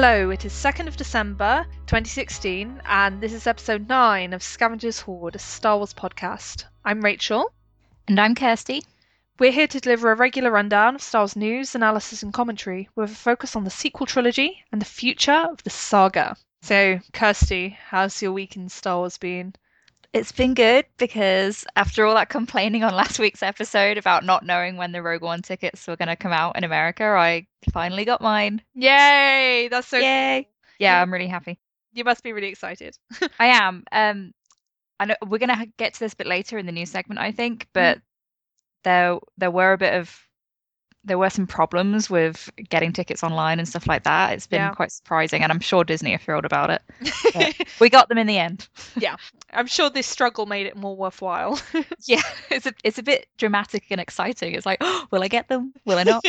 Hello, it is 2nd of December 2016, and this is episode 9 of Scavengers Hoard, a Star Wars podcast. I'm Rachel. And I'm Kirsty. We're here to deliver a regular rundown of Star Wars news, analysis, and commentary with a focus on the sequel trilogy and the future of the saga. So, Kirsty, how's your week in Star Wars been? It's been good because after all that complaining on last week's episode about not knowing when the Rogue One tickets were going to come out in America, I finally got mine. Yay! That's so Yay! cool. Yeah, I'm really happy. You must be really excited. I am. Um, I know we're going to get to this a bit later in the new segment, I think, but there there were a bit of there were some problems with getting tickets online and stuff like that. It's been Yeah. quite surprising, and I'm sure Disney are thrilled about it. We got them in the end. Yeah, I'm sure this struggle made it more worthwhile. Yeah, it's a it's a bit dramatic and exciting. It's like, oh, will I get them? Will I not?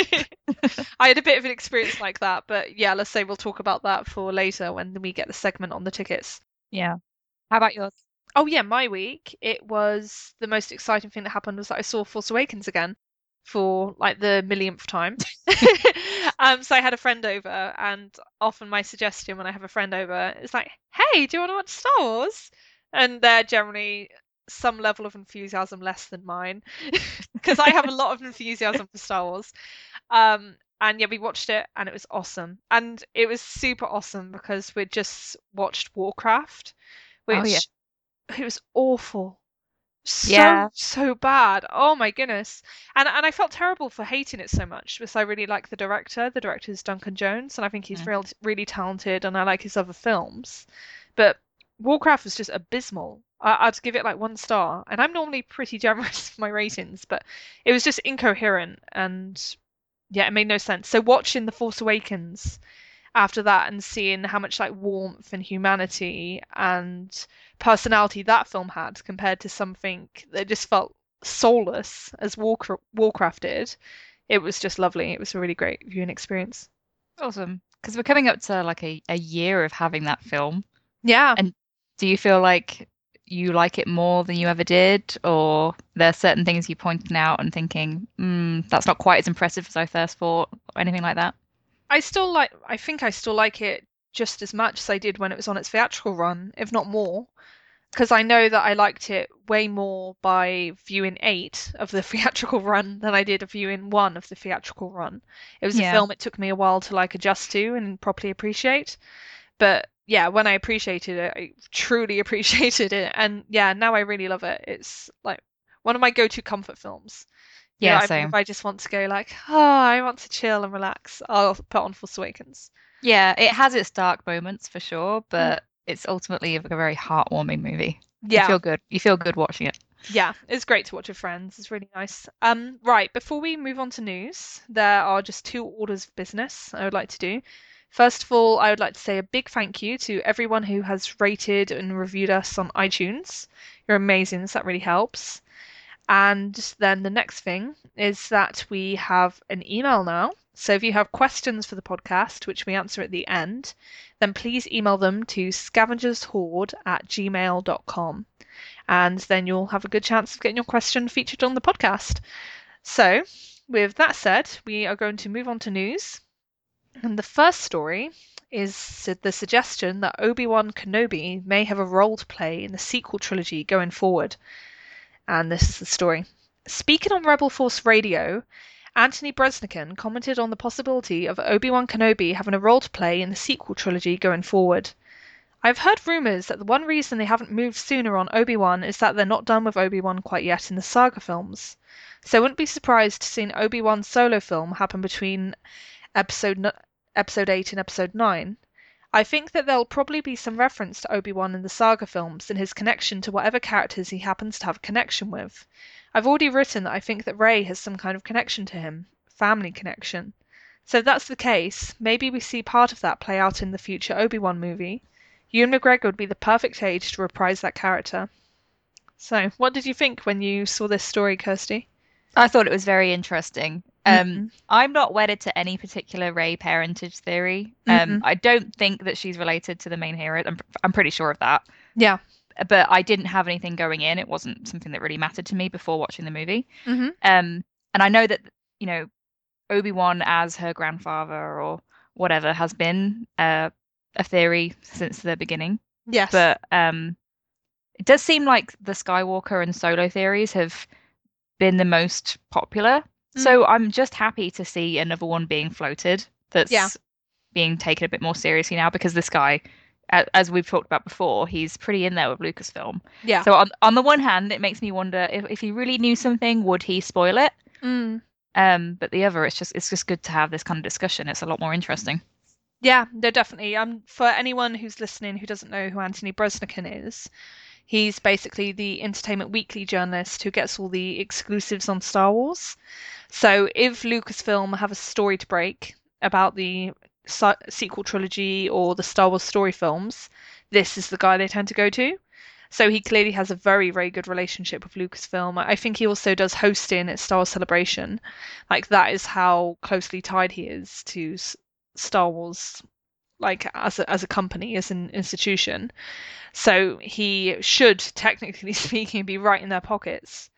I had a bit of an experience like that, but yeah, let's say we'll talk about that for later when we get the segment on the tickets. yeah. How about yours? Oh yeah, my week. It was the most exciting thing that happened was that I saw Force Awakens again for like the millionth time. um, so I had a friend over, and often my suggestion when I have a friend over is like, "Hey, do you want to watch Star Wars?" And they're generally some level of enthusiasm less than mine because I have a lot of enthusiasm for Star Wars. Um, and yeah, we watched it and it was awesome. And it was super awesome because we just watched Warcraft, which Oh, yeah. it was awful. So Yeah. so bad. Oh my goodness. And and I felt terrible for hating it so much because I really like the director. The director is Duncan Jones, and I think he's Mm. real, really talented, and I like his other films. But Warcraft was just abysmal. I, I'd give it like one star, and I'm normally pretty generous with my ratings, but it was just incoherent and yeah, it made no sense. So watching The Force Awakens after that and seeing how much like warmth and humanity and personality that film had compared to something that just felt soulless as Warcraft, Warcraft did, it was just lovely. It was a really great viewing experience. Awesome. Because we're coming up to like a, a year of having that film. Yeah. And do you feel like you like it more than you ever did, or there are certain things you pointing out and thinking, mm, that's not quite as impressive as I first thought, or anything like that? I still like I think I still like it just as much as I did when it was on its theatrical run, if not more. Because I know that I liked it way more by viewing eight of the theatrical run than I did of viewing one of the theatrical run. It was Yeah. a film it took me a while to like adjust to and properly appreciate. But yeah, when I appreciated it, I truly appreciated it. And yeah, now I really love it. It's like one of my go-to comfort films. You know, Yeah, I mean, if I just want to go like, oh, I want to chill and relax, I'll put on Force Awakens. Yeah, it has its dark moments for sure, but it's ultimately a very heartwarming movie. Yeah, You feel good. You feel good watching it. yeah, it's great to watch with friends. It's really nice. Um, right, before we move on to news, there are just two orders of business I would like to do. First of all, I would like to say a big thank you to everyone who has rated and reviewed us on iTunes. You're amazing, so that really helps. And then the next thing is that we have an email now. So if you have questions for the podcast, which we answer at the end, then please email them to scavengershoard at gmail.com. And then you'll have a good chance of getting your question featured on the podcast. So, with that said, we are going to move on to news. And the first story is the suggestion that Obi Wan Kenobi may have a role to play in the sequel trilogy going forward. And this is the story. Speaking on Rebel Force Radio, Anthony Breznican commented on the possibility of Obi Wan Kenobi having a role to play in the sequel trilogy going forward. I've heard rumours that the one reason they haven't moved sooner on Obi Wan is that they're not done with Obi Wan quite yet in the saga films. So I wouldn't be surprised to see an Obi Wan solo film happen between episode episode 8 and episode 9. I think that there'll probably be some reference to Obi Wan in the saga films and his connection to whatever characters he happens to have a connection with. I've already written that I think that Rey has some kind of connection to him, family connection. So if that's the case, maybe we see part of that play out in the future Obi Wan movie. Ewan McGregor would be the perfect age to reprise that character. So, what did you think when you saw this story, Kirsty? I thought it was very interesting. Um, Mhm. I'm not wedded to any particular Rey parentage theory. Um, Mhm. I don't think that she's related to the main hero. I'm, I'm pretty sure of that. Yeah. But I didn't have anything going in. It wasn't something that really mattered to me before watching the movie. Mm-hmm. Um, and I know that you know Obi Wan as her grandfather or whatever has been uh, a theory since the beginning. Yes. But um, it does seem like the Skywalker and Solo theories have been the most popular. Mm. So I'm just happy to see another one being floated that's Yeah. being taken a bit more seriously now because this guy, as we've talked about before, he's pretty in there with Lucasfilm. yeah. So on on the one hand, it makes me wonder if, if he really knew something, would he spoil it? Mm. Um, but the other, it's just it's just good to have this kind of discussion. It's a lot more interesting. Yeah, no, definitely. Um, for anyone who's listening who doesn't know who Anthony Breznican is, he's basically the Entertainment Weekly journalist who gets all the exclusives on Star Wars. So if Lucasfilm have a story to break about the sequel trilogy or the Star Wars story films, this is the guy they tend to go to. So he clearly has a very, very good relationship with Lucasfilm. I think he also does hosting at Star Wars Celebration. Like that is how closely tied he is to Star Wars, like as a, as a company, as an institution. So he should, technically speaking, be right in their pockets.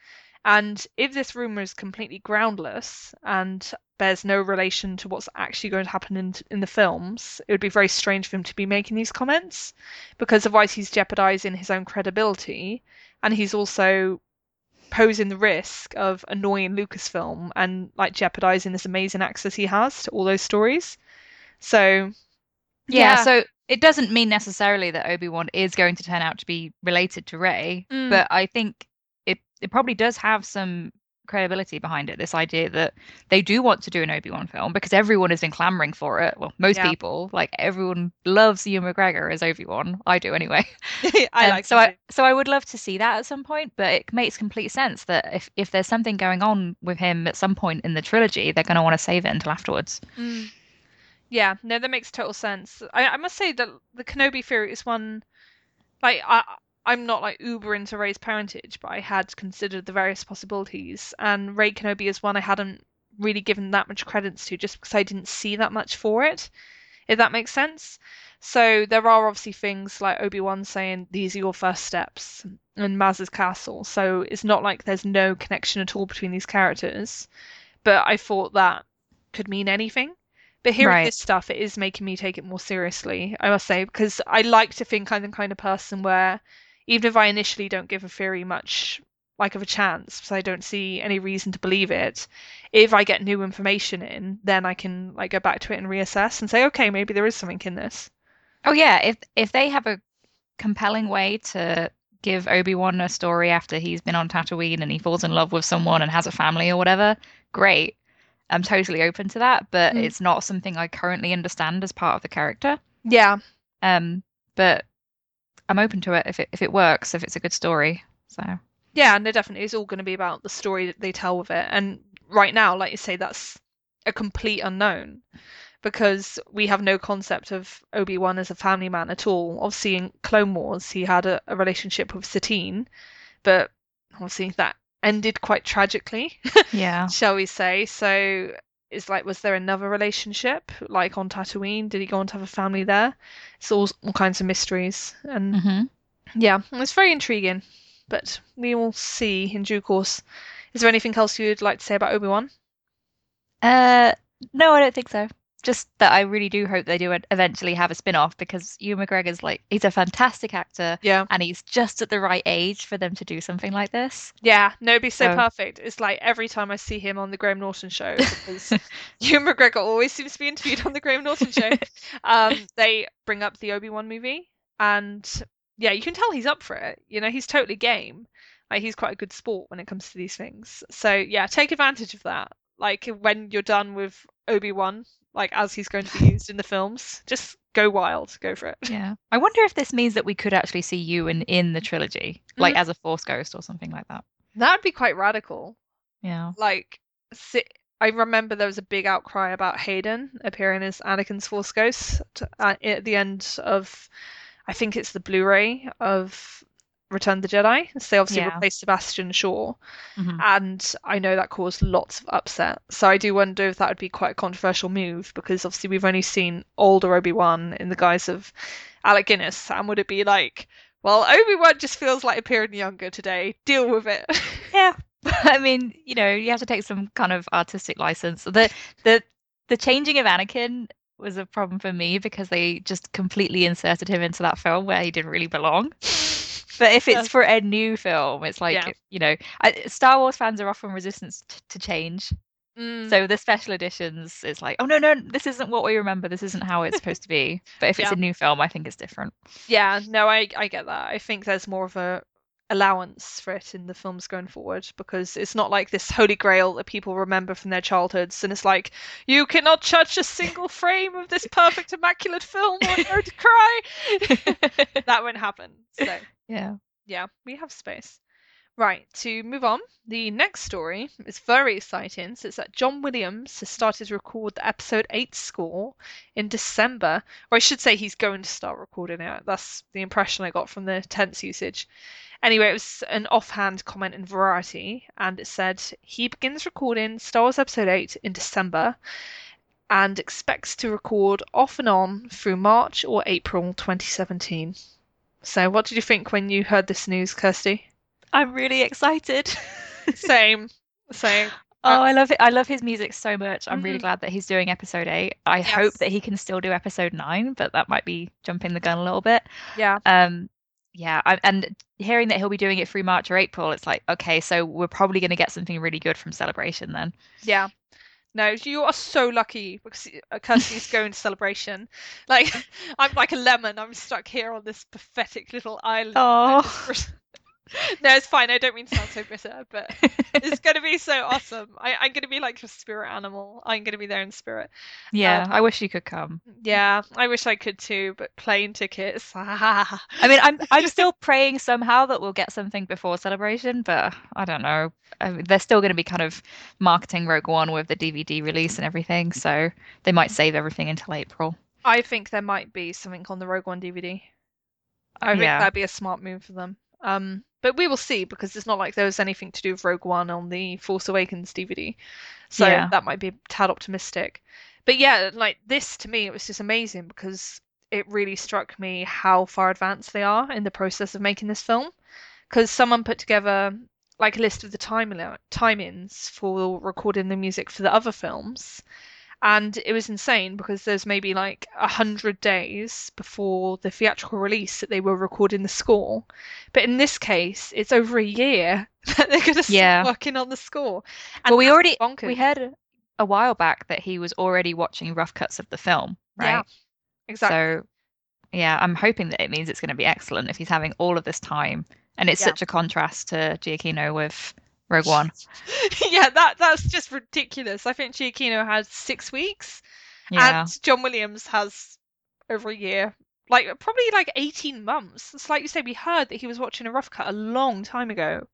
And if this rumor is completely groundless and bears no relation to what's actually going to happen in in the films, it would be very strange for him to be making these comments, because otherwise he's jeopardizing his own credibility, and he's also posing the risk of annoying Lucasfilm and like jeopardizing this amazing access he has to all those stories. So Yeah, so it doesn't mean necessarily that Obi-Wan is going to turn out to be related to Rey, Mm. but I think it it probably does have some credibility behind it. This idea that they do want to do an Obi-Wan film because everyone has been clamoring for it. Well, most Yeah. people, like everyone, loves Ewan McGregor as Obi-Wan. I do anyway. I Um, like so I so I would love to see that at some point, but it makes complete sense that if if there's something going on with him at some point in the trilogy, they're going to want to save it until afterwards. Mm. Yeah, no, that makes total sense. I, I must say that the Kenobi theory is one, like I, I'm not like uber into Rey's parentage, but I had considered the various possibilities, and Rey Kenobi is one I hadn't really given that much credence to, just because I didn't see that much for it, if that makes sense. So there are obviously things like Obi-Wan saying these are your first steps in Maz's castle, so it's not like there's no connection at all between these characters, but I thought that could mean anything. But hearing Right. this stuff, it is making me take it more seriously, I must say, because I like to think I'm the kind of person where even if I initially don't give a theory much like of a chance, because I don't see any reason to believe it, if I get new information in, then I can like go back to it and reassess and say, okay, maybe there is something in this. Oh yeah, if if they have a compelling way to give Obi-Wan a story after he's been on Tatooine and he falls in love with someone and has a family or whatever, great. I'm totally open to that, but Mm. it's not something I currently understand as part of the character. Yeah, Um, but I'm open to it if it if it works, if it's a good story. So Yeah, and no, definitely. It's all going to be about the story that they tell with it. And right now, like you say, that's a complete unknown because we have no concept of Obi-Wan as a family man at all. Obviously, in Clone Wars, he had a, a relationship with Satine, but obviously that ended quite tragically, yeah. shall we say. So it's like, was there another relationship, like on Tatooine? Did he go on to have a family there? It's all, all kinds of mysteries. And hmm yeah, it's very intriguing, but we will see in due course. Is there anything else you'd like to say about Obi-Wan? Uh, no, I don't think so. Just that I really do hope they do eventually have a spin-off because Ewan McGregor's like he's a fantastic actor Yeah. and he's just at the right age for them to do something like this. Yeah, no, be so So- perfect. It's like every time I see him on the Graham Norton show, because Ewan McGregor always seems to be interviewed on the Graham Norton show. Um, they bring up the Obi-Wan movie, and yeah, you can tell he's up for it. You know, he's totally game. Like he's quite a good sport when it comes to these things. So yeah, take advantage of that. Like when you're done with Obi-Wan, like as he's going to be used in the films, just go wild, go for it. Yeah. I wonder if this means that we could actually see Ewan in the trilogy, mm-hmm. like as a Force ghost or something like that. That'd be quite radical. Yeah. like si- I remember there was a big outcry about Hayden appearing as Anakin's Force Ghost at, at the end of, I think it's the Blu-ray of Return of the Jedi. So they obviously Yeah. replaced Sebastian Shaw, Mhm. and I know that caused lots of upset. So I do wonder if that would be quite a controversial move because obviously we've only seen older Obi-Wan in the guise of Alec Guinness, and would it be like, well, Obi-Wan just feels like appearing younger today. Deal with it. Yeah. I mean, you know, you have to take some kind of artistic license. The the the changing of Anakin was a problem for me because they just completely inserted him into that film where he didn't really belong. But if it's for a new film, it's like, Yeah. you know, I, Star Wars fans are often resistant t- to change. Mm, So the special editions, it's like, oh no, no, this isn't what we remember. This isn't how it's supposed to be. But if it's Yeah. a new film, I think it's different. yeah, no, I I get that. I think there's more of a allowance for it in the films going forward because it's not like this holy grail that people remember from their childhoods and it's like you cannot touch a single frame of this perfect immaculate film or I'm going to cry. That won't happen. So yeah. yeah, we have space. Right, to move on, the next story is very exciting. So it's that John Williams has started to record the episode 8 score in December. Or I should say he's going to start recording it. That's the impression I got from the tense usage. Anyway, it was an offhand comment in Variety, and it said he begins recording Star Wars Episode 8 in December and expects to record off and on through March or April 2017. So, what did you think when you heard this news, Kirsty? I'm really excited. Same, same. Oh, I love it. I love his music so much. I'm really Mhm. glad that he's doing episode eight. I hope that he can still do episode nine, but that might be jumping the gun a little bit. Yeah, Um, yeah, I, and hearing that he'll be doing it through March or April, it's like, okay, so we're probably going to get something really good from Celebration then. yeah. No, you are so lucky because uh, Kirsty's going to celebration. Like, I'm like a lemon. I'm stuck here on this pathetic little island. Oh, No, it's fine. I don't mean to sound so bitter, but it's going to be so awesome. I, I'm going to be like your spirit animal. I'm going to be there in spirit. yeah, I wish you could come. Yeah, I wish I could too, but plane tickets. I mean, I'm I'm still praying somehow that we'll get something before Celebration, but I don't know. I mean, they're still going to be kind of marketing Rogue One with the DVD release and everything, so they might save everything until April. I think there might be something on the Rogue One DVD. I think Yeah. that'd be a smart move for them. Um, but we will see because it's not like there was anything to do with Rogue One on the Force Awakens DVD, so Yeah. that might be a tad optimistic. But yeah, like this to me, it was just amazing because it really struck me how far advanced they are in the process of making this film. Because someone put together like a list of the time time-ins for recording the music for the other films, and it was insane because there's maybe like a hundred days before the theatrical release that they were recording the score. But in this case, it's over a year that they're going to Yeah. start working on the score. well, we already bonkers. we heard a while back that he was already watching rough cuts of the film, right? Yeah, exactly. So, yeah, I'm hoping that it means it's going to be excellent if he's having all of this time, and it's Yeah. such a contrast to Giacchino with Rogue One. yeah, that that's just ridiculous. I think Giacchino has six weeks, Yeah, and John Williams has over a year. Like probably like 18 months. It's like you say, we heard that he was watching a rough cut a long time ago.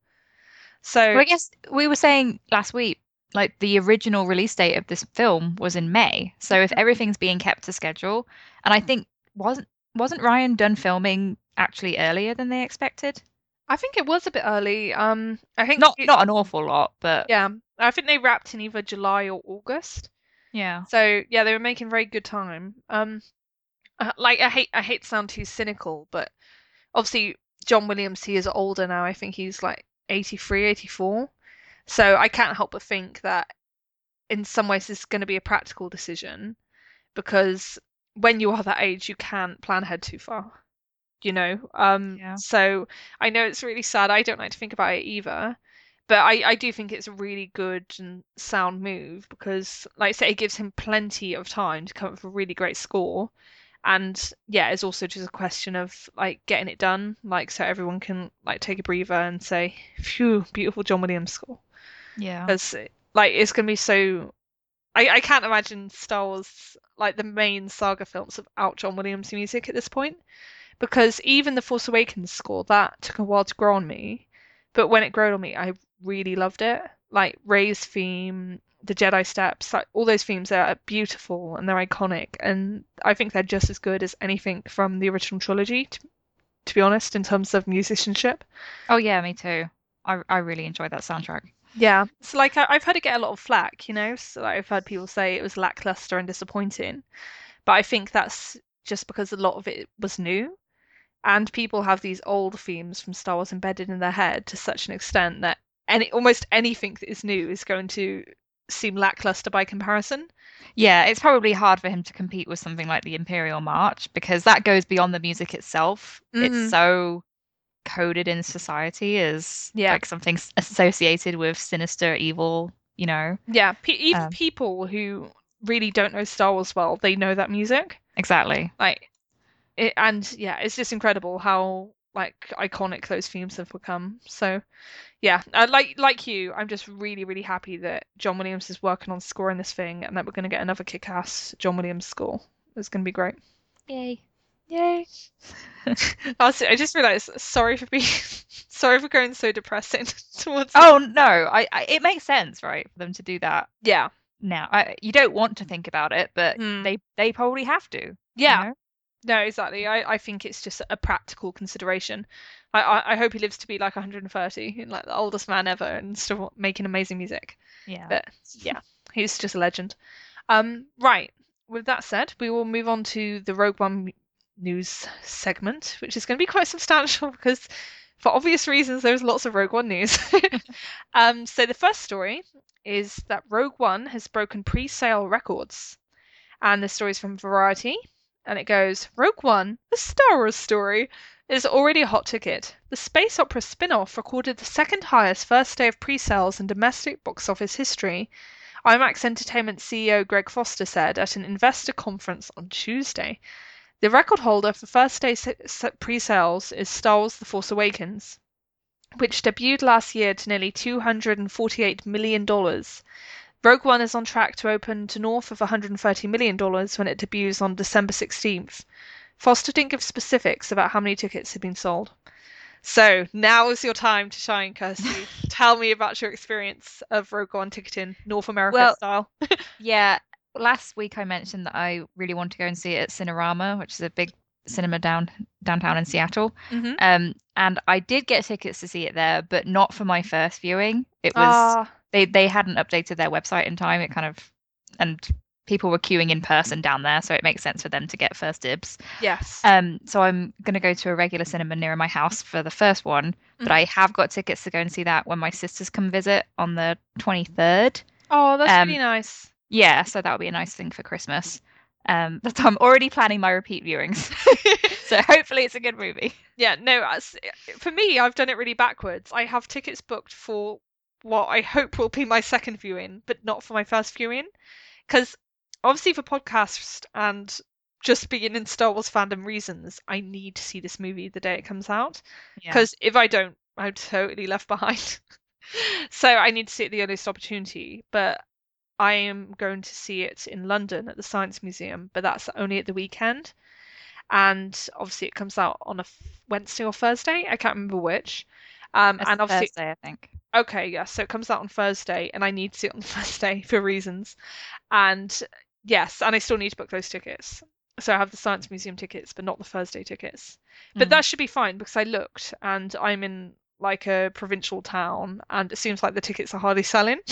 So Well, I guess we were saying last week, like the original release date of this film was in May. So if mm-hmm. everything's being kept to schedule, and I think wasn't wasn't Rian done filming actually earlier than they expected? I think it was a bit early. Um, I think Not it- not an awful lot, but yeah, I think they wrapped in either July or August. yeah. So yeah, they were making very good time. Um, uh, like I hate I hate to sound too cynical, but obviously John Williams he is older now. I think he's like 83, 84. So I can't help but think that in some ways this is going to be a practical decision because when you are that age, you can't plan ahead too far. You know, um, Yeah. so I know it's really sad. I don't like to think about it either, but I, I do think it's a really good and sound move because, like I say, it gives him plenty of time to come up with a really great score. And yeah, it's also just a question of like getting it done, like so everyone can like take a breather and say, "Phew, beautiful John Williams score." Yeah. Because like it's gonna be so. I I can't imagine Star Wars like the main saga films without John Williams music at this point, because even the Force Awakens score that took a while to grow on me, but when it grew on me, I really loved it. Like Rey's theme, the Jedi Steps, like all those themes are beautiful and they're iconic, and I think they're just as good as anything from the original trilogy. To, to be honest, in terms of musicianship. Oh yeah, me too. I I really enjoyed that soundtrack. Yeah, so like I, I've heard it get a lot of flack, you know. So like, I've heard people say it was lackluster and disappointing, but I think that's just because a lot of it was new, and people have these old themes from Star Wars embedded in their head to such an extent that any almost anything that is new is going to seem lackluster by comparison. Yeah, it's probably hard for him to compete with something like the Imperial March because that goes beyond the music itself. Mhm. It's so coded in society as Yeah. like something associated with sinister, evil, you know. Yeah, pe- even Um, people who really don't know Star Wars well, they know that music. Exactly. Like, it, and yeah, it's just incredible how like iconic those themes have become. So, yeah, uh, like like you, I'm just really really happy that John Williams is working on scoring this thing, and that we're going to get another kick-ass John Williams score. It's going to be great. Yay. Yay! Also, I just realized. Sorry for being. sorry for going so depressing towards. Oh no, I, I it makes sense, right, for them to do that yeah, now. I, you don't want to think about it, but Hmm. they they probably have to. you yeah. know? No, exactly. I, I think it's just a practical consideration. I, I, I hope he lives to be like 130, like the oldest man ever, and still making amazing music. Yeah. But yeah, he's just a legend. Um, right. With that said, we will move on to the Rogue One news segment, which is going to be quite substantial because, for obvious reasons, there's lots of Rogue One news. um, so the first story is that Rogue One has broken pre-sale records, and the story is from Variety, and it goes: Rogue One, a Star Wars story, is already a hot ticket. The space opera spin-off recorded the second highest first day of pre-sales in domestic box office history. IMAX Entertainment CEO Greg Foster said at an investor conference on Tuesday. The record holder for first day se- pre-sales is Star Wars The Force Awakens, which debuted last year to nearly $248 million. Rogue One is on track to open to north of $130 million when it debuts on December 16th. Foster didn't give specifics about how many tickets had been sold. So now is your time to shine, Kirsty. Tell me about your experience of Rogue One ticketing, North America Well- style. Yeah, last week I mentioned that I really want to go and see it at Cinerama, which is a big cinema down downtown in Seattle. Mm-hmm. Um, and I did get tickets to see it there, but not for my first viewing. It was Ah, they they hadn't updated their website in time. It kind of and people were queuing in person down there, so it makes sense for them to get first dibs. yes. Um, so I'm gonna go to a regular cinema near my house for the first one, but Mhm. I have got tickets to go and see that when my sisters come visit on the 23rd. oh, that's um, really nice. Yeah, so that would be a nice thing for Christmas. Um, but I'm already planning my repeat viewings, so hopefully it's a good movie. Yeah, no, for me, I've done it really backwards. I have tickets booked for what I hope will be my second viewing, but not for my first viewing. Because obviously, for podcast and just being in Star Wars fandom reasons, I need to see this movie the day it comes out. Yeah. Because if I don't, I'm totally left behind. so I need to see it the earliest opportunity. But I am going to see it in London at the Science Museum, but that's only at the weekend. And obviously, it comes out on a Wednesday or Thursday. I can't remember which. Um, It's and obviously, Thursday, I think. okay, yeah, so it comes out on Thursday, and I need to see it on Thursday for reasons. And yes, and I still need to book those tickets. So I have the Science Museum tickets, but not the Thursday tickets. But Mm. that should be fine because I looked and I'm in like a provincial town and it seems like the tickets are hardly selling.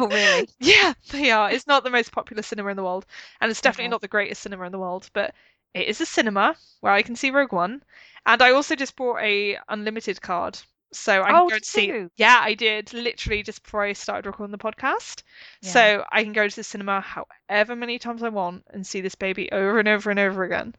Oh, really? Yeah, they are. It's not the most popular cinema in the world and it's definitely Okay. not the greatest cinema in the world, but it is a cinema where I can see Rogue One. And I also just bought a unlimited card. So I can Oh, go did to see you? Yeah, I did literally just before I started recording the podcast. Yeah. So I can go to the cinema however many times I want and see this baby over and over and over again.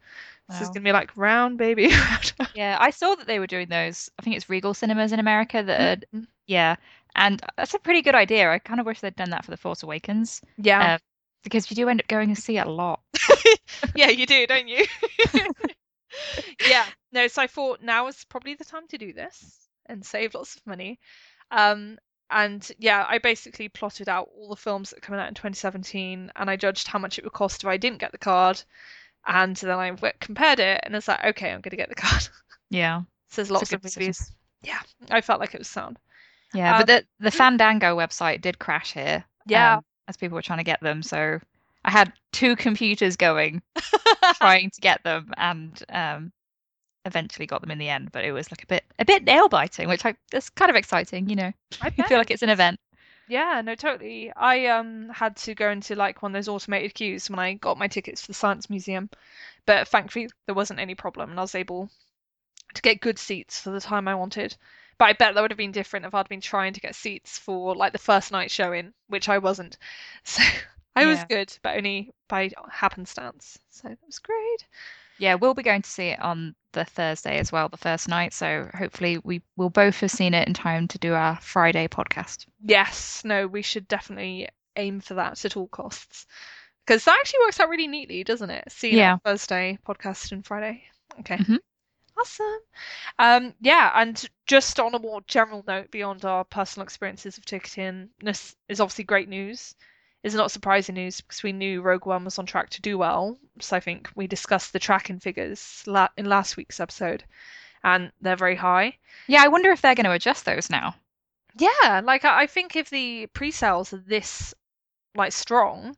This is Wow. gonna be like round baby. Yeah, I saw that they were doing those. I think it's Regal Cinemas in America that had, Mhm. yeah, and that's a pretty good idea. I kind of wish they'd done that for The Force Awakens Yeah. Um, because you do end up going to see it a lot. yeah, you do, don't you? yeah. No, so I thought now is probably the time to do this and save lots of money. Um, and yeah, I basically plotted out all the films that are coming out in 2017 and I judged how much it would cost if I didn't get the card. And then I w- compared it and it's like, okay, I'm going to get the card. Yeah, so there's lots of decision. movies. Yeah, I felt like it was sound. yeah, Um, but the the Fandango website did crash here. Yeah. um, as people were trying to get them, so I had two computers going trying to get them, and um, eventually got them in the end. But it was like a bit a bit nail biting, which I it's kind of exciting, you know. I feel like it's an event. Yeah, no, totally. I um had to go into like one of those automated queues when I got my tickets for the Science Museum, but thankfully there wasn't any problem and I was able to get good seats for the time I wanted. But I bet that would have been different if I'd been trying to get seats for like the first night showing, which I wasn't. So I was good, but only by happenstance. So that was great. Yeah, we'll be going to see it on the Thursday as well, the first night. So hopefully we will both have seen it in time to do our Friday podcast. Yes, no, we should definitely aim for that at all costs. Because that actually works out really neatly, doesn't it? See Yeah. on Thursday, podcast and Friday. Okay. Mhm. Awesome. Um, yeah, and just on a more general note, beyond our personal experiences of ticketing, this is obviously great news. Is not surprising news because we knew Rogue One was on track to do well. So I think we discussed the tracking figures la in last week's episode, and they're very high. Yeah, I wonder if they're going to adjust those now. Yeah, like I I think if the pre-sales are this like strong,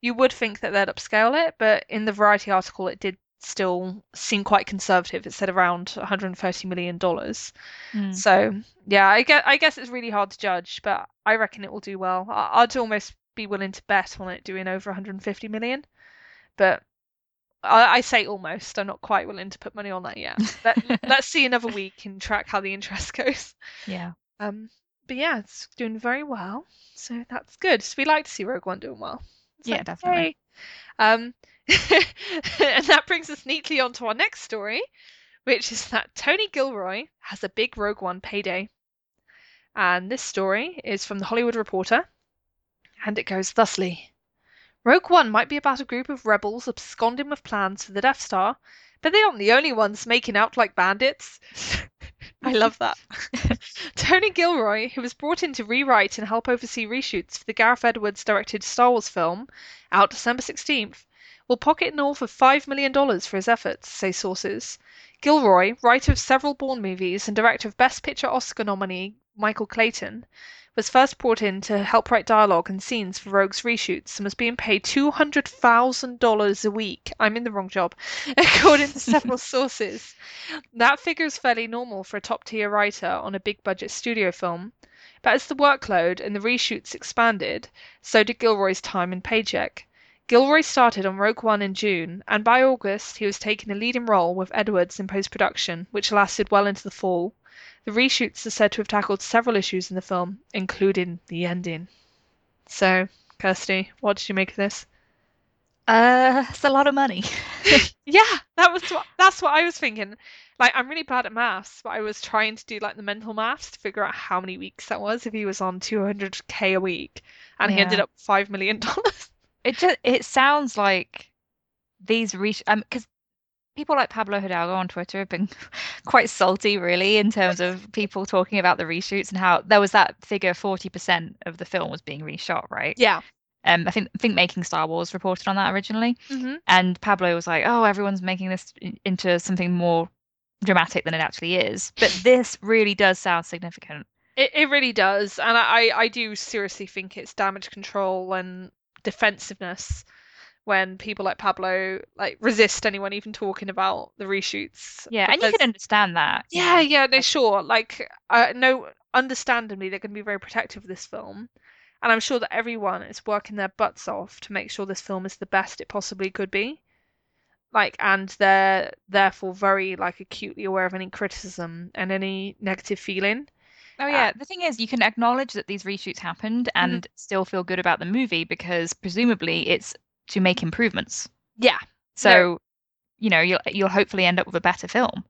you would think that they'd upscale it, but in the Variety article, it did still seem quite conservative. It said around 130 million dollars. Mm. So yeah, I guess I guess it's really hard to judge, but I reckon it will do well. I- I'd almost be willing to bet on it doing over 150 million, but I, I say almost. I'm not quite willing to put money on that yet. Let, let's see another week and track how the interest goes. Yeah. Um, but yeah, it's doing very well, so that's good. So we like to see Rogue One doing well. It's Yeah, like, definitely. yay. Um, and that brings us neatly on to our next story, which is that Tony Gilroy has a big Rogue One payday. And this story is from the Hollywood Reporter, and it goes thusly. Rogue One might be about a group of rebels absconding with plans for the Death Star, but they aren't the only ones making out like bandits. I love that. Tony Gilroy, who was brought in to rewrite and help oversee reshoots for the Gareth Edwards directed Star Wars film, out December 16th, will pocket north of $5 million for his efforts, say sources. Gilroy, writer of several Bourne movies and director of Best Picture Oscar nominee Michael Clayton, was first brought in to help write dialogue and scenes for Rogue's reshoots and was being paid $200,000 a week. I'm in the wrong job, according to several sources. That figure is fairly normal for a top tier writer on a big budget studio film. But as the workload and the reshoots expanded, so did Gilroy's time and paycheck. Gilroy started on Rogue One in June, and by August he was taking a leading role with Edwards in post production, which lasted well into the fall. The reshoots are said to have tackled several issues in the film, including the ending. So, Kirsty, what did you make of this? Uh, it's a lot of money. Yeah, that was what that's what I was thinking. Like, I'm really bad at maths, but I was trying to do like the mental maths to figure out how many weeks that was if he was on 200k a week, and he ended up five million dollars. It just it sounds like these reach um because people like Pablo Hidalgo on Twitter have been quite salty, really, in terms of people talking about the reshoots and how there was that figure 40% of the film was being reshot, right? Yeah. Um, I think I think Making Star Wars reported on that originally, Mm-hmm. and Pablo was like, "Oh, everyone's making this into something more dramatic than it actually is." But this really does sound significant. It it really does, and I I do seriously think it's damage control and defensiveness when people like Pablo like resist anyone even talking about the reshoots. Yeah, and you can understand that. Yeah, yeah, no, sure. Like, uh, no, understandably, they're going to be very protective of this film, and I'm sure that everyone is working their butts off to make sure this film is the best it possibly could be. Like, and they're therefore very like acutely aware of any criticism and any negative feeling. Oh yeah, the thing is, you can acknowledge that these reshoots happened and still feel good about the movie because presumably it's to make improvements. Yeah, So, you know, you'll you'll hopefully end up with a better film.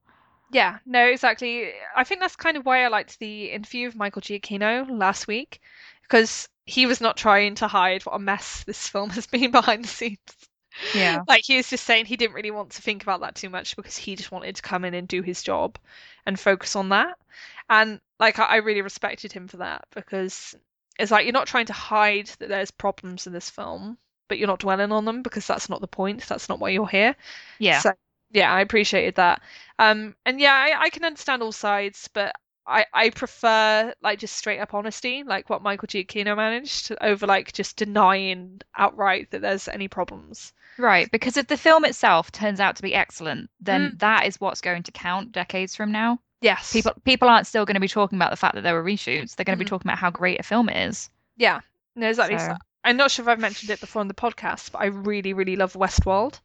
Yeah, no, exactly. I think that's kind of why I liked the interview of Michael Giacchino last week, because he was not trying to hide what a mess this film has been behind the scenes. Yeah. Like he was just saying he didn't really want to think about that too much because he just wanted to come in and do his job and focus on that. And like I, I really respected him for that because it's like you're not trying to hide that there's problems in this film, but you're not dwelling on them because that's not the point. That's not why you're here. Yeah. So yeah, I appreciated that. Um, and yeah, I, I can understand all sides, but I, I prefer like just straight up honesty, like what Michael Giacchino managed, over like just denying outright that there's any problems. Right, because if the film itself turns out to be excellent, then Mm. that is what's going to count decades from now. Yes. People people aren't still going to be talking about the fact that there were reshoots. They're going to be Mhm. talking about how great a film is. Yeah. No, exactly. So- I'm not sure if I've mentioned it before on the podcast, but I really, really love Westworld,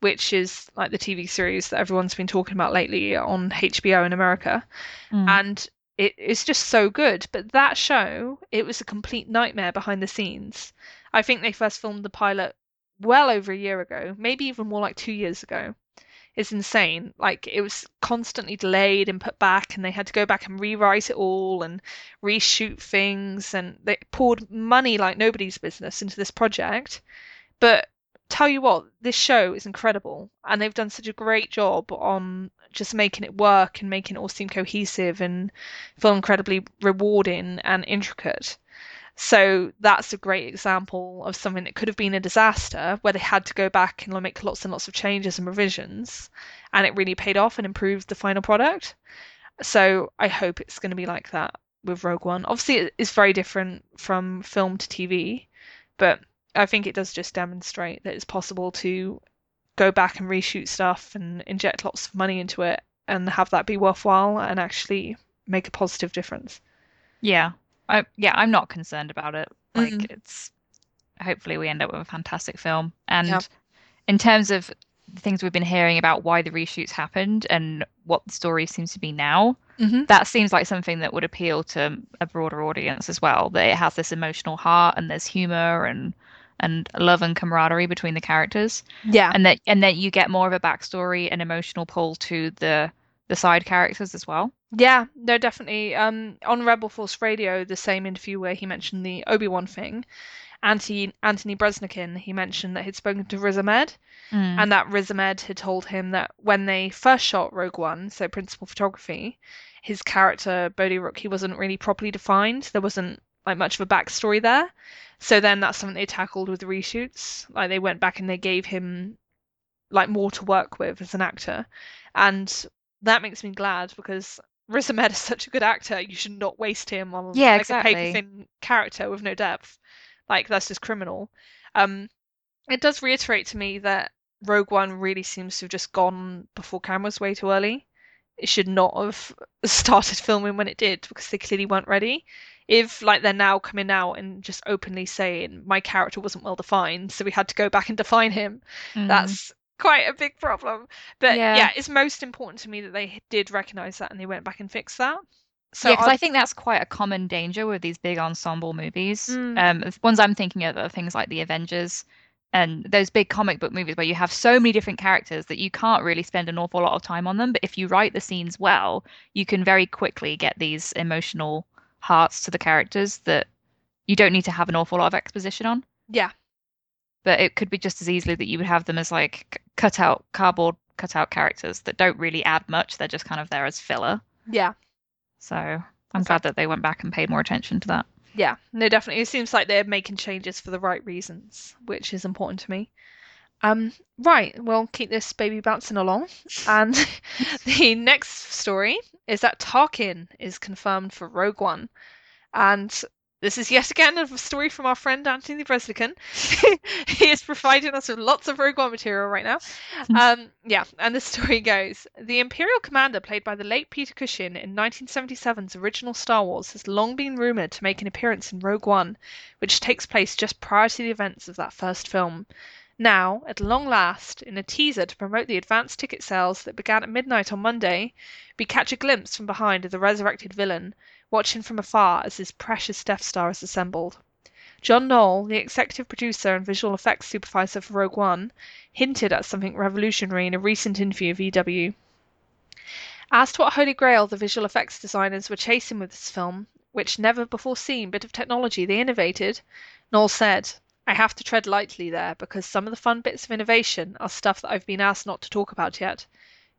which is like the TV series that everyone's been talking about lately on HBO in America. Mm. And it's just so good. But that show, it was a complete nightmare behind the scenes. I think they first filmed the pilot well over a year ago, maybe even more like two years ago. It's insane. Like it was constantly delayed and put back, and they had to go back and rewrite it all and reshoot things, and they poured money like nobody's business into this project. But tell you what, this show is incredible, and they've done such a great job on just making it work and making it all seem cohesive and feel incredibly rewarding and intricate. So that's a great example of something that could have been a disaster where they had to go back and make lots and lots of changes and revisions, and it really paid off and improved the final product. So I hope it's going to be like that with Rogue One. Obviously, it's very different from film to TV, but I think it does just demonstrate that it's possible to go back and reshoot stuff and inject lots of money into it and have that be worthwhile and actually make a positive difference. Yeah. I yeah, I'm not concerned about it. Like Mm. it's hopefully we end up with a fantastic film. And Yeah. in terms of the things we've been hearing about why the reshoots happened and what the story seems to be now, hmm that seems like something that would appeal to a broader audience as well. That it has this emotional heart and there's humor and and love and camaraderie between the characters, Yeah. and that and that you get more of a backstory and emotional pull to the the side characters as well. Yeah, no, definitely. Um, on Rebel Force Radio, the same interview where he mentioned the Obi Wan thing, Anthony Anthony Breznican, he mentioned that he'd spoken to Riz Ahmed, Mm. and that Riz Ahmed had told him that when they first shot Rogue One, so principal photography, his character Bodhi Rook, he wasn't really properly defined. There wasn't like much of a backstory there. So then that's something they tackled with the reshoots. Like they went back and they gave him like more to work with as an actor, and that makes me glad because Riz Ahmed is such a good actor. You should not waste him on Yeah, like exactly. a paper thin character with no depth. Like that's just criminal. Um, it does reiterate to me that Rogue One really seems to have just gone before cameras way too early. It should not have started filming when it did because they clearly weren't ready. If like they're now coming out and just openly saying my character wasn't well defined, so we had to go back and define him, Mm. that's quite a big problem. But Yeah. yeah. it's most important to me that they did recognize that and they went back and fixed that. So yeah, because I'd- think that's quite a common danger with these big ensemble movies. Mm. Um, the ones I'm thinking of are things like the Avengers and those big comic book movies where you have so many different characters that you can't really spend an awful lot of time on them. But if you write the scenes well, you can very quickly get these emotional hearts to the characters that you don't need to have an awful lot of exposition on. yeah, But it could be just as easily that you would have them as like cut out cardboard cut out characters that don't really add much. They're just kind of there as filler. yeah. So I'm glad that they went back and paid more attention to that. Yeah, no, definitely. It seems like they're making changes for the right reasons, which is important to me. Um, right, we'll keep this baby bouncing along. And the next story is that Tarkin is confirmed for Rogue One. And this is yet again a story from our friend Anthony Breznican. he is providing us with lots of Rogue One material right now. Um, yeah, and the story goes The Imperial Commander, played by the late Peter Cushing in 1977's original Star Wars, has long been rumoured to make an appearance in Rogue One, which takes place just prior to the events of that first film. Now, at long last, in a teaser to promote the advanced ticket sales that began at midnight on Monday, we catch a glimpse from behind of the resurrected villain, watching from afar as his precious Death Star is assembled. John Knoll, the executive producer and visual effects supervisor for Rogue One, hinted at something revolutionary in a recent interview of EW. Asked what holy grail the visual effects designers were chasing with this film, which never before seen bit of technology they innovated, Knoll said, I have to tread lightly there because some of the fun bits of innovation are stuff that I've been asked not to talk about yet.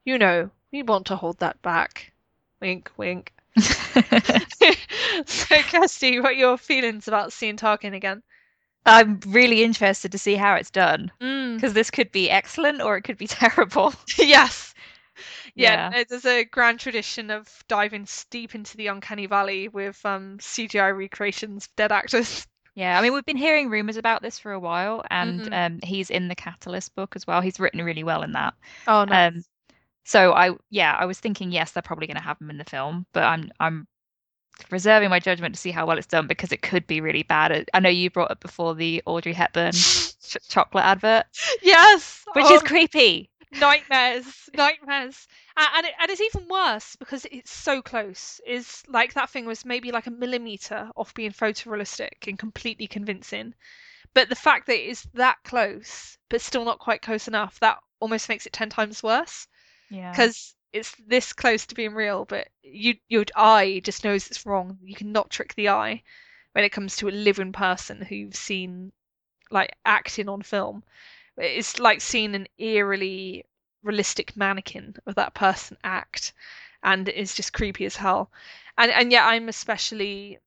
You know, we want to hold that back. Wink, wink. so, Kirsty, what are your feelings about seeing Tarkin again? I'm really interested to see how it's done Mm, because this could be excellent or it could be terrible. yes. Yeah, Yeah. there's a grand tradition of diving deep into the uncanny valley with um, CGI recreations of dead actors. Yeah, I mean, we've been hearing rumors about this for a while, and Mhm. um, he's in the Catalyst book as well. He's written really well in that. Oh no. Um, so I, yeah, I was thinking, yes, they're probably going to have him in the film, but I'm, I'm reserving my judgment to see how well it's done because it could be really bad. I- know you brought up before the Audrey Hepburn ch- chocolate advert, yes. which oh, is creepy. nightmares, nightmares, and and, it, and it's even worse because it's so close. Is like that thing was maybe like a millimeter off being photorealistic and completely convincing, but the fact that it's that close but still not quite close enough, that almost makes it ten times worse Yeah. because it's this close to being real, but you your eye just knows it's wrong. You cannot trick the eye when it comes to a living person who you've seen like acting on film. It's like seeing an eerily realistic mannequin of that person act, and it's just creepy as hell. And and yet I'm especially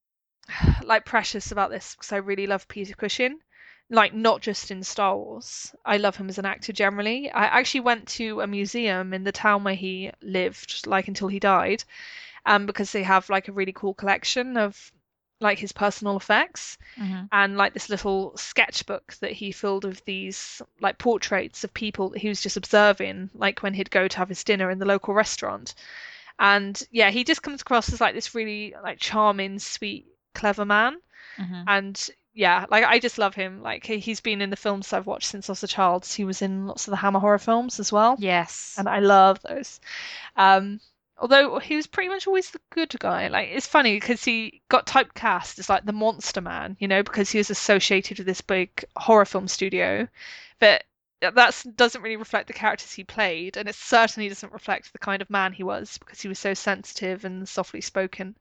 like precious about this because I really love Peter Cushing. Like not just in Star Wars. I love him as an actor generally. I actually went to a museum in the town where he lived, like until he died, um, because they have like a really cool collection of like his personal effects hmm and like this little sketchbook that he filled with these like portraits of people that he was just observing, like when he'd go to have his dinner in the local restaurant. And yeah, he just comes across as like this really like charming, sweet, clever man. hmm And yeah, like I just love him. Like he- he's been in the films I've watched since I was a child. He was in lots of the Hammer horror films as well, Yes. and I love those. Um, although he was pretty much always the good guy. Like it's funny because he got typecast as like the monster man, you know, because he was associated with this big horror film studio. But that doesn't really reflect the characters he played, and it certainly doesn't reflect the kind of man he was because he was so sensitive and softly spoken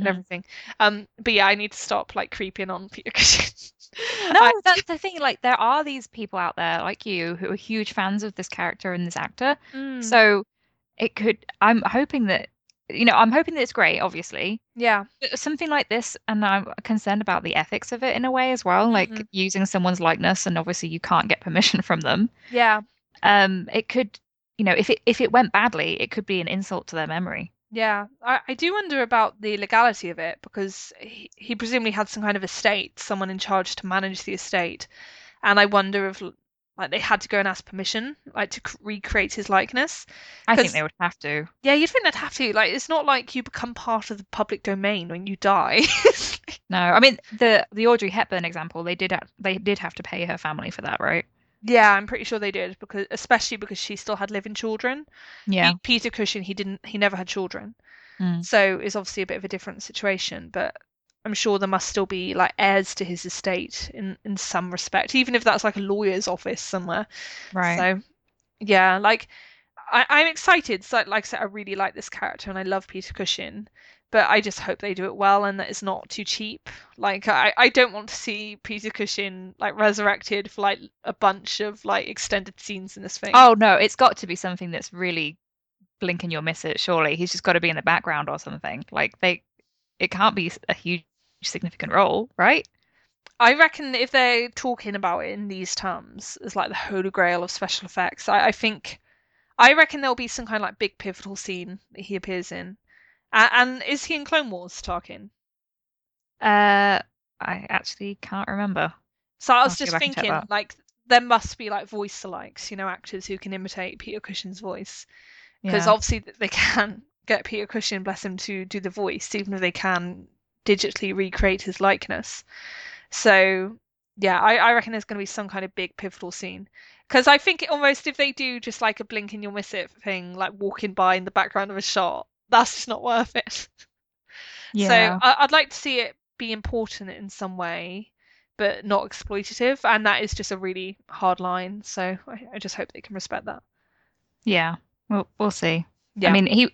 and hmm everything. Um, but yeah, I need to stop like creeping on Peter Cushing. No, I, that's the thing. Like, there are these people out there like you who are huge fans of this character and this actor. mm, So it could, I'm hoping that, you know, I'm hoping that it's great, obviously. yeah, But something like this, and I'm concerned about the ethics of it in a way as well, like hmm using someone's likeness, and obviously you can't get permission from them. yeah, Um, it could, you know, if it if it went badly, it could be an insult to their memory. yeah. I, I do wonder about the legality of it because he, he presumably had some kind of estate, someone in charge to manage the estate, and I wonder if like they had to go and ask permission, like to c- recreate his likeness. I think they would have to. yeah, you'd think they'd have to. Like, it's not like you become part of the public domain when you die. No, I mean the the Audrey Hepburn example, they did they did have to pay her family for that, right? Yeah, I'm pretty sure they did because especially because she still had living children. Yeah. Pe- Peter Cushing, he didn't, he never had children. Mm. So it's obviously a bit of a different situation, but I'm sure there must still be like heirs to his estate in in some respect, even if that's like a lawyer's office somewhere. Right. So yeah, like I, I'm excited. So like I said, I really like this character and I love Peter Cushing, but I just hope they do it well and that it's not too cheap. Like I, I don't want to see Peter Cushing like resurrected for like a bunch of like extended scenes in this thing. Oh no, it's got to be something that's really blink and you'll miss it, surely. He's just got to be in the background or something. Like they it can't be a huge significant role, right? I reckon if they're talking about it in these terms as like the holy grail of special effects, I, I think I reckon there'll be some kind of like big pivotal scene that he appears in. Uh, and is he in Clone Wars, Tarkin? Uh I actually can't remember. So I was have to go just back and check thinking, like, there must be like voice alikes, you know, actors who can imitate Peter Cushing's voice. Because Yeah. obviously they can get Peter Cushing, bless him, to do the voice, even if they can digitally recreate his likeness. So yeah, I, I reckon there's going to be some kind of big pivotal scene. Because I think almost if they do just like a blink and you'll miss it thing, like walking by in the background of a shot, that's just not worth it. So Yeah. I, I'd like to see it be important in some way, but not exploitative. And that is just a really hard line. So I, I just hope they can respect that. Yeah. We'll we'll see. Yeah. I mean, he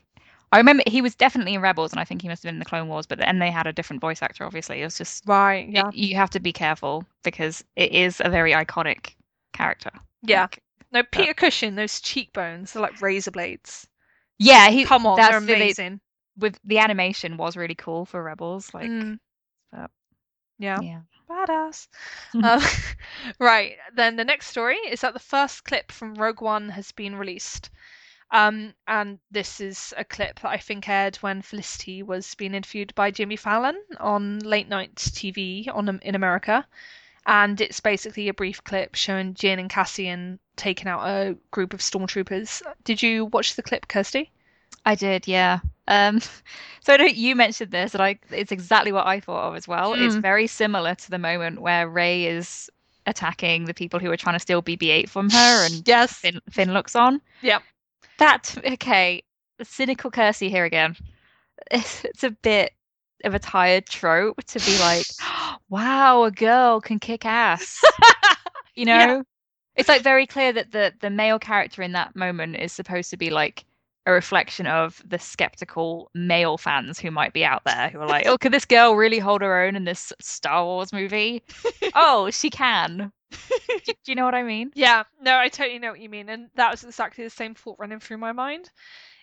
I remember he was definitely in Rebels and I think he must have been in the Clone Wars, but then they had a different voice actor, obviously. It was just right. it- Yeah. you have to be careful because it is a very iconic character. Yeah. Like, No, Peter Cushing, those cheekbones, they're like razor blades. yeah, he Come on, that's they're the- amazing. with the animation was really cool for Rebels. Like, Mm. but- Yeah. yeah. Badass. um, right, then the next story is that the first clip from Rogue One has been released. Um, and this is a clip that I think aired when Felicity was being interviewed by Jimmy Fallon on late night TV on in America. And it's basically a brief clip showing Jyn and Cassian taking out a group of stormtroopers. Did you watch the clip, Kirsty? I did, yeah. Um, so I know you mentioned this, and I it's exactly what I thought of as well. It's Mm. very similar to the moment where Rey is attacking the people who are trying to steal BB-8 from her, and yes, Finn, Finn looks on. Yep. That okay. Cynical Kirsty here again. It's, it's a bit of a tired trope to be like, wow, a girl can kick ass. You know? Yeah. It's like very clear that the the male character in that moment is supposed to be like a reflection of the skeptical male fans who might be out there who are like, oh, could this girl really hold her own in this Star Wars movie? oh, she can. do, you know what I mean? Yeah, no, I totally know what you mean, and that was exactly the same thought running through my mind.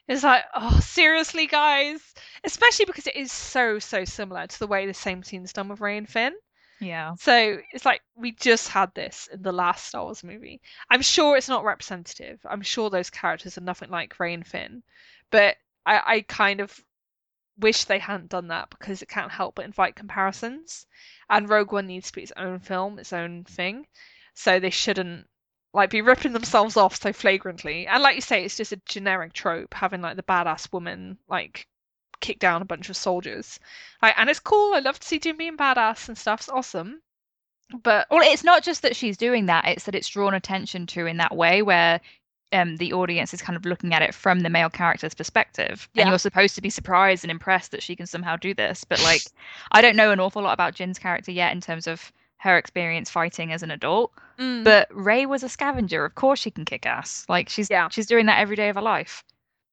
It's like, oh, seriously, guys, especially because it is so so similar to the way the same scene's done with Rey and Finn. Yeah. So it's like we just had this in the last Star Wars movie. I'm sure it's not representative. I'm sure those characters are nothing like Rey and Finn, but I, I kind of wish they hadn't done that because it can't help but invite comparisons. And Rogue One needs to be its own film, its own thing. So they shouldn't like be ripping themselves off so flagrantly. And like you say, it's just a generic trope having like the badass woman like kick down a bunch of soldiers. Like, and it's cool. I love to see Jyn being badass and stuff. It's awesome. But Well, it's not just that she's doing that, it's that it's drawn attention to in that way where um, the audience is kind of looking at it from the male character's perspective. Yeah. And you're supposed to be surprised and impressed that she can somehow do this. But like, I don't know an awful lot about Jyn's character yet in terms of her experience fighting as an adult. mm, But Rey was a scavenger. Of course she can kick ass. Like she's Yeah. she's doing that every day of her life.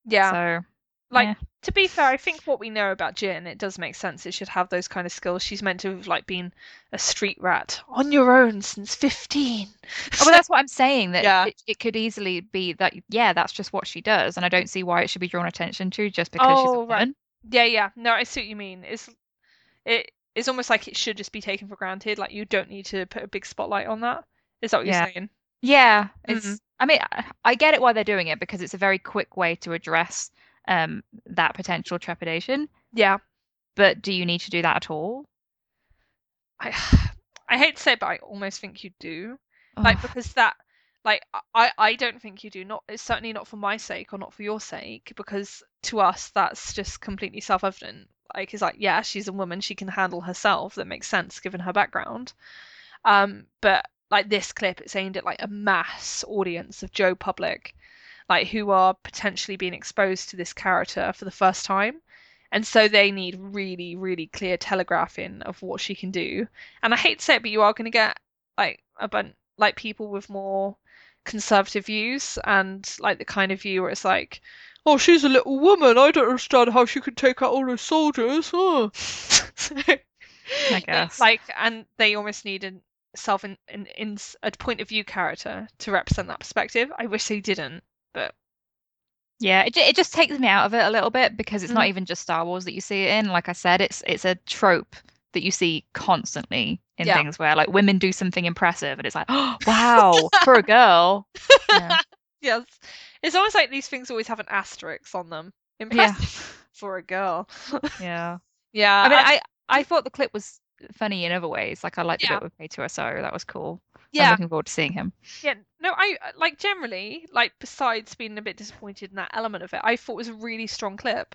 yeah, So like yeah. to be fair, I think what we know about Jyn, it does make sense. It should have those kind of skills. She's meant to have like been a street rat on your own since fifteen. Oh, well, that's what I'm saying. That Yeah. it, it could easily be that, yeah, that's just what she does, and I don't see why it should be drawn attention to just because she's a Oh, right. woman. yeah, yeah. No, I see what you mean. It's it it's almost like it should just be taken for granted. Like you don't need to put a big spotlight on that. Is that what Yeah. you're saying? Yeah, it's. Mhm. I mean, I, I get it why they're doing it because it's a very quick way to address um that potential trepidation. Yeah. But do you need to do that at all? I I hate to say it, but I almost think you do. like because that like I I don't think you do not it's certainly not for my sake or not for your sake because to us that's just completely self-evident like it's like yeah she's a woman she can handle herself that makes sense given her background um but like this clip it's aimed at like a mass audience of Joe public like who are potentially being exposed to this character for the first time and so they need really really clear telegraphing of what she can do and I hate to say it but you are going to get like a bunch like people with more conservative views and like the kind of view where it's like, oh, she's a little woman. I don't understand how she could take out all those soldiers. Oh. I guess. Like, and they almost need a self in, in, in a point of view character to represent that perspective. I wish they didn't, but Yeah, it, it just takes me out of it a little bit because it's not Mm. even just Star Wars that you see it in. Like I said, it's it's a trope that you see constantly in Yeah. things where like women do something impressive and it's like, oh, wow, for a girl. Yeah. yes, it's almost like these things always have an asterisk on them. Yeah. For a girl. Yeah. yeah, I mean, I I thought the clip was funny in other ways. Like I liked the bit with K2SO. That was cool. I'm yeah, looking forward to seeing him. Yeah, no, I like generally like besides being a bit disappointed in that element of it, I thought it was a really strong clip,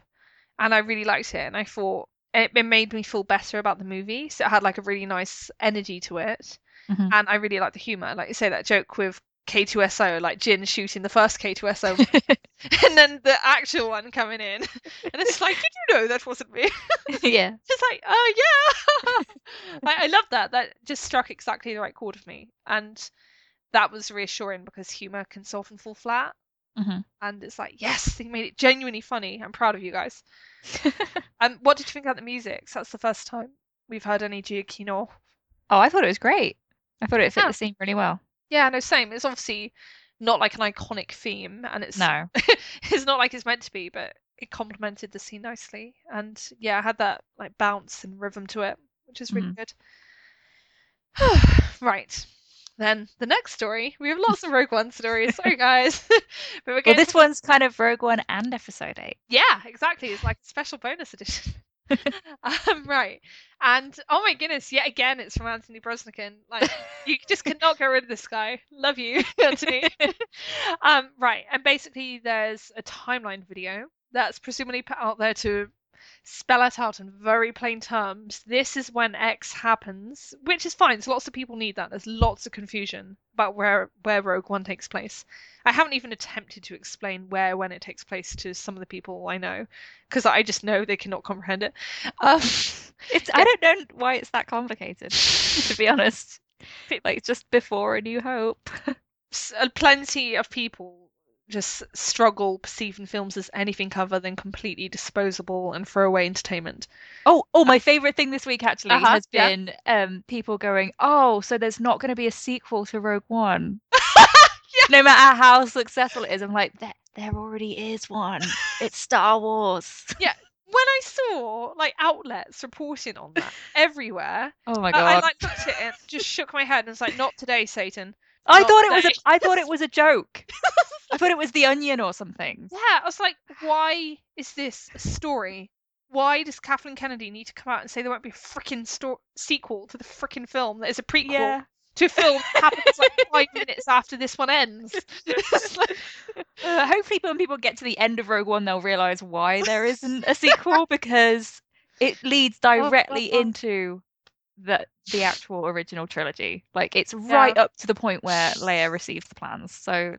and I really liked it, and I thought it, it made me feel better about the movie. So it had like a really nice energy to it, Mhm. and I really liked the humor. Like you say that joke with K2SO, like Jyn shooting the first K2SO, and then the actual one coming in, and it's like, did you know that wasn't me? yeah. just like, oh yeah. I, I love that. That just struck exactly the right chord of me, and that was reassuring because humor can so often fall flat. Mhm. And it's like, yes, they made it genuinely funny. I'm proud of you guys. And what did you think about the music? So that's the first time we've heard any Giacchino. Oh, I thought it was great. I thought it fit Yeah. the scene really well. Yeah, no, same. It's obviously not like an iconic theme, and it's No. it's not like it's meant to be, but it complemented the scene nicely. And yeah, it had that like bounce and rhythm to it, which is really mm-hmm. good. right. Then the next story. We have lots of Rogue One stories. Sorry, guys. but we're Well, going this one's kind of Rogue One and Episode Eight. Yeah, exactly. It's like a special bonus edition. um, right. And oh my goodness, yet again, it's from Anthony Breznican. Like, you just cannot get rid of this guy. Love you, Anthony. um, right. And basically, there's a timeline video that's presumably put out there to spell it out in very plain terms. This is when X happens, which is fine. So lots of people need that. There's lots of confusion about where where Rogue One takes place. I haven't even attempted to explain where when it takes place to some of the people I know because I just know they cannot comprehend it. Um, it's I don't know why it's that complicated. to be honest, like just before A New Hope. Uh, plenty of people just struggle perceiving films as anything other than completely disposable and throwaway entertainment. Oh, oh, my favorite thing this week actually uh-huh, has been yeah. um, people going, "Oh, so there's not going to be a sequel to Rogue One." yeah. No matter how successful it is, I'm like, there, there already is one. It's Star Wars. Yeah, when I saw like outlets reporting on that everywhere, oh my god! I, I like looked at it and just shook my head and was like, "Not today, Satan." I thought it was a, I thought it was a joke. I thought it was the Onion or something. Yeah, I was like, why is this a story? Why does Kathleen Kennedy need to come out and say there won't be a freaking sto- sequel to the freaking film that is a prequel yeah. to a film that happens like five minutes after this one ends? like... uh, hopefully, when people get to the end of Rogue One, they'll realize why there isn't a sequel because it leads directly into the the actual original trilogy. Like it's right up to the point where Leia receives the plans. So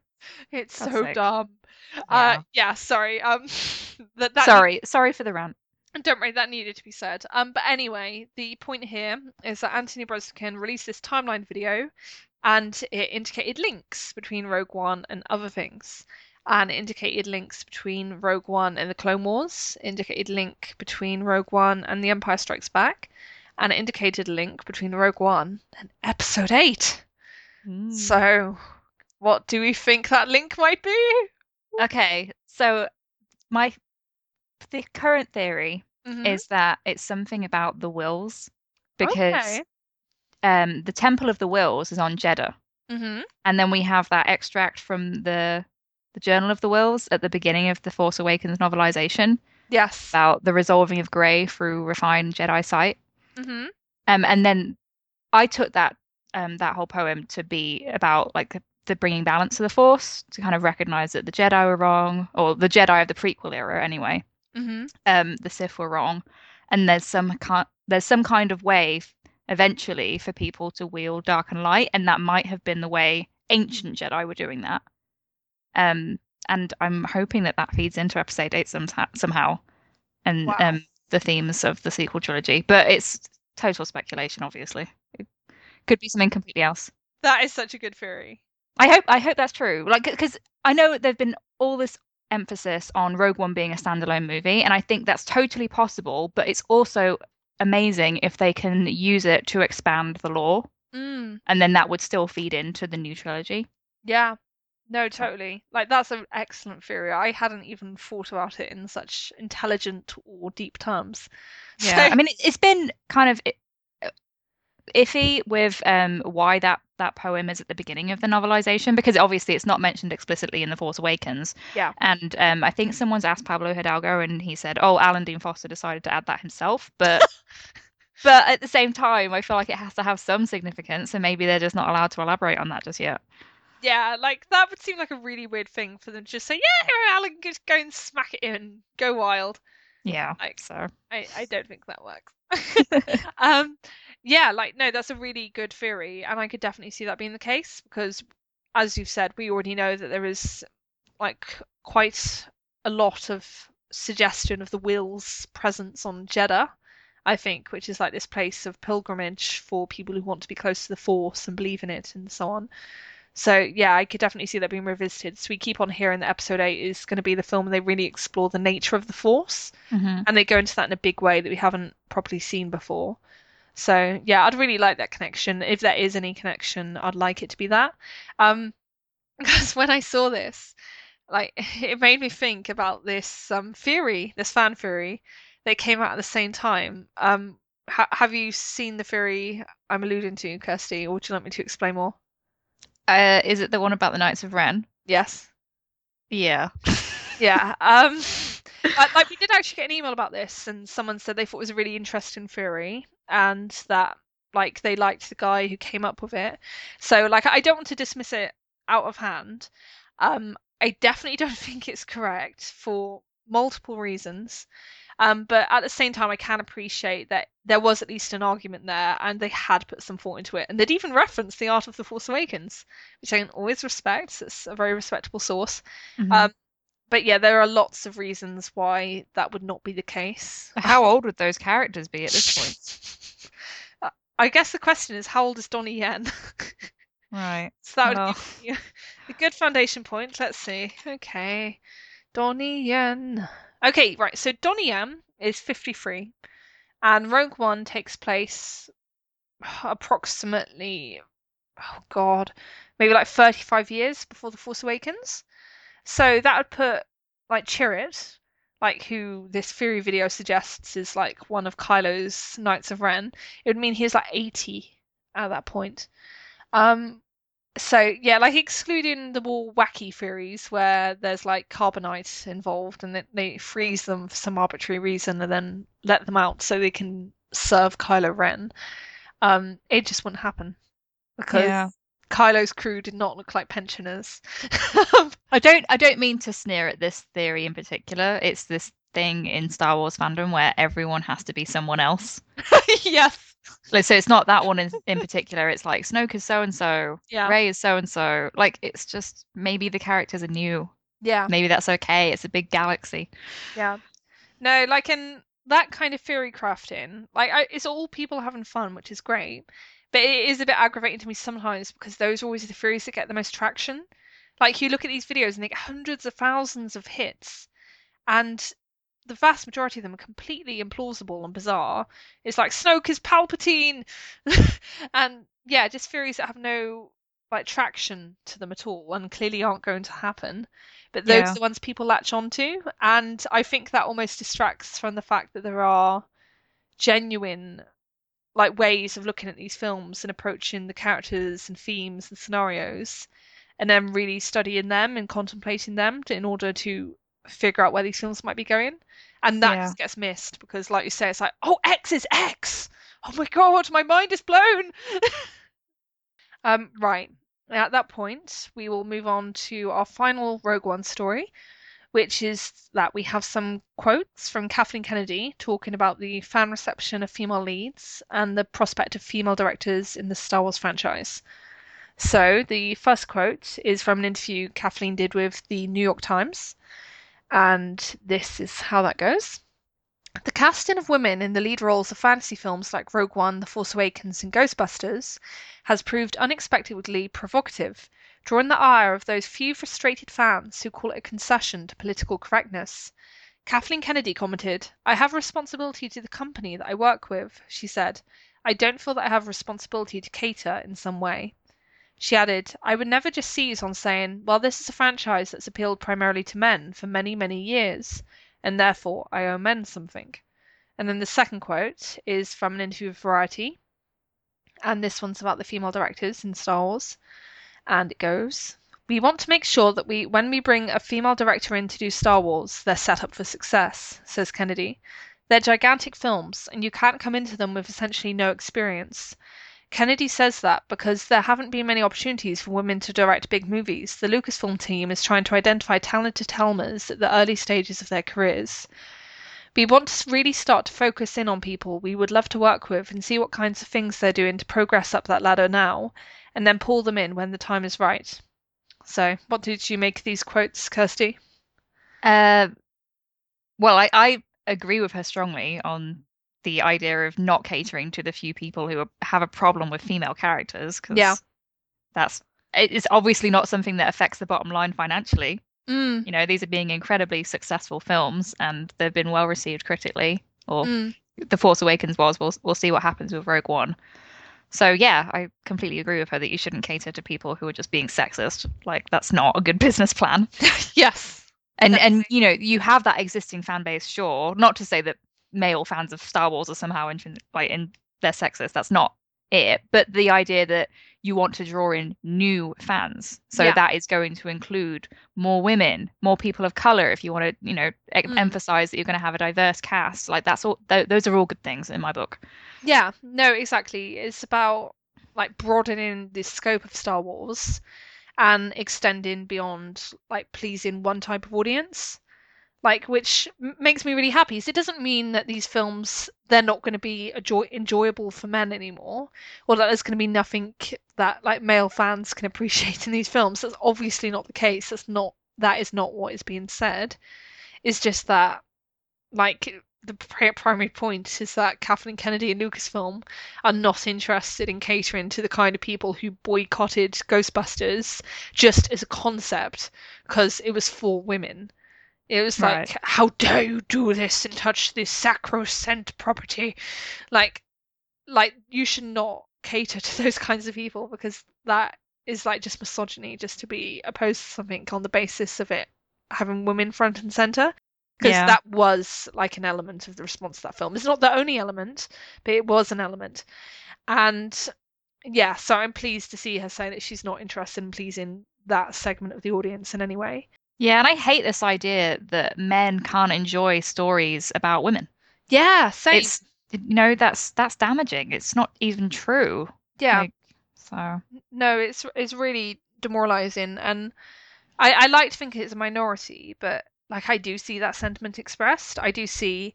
it's so sick. dumb. Yeah. Uh yeah, sorry. Um that, that Sorry, ne- sorry for the rant. Don't worry, that needed to be said. Um but anyway, the point here is that Anthony Breznican released this timeline video and it indicated links between Rogue One and other things. And indicated links between Rogue One and the Clone Wars, indicated link between Rogue One and The Empire Strikes Back, and it indicated a link between Rogue One and Episode 8. Mm. So, what do we think that link might be? Okay, so my the current theory mm-hmm. is that it's something about the Whills because okay. um, the Temple of the Whills is on Jedha, mm-hmm. and then we have that extract from the the Journal of the Whills at the beginning of the Force Awakens novelization. Yes, about the resolving of grey through refined Jedi sight. Mm-hmm. Um, and then I took that um, that whole poem to be about like the bringing balance of the Force to kind of recognize that the Jedi were wrong, or the Jedi of the prequel era anyway. Mm-hmm. Um, the Sith were wrong, and there's some kind there's some kind of way eventually for people to wield dark and light, and that might have been the way ancient Jedi were doing that. Um, and I'm hoping that that feeds into Episode Eight somehow, somehow, and wow. um, the themes of the sequel trilogy, but it's total speculation. Obviously, it could be something completely else. That is such a good theory. I hope I hope that's true. Like, because I know there's been all this emphasis on Rogue One being a standalone movie, and I think that's totally possible. But it's also amazing if they can use it to expand the lore, mm. and then that would still feed into the new trilogy. Yeah, no, totally. Like that's an excellent theory. I hadn't even thought about it in such intelligent or deep terms. Yeah, so... I mean, it's been kind of iffy with um, why that that poem is at the beginning of the novelization because obviously it's not mentioned explicitly in The Force Awakens. Yeah. And um, I think someone's asked Pablo Hidalgo and he said, "Oh, Alan Dean Foster decided to add that himself," but. but at the same time, I feel like it has to have some significance, and maybe they're just not allowed to elaborate on that just yet. Yeah, like that would seem like a really weird thing for them to just say, "Yeah, Alan, just go and smack it in, go wild." Yeah, like so. I I don't think that works. um, yeah, like no, that's a really good theory, and I could definitely see that being the case because, as you've said, we already know that there is like quite a lot of suggestion of the Whills' presence on Jedha. I think, which is like this place of pilgrimage for people who want to be close to the Force and believe in it and so on. So yeah, I could definitely see that being revisited. So we keep on hearing that episode eight is going to be the film they really explore the nature of the Force, mm-hmm. and they go into that in a big way that we haven't properly seen before. So yeah, I'd really like that connection. If there is any connection, I'd like it to be that. Um, because when I saw this, like it made me think about this um theory, this fan theory that came out at the same time. Um, ha- have you seen the theory I'm alluding to, Kirsty, or would you like me to explain more? Uh, is it the one about the Knights of Ren? Yes. Yeah. yeah. Um, like we did actually get an email about this, and someone said they thought it was a really interesting theory, and that like they liked the guy who came up with it. So like I don't want to dismiss it out of hand. Um, I definitely don't think it's correct for multiple reasons. Um, but at the same time, I can appreciate that there was at least an argument there, and they had put some thought into it, and they'd even referenced the art of the Force Awakens, which I can always respect. It's a very respectable source. Mhm. Um, but yeah, there are lots of reasons why that would not be the case. How old would those characters be at this point? Uh, I guess the question is, how old is Donnie Yen? Right. So that would Well. you a good foundation point. Let's see. Okay. Donnie Yen. Okay, right. So Donnie Yen is 53, and Rogue One takes place approximately, oh God, maybe like 35 years before The Force Awakens. So that would put like Chirrut, like who this theory video suggests is like one of Kylo's Knights of Ren. It would mean he's like 80 at that point. Um, so yeah, like excluding the more wacky theories where there's like carbonite involved and that they freeze them for some arbitrary reason and then let them out so they can serve Kylo Ren. Um, it just wouldn't happen because Yeah. Kylo's crew did not look like pensioners. I don't I don't mean to sneer at this theory in particular. It's this thing in Star Wars fandom where everyone has to be someone else. yes. Like so it's not that one in, in particular. It's like Snoke is so and so, Yeah. Rey is so and so. Like it's just maybe the characters are new. Yeah. Maybe that's okay. It's a big galaxy. Yeah. No, like in that kind of theory crafting, like I, it's all people having fun, which is great. But it is a bit aggravating to me sometimes because those are always the theories that get the most traction. Like you look at these videos and they get hundreds of thousands of hits, and the vast majority of them are completely implausible and bizarre. It's like Snoke is Palpatine, and yeah, just theories that have no like traction to them at all and clearly aren't going to happen. But those Yeah. are the ones people latch onto, and I think that almost distracts from the fact that there are genuine like ways of looking at these films and approaching the characters and themes and scenarios and then really studying them and contemplating them to, in order to figure out where these films might be going. And that Yeah. just gets missed because like you say it's like oh x is x. Oh my god my mind is blown. Um right. At that point we will move on to our final rogue one story which is that we have some quotes from Kathleen Kennedy talking about the fan reception of female leads and the prospect of female directors in the Star Wars franchise. So, the first quote is from an interview Kathleen did with the New York Times, and this is how that goes. The casting of women in the lead roles of fantasy films like Rogue One, The Force Awakens, and Ghostbusters has proved unexpectedly provocative drawing the ire of those few frustrated fans who call it a concession to political correctness. Kathleen Kennedy commented, I have a responsibility to the company that I work with, she said. I don't feel that I have a responsibility to cater in some way. She added, I would never just seize on saying, well, this is a franchise that's appealed primarily to men for many, many years, and therefore I owe men something. And then the second quote is from an interview with Variety, and this one's about the female directors in Star Wars and it goes we want to make sure that we when we bring a female director in to do Star Wars they're set up for success says Kennedy they're gigantic films and you can't come into them with essentially no experience Kennedy says that because there haven't been many opportunities for women to direct big movies the Lucasfilm team is trying to identify talented helmers at the early stages of their careers we want to really start to focus in on people we would love to work with and see what kinds of things they're doing to progress up that ladder now and then pull them in when the time is right. So, what did you make of these quotes, Kirsty? Uh, well, I, I agree with her strongly on the idea of not catering to the few people who have a problem with female characters. 'cause Yeah. that's it's obviously not something that affects the bottom line financially. Mm, You know, these are being incredibly successful films, and they've been well received critically. Or mm, The Force Awakens was. We'll we'll see what happens with Rogue One. So yeah, I completely agree with her that you shouldn't cater to people who are just being sexist. Like that's not a good business plan. yes. And and you know you have that existing fan base, sure. Not to say that male fans of Star Wars are somehow in, like in they're sexist. That's not it. But the idea that you want to draw in new fans, so Yeah. that is going to include more women, more people of color. If you want to, you know, e- Mm. emphasize that you're going to have a diverse cast, like that's all. Th- those are all good things in my book. Yeah, no, exactly. It's about like broadening the scope of Star Wars and extending beyond like pleasing one type of audience. Like which makes me really happy. So it doesn't mean that these films they're not going to be enjoy- enjoyable for men anymore, or that there's going to be nothing that like male fans can appreciate in these films. That's obviously not the case. That's not that is not what is being said. It's just that like the primary point is that Kathleen Kennedy and Lucasfilm are not interested in catering to the kind of people who boycotted Ghostbusters just as a concept because it was for women. It was like, right. how dare you do this and touch this sacrosanct property? Like, like you should not cater to those kinds of people because that is like just misogyny, just to be opposed to something on the basis of it having women front and center. Because yeah. that was like an element of the response to that film. It's not the only element, but it was an element. And yeah, so I'm pleased to see her say that she's not interested in pleasing that segment of the audience in any way. Yeah, and I hate this idea that men can't enjoy stories about women. Yeah, same. It's you know that's that's damaging. It's not even true. Yeah. Like, so no, it's it's really demoralizing, and I I like to think it's a minority, but like I do see that sentiment expressed. I do see,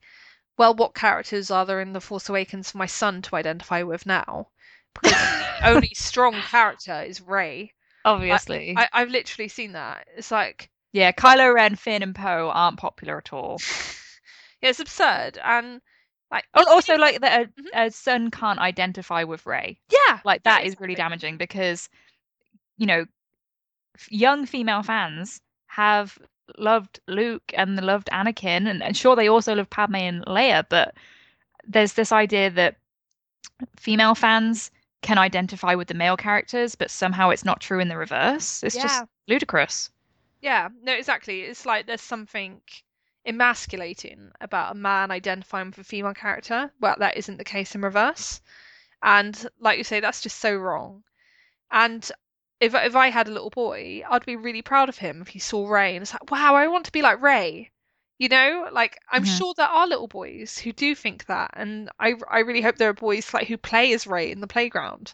well, what characters are there in the Force Awakens for my son to identify with now? Because the only strong character is Rey. Obviously, I, I, I've literally seen that. It's like yeah, Kylo Ren, Finn, and Poe aren't popular at all. yeah, it's absurd, and like also like that a, mm-hmm. a, son can't identify with Rey. Yeah, like that is really damaging because you know young female fans have loved Luke and they loved Anakin, and, and sure they also love Padme and Leia, but there's this idea that female fans can identify with the male characters, but somehow it's not true in the reverse. It's yeah. just ludicrous. Yeah, no, exactly. It's like there's something emasculating about a man identifying with a female character. Well, that isn't the case in reverse. And like you say, that's just so wrong. And if if I had a little boy, I'd be really proud of him if he saw Rey and it's like, wow, I want to be like Rey. You know, like I'm mm-hmm. sure there are little boys who do think that, and I I really hope there are boys like who play as Rey in the playground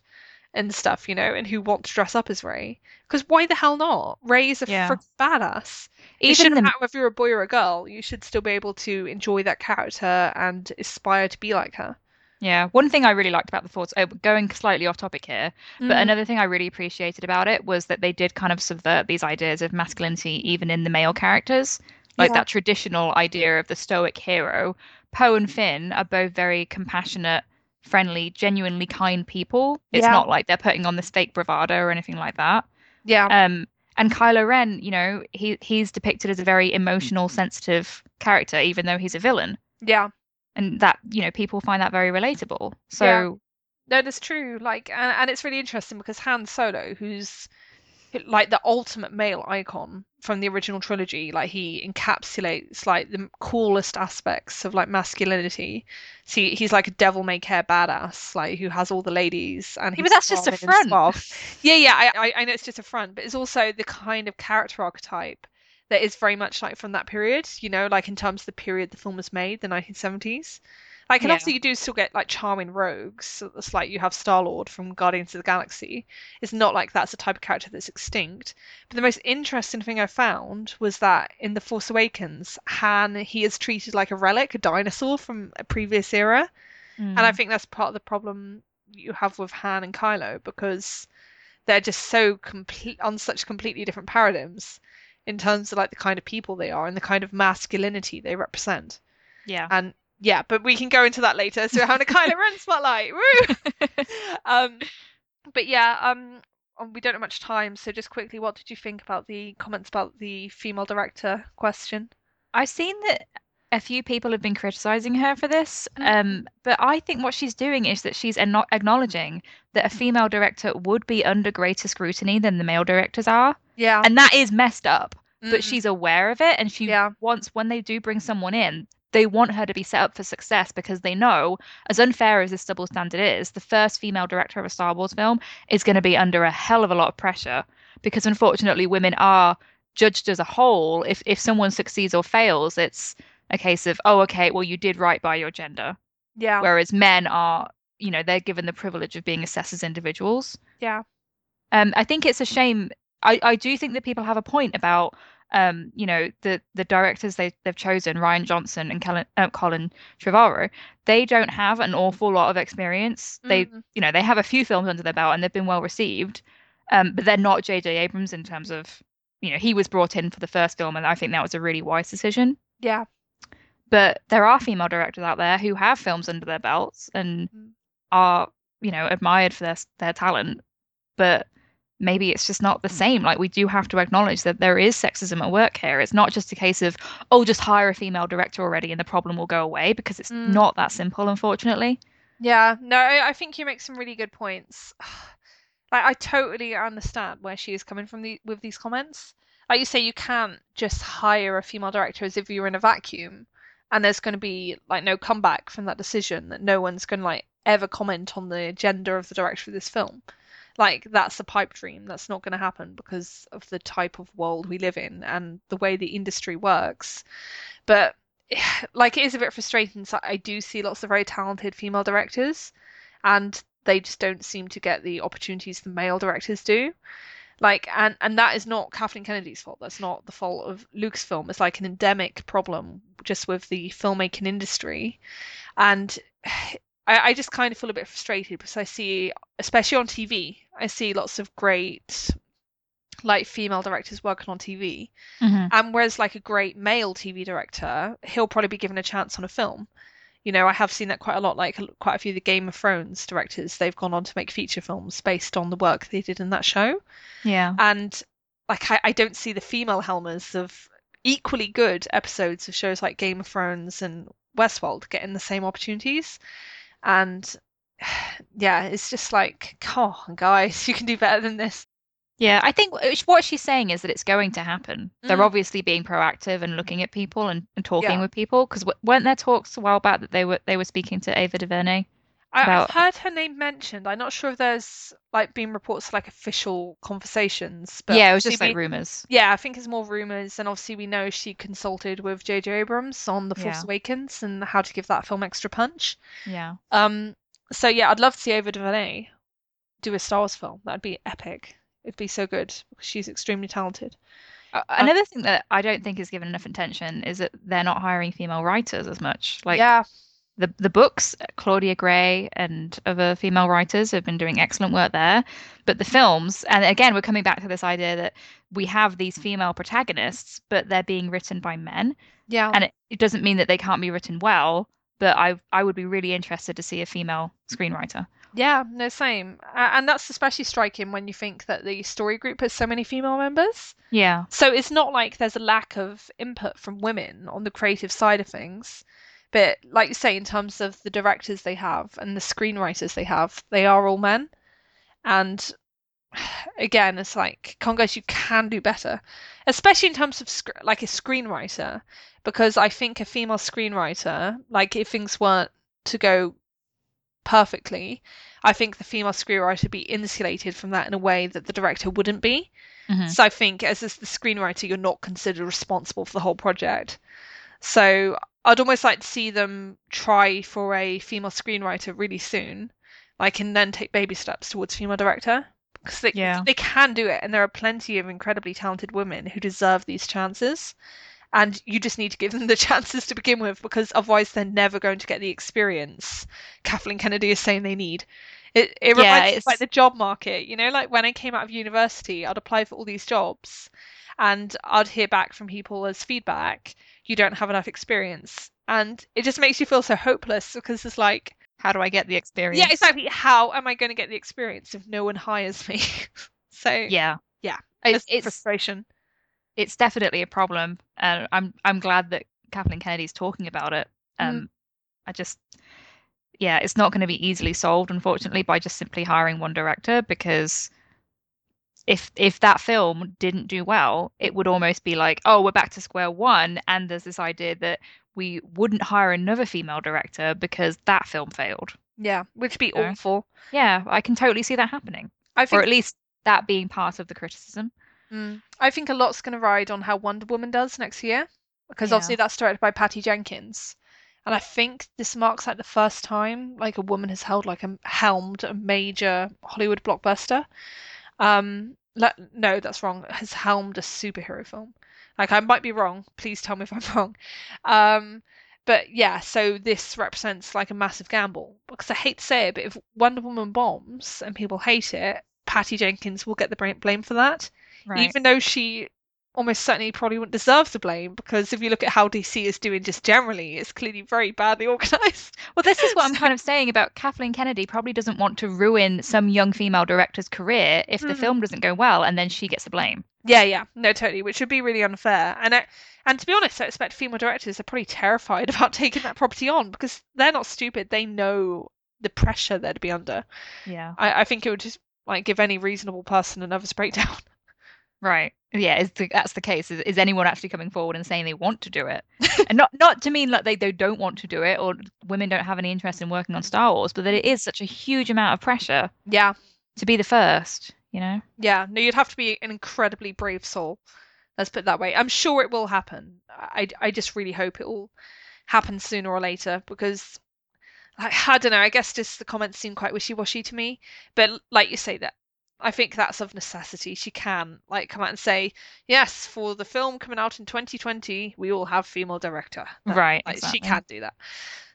and stuff, you know, and who want to dress up as Rey. Because why the hell not? Rey is a yeah. friggin' badass. Even it shouldn't the... matter if you're a boy or a girl. You should still be able to enjoy that character and aspire to be like her. Yeah, one thing I really liked about the Force, oh, going slightly off topic here, mm. but another thing I really appreciated about it was that they did kind of subvert these ideas of masculinity even in the male characters. Like yeah. that traditional idea of the stoic hero. Poe and Finn are both very compassionate, friendly, genuinely kind people. It's yeah. not like they're putting on this fake bravado or anything like that. Yeah. Um, and Kylo Ren, you know, he he's depicted as a very emotional, sensitive character, even though he's a villain. Yeah. And that, you know, people find that very relatable. So yeah. No, that's true. Like and, and it's really interesting because Han Solo, who's like the ultimate male icon from the original trilogy like he encapsulates like the coolest aspects of like masculinity. See he's like a devil may care badass like who has all the ladies and yeah, but that's just a front. yeah yeah I, I know it's just a front but it's also the kind of character archetype that is very much like from that period you know like in terms of the period the film was made the 1970s like, and yeah. obviously you do still get like charming rogues. It's like you have Star Lord from Guardians of the Galaxy. It's not like that's the type of character that's extinct. But the most interesting thing I found was that in The Force Awakens, Han he is treated like a relic, a dinosaur from a previous era, mm. and I mm. think that's part of the problem you have with Han and Kylo because they're just so complete on such completely different paradigms in terms of like the kind of people they are and the kind of masculinity they represent. Yeah. And yeah, but we can go into that later. So having a Kylo Ren spotlight, woo! um, but yeah, um, um, we don't have much time, so just quickly, what did you think about the comments about the female director question? I've seen that a few people have been criticizing her for this, mm-hmm. um, but I think what she's doing is that she's acknowledging that a female director would be under greater scrutiny than the male directors are. Yeah, and that is messed up. Mm-hmm. But she's aware of it, and she yeah. wants when they do bring someone in, they want her to be set up for success because they know, as unfair as this double standard is, the first female director of a Star Wars film is going to be under a hell of a lot of pressure because unfortunately women are judged as a whole. If if someone succeeds or fails, it's a case of, oh, okay, well, you did right by your gender. Yeah. Whereas men are, you know, they're given the privilege of being assessed as individuals. Yeah. Um, I think it's a shame. I, I do think that people have a point about um, you know, the the directors they they've chosen, Rian Johnson and Colin, uh, Colin Trevorrow, they don't have an awful lot of experience. They, Mm. you know, they have a few films under their belt and they've been well received, um, but they're not J.J. Abrams in terms of, you know, he was brought in for the first film, and I think that was a really wise decision. Yeah. But there are female directors out there who have films under their belts and Mm. are, you know, admired for their their talent, but maybe it's just not the same. Like we do have to acknowledge that there is sexism at work here. It's not just a case of, oh, just hire a female director already and the problem will go away because it's Mm. not that simple, unfortunately. Yeah, no, I I think you make some really good points. Like, I totally understand where she is coming from the, with these comments. Like you say, you can't just hire a female director as if you were in a vacuum, and there's going to be like no comeback from that decision. That no one's going to like ever comment on the gender of the director of this film. Like that's a pipe dream. That's not going to happen because of the type of world we live in and the way the industry works. But like it is a bit frustrating. So I do see lots of very talented female directors, and they just don't seem to get the opportunities the male directors do. Like and and that is not Kathleen Kennedy's fault. That's not the fault of Lucasfilm. It's like an endemic problem just with the filmmaking industry, and I, I just kind of feel a bit frustrated because I see, especially on TV, I see lots of great like female directors working on TV. Mhm. And whereas like a great male TV director, he'll probably be given a chance on a film. You know, I have seen that quite a lot. Like quite a few of the Game of Thrones directors, they've gone on to make feature films based on the work they did in that show. Yeah. And like I, I don't see the female Helmers of equally good episodes of shows like Game of Thrones and Westworld getting the same opportunities. And yeah, it's just like, come on, guys, you can do better than this. Yeah, I think what she's saying is that it's going to happen. They're Mm. obviously being proactive and looking at people and, and talking Yeah. with people because weren't there talks a while back that they were they were speaking to Ava DuVernay? I, About- I've heard her name mentioned. I'm not sure if there's like been reports of, like official conversations, but yeah, it was just obviously like we- rumors. yeah, I think it's more rumors, and obviously we know she consulted with J.J. Abrams on The Force Yeah. Awakens and how to give that film extra punch. Yeah. Um, so yeah, I'd love to see Ava DuVernay do a Star Wars film. That'd be epic. It'd be so good because she's extremely talented. Uh, Another thing that I don't think is given enough attention is that they're not hiring female writers as much. Like yeah, the the books, Claudia Gray and other female writers have been doing excellent work there. But the films, and again, we're coming back to this idea that we have these female protagonists, but they're being written by men. yeah, And it, it doesn't mean that they can't be written well, but I I would be really interested to see a female screenwriter. yeah. No, same. And that's especially striking when you think that the story group has so many female members. Yeah. So it's not like there's a lack of input from women on the creative side of things. But like you say, in terms of the directors they have and the screenwriters they have, they are all men. And again, it's like, guys, you can do better, especially in terms of sc- like a screenwriter, because I think a female screenwriter, like if things weren't to go perfectly, I think the female screenwriter would be insulated from that in a way that the director wouldn't be. Mhm. So I think as the screenwriter, you're not considered responsible for the whole project. So I'd almost like to see them try for a female screenwriter really soon, like and then take baby steps towards female director because they Yeah. they can do it, and there are plenty of incredibly talented women who deserve these chances. And you just need to give them the chances to begin with, because otherwise they're never going to get the experience Kathleen Kennedy is saying they need. It it Yeah, reminds me of like the job market, you know, like when I came out of university, I'd apply for all these jobs and I'd hear back from people as feedback, you don't have enough experience. And it just makes you feel so hopeless because it's like, How do I get the experience? yeah, exactly. How am I going to get the experience if no one hires me? so Yeah. Yeah. It's it's, frustration. it's definitely a problem, and I'm I'm glad that Kathleen Kennedy's talking about it. Mm. Um, I just, yeah, it's not going to be easily solved, unfortunately, by just simply hiring one director because if if that film didn't do well, it would almost be like, oh, we're back to square one, and there's this idea that we wouldn't hire another female director because that film failed. Yeah, which would be awful. Yeah, I can totally see that happening, I think, or at least that being part of the criticism. Mm. I think a lot's going to ride on how Wonder Woman does next year, because Yeah. obviously that's directed by Patty Jenkins, and I think this marks like the first time like a woman has held like a helmed a major Hollywood blockbuster. Um, le- no, that's wrong. Has helmed a superhero film. Like I might be wrong. Please tell me if I'm wrong. Um, but yeah, so this represents like a massive gamble because I hate to say it, but if Wonder Woman bombs and people hate it, Patty Jenkins will get the blame for that, Right. even though she almost certainly probably wouldn't deserve the blame because if you look at how DC is doing just generally, it's clearly very badly organized. Well, this is what I'm kind of saying about Kathleen Kennedy probably doesn't want to ruin some young female director's career if the Mm. film doesn't go well and then she gets the blame. Yeah, yeah, no, totally, which would be really unfair. And I, and to be honest, I expect female directors are probably terrified about taking that property on because they're not stupid. They know the pressure they'd be under. Yeah. I, I think it would just like give any reasonable person a nervous breakdown. Right. Yeah, is the, that's the case. Is, is anyone actually coming forward and saying they want to do it? and not not to mean like they, they don't want to do it or women don't have any interest in working on Star Wars, but that it is such a huge amount of pressure Yeah, to be the first, you know? yeah. No, you'd have to be an incredibly brave soul. Let's put it that way. I'm sure it will happen. I, I just really hope it will happen sooner or later because I, I don't know. I guess just the comments seem quite wishy-washy to me. But like you say, that I think that's of necessity. She can like come out and say, yes, for the film coming out in 2020, we will have female director. That- Right, like, exactly. She can do that.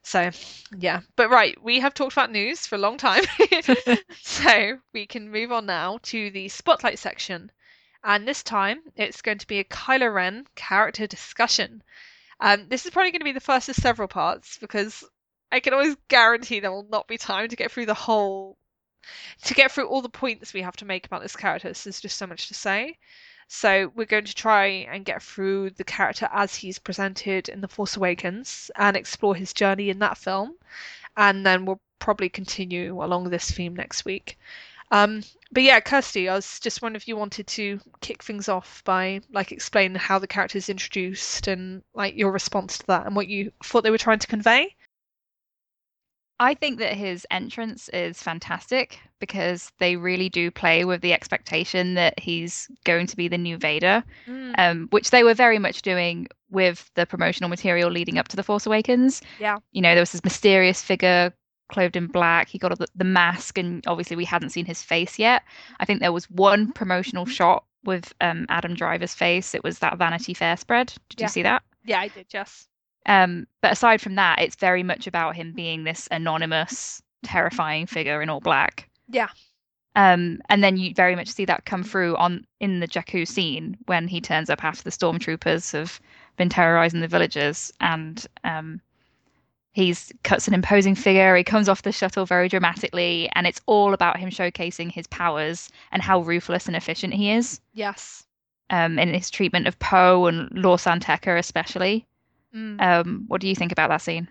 So yeah, but right, we have talked about news for a long time, so we can move on now to the spotlight section. And this time it's going to be a Kylo Ren character discussion. Um, this is probably going to be the first of several parts because I can always guarantee there will not be time to get through the whole, to get through all the points we have to make about this character. There's just so much to say. So we're going to try and get through the character as he's presented in The Force Awakens and explore his journey in that film. And then we'll probably continue along this theme next week. Um, but yeah, Kirsty, I was just wondering if you wanted to kick things off by like explain how the character is introduced and like your response to that and what you thought they were trying to convey. I think that his entrance is fantastic because they really do play with the expectation that he's going to be the new Vader, Mm, um, which they were very much doing with the promotional material leading up to The Force Awakens. Yeah. You know, there was this mysterious figure clothed in black. He got the, the mask, and obviously we hadn't seen his face yet. I think there was one promotional shot with um, Adam Driver's face. It was that Vanity Fair spread. Did Yeah. you see that? yeah, I did, yes. Um, but aside from that, it's very much about him being this anonymous, terrifying figure in all black. Yeah. Um, and then you very much see that come through on in the Jakku scene when he turns up after the stormtroopers have been terrorizing the villagers, and um, he's cuts an imposing figure. He comes off the shuttle very dramatically, and it's all about him showcasing his powers and how ruthless and efficient he is. Yes. Um, in his treatment of Poe and Lor San Tekka, especially. Mm. Um, what do you think about that scene?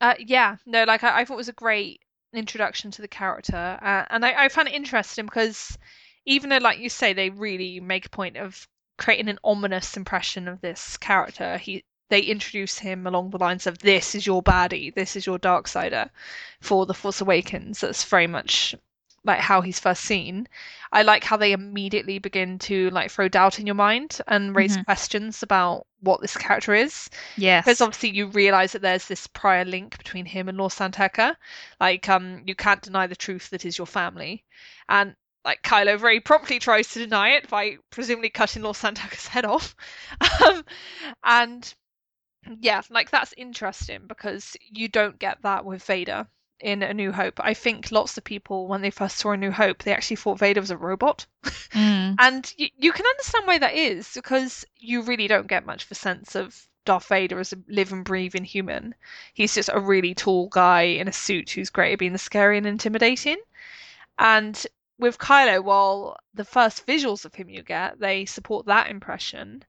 Uh, yeah, no, like I, I thought it was a great introduction to the character, uh, and I, I found it interesting because even though, like you say, they really make a point of creating an ominous impression of this character, he they introduce him along the lines of "This is your baddie, this is your dark sider," for the Force Awakens. That's very much like how he's first seen. I like how they immediately begin to like throw doubt in your mind and raise Mhm. questions about what this character is Yes. because obviously you realize that there's this prior link between him and Lord San Tekka. Like, um, you can't deny the truth that is your family, and like Kylo very promptly tries to deny it by presumably cutting Lord San Tekka's head off. um, and yeah, like that's interesting because you don't get that with Vader in A New Hope. I think lots of people, when they first saw A New Hope, they actually thought Vader was a robot. Mm. And you, you can understand why that is because you really don't get much of a sense of Darth Vader as a living, breathing human. He's just a really tall guy in a suit who's great at being scary and intimidating. And with Kylo, while the first visuals of him you get, they support that impression.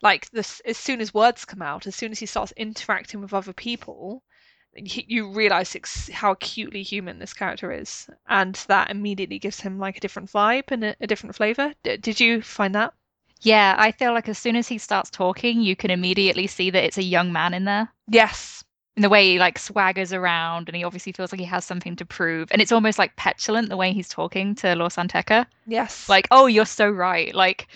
Like this, as soon as words come out, as soon as he starts interacting with other people, you realize ex- how acutely human this character is, and that immediately gives him like a different vibe and a, a different flavor. D- did you find that? Yeah, I feel like as soon as he starts talking, you can immediately see that it's a young man in there. Yes. In the way he like swaggers around and he obviously feels like he has something to prove. And it's almost like petulant the way he's talking to Lor San Tekka. Yes. Like, oh, you're so right. Like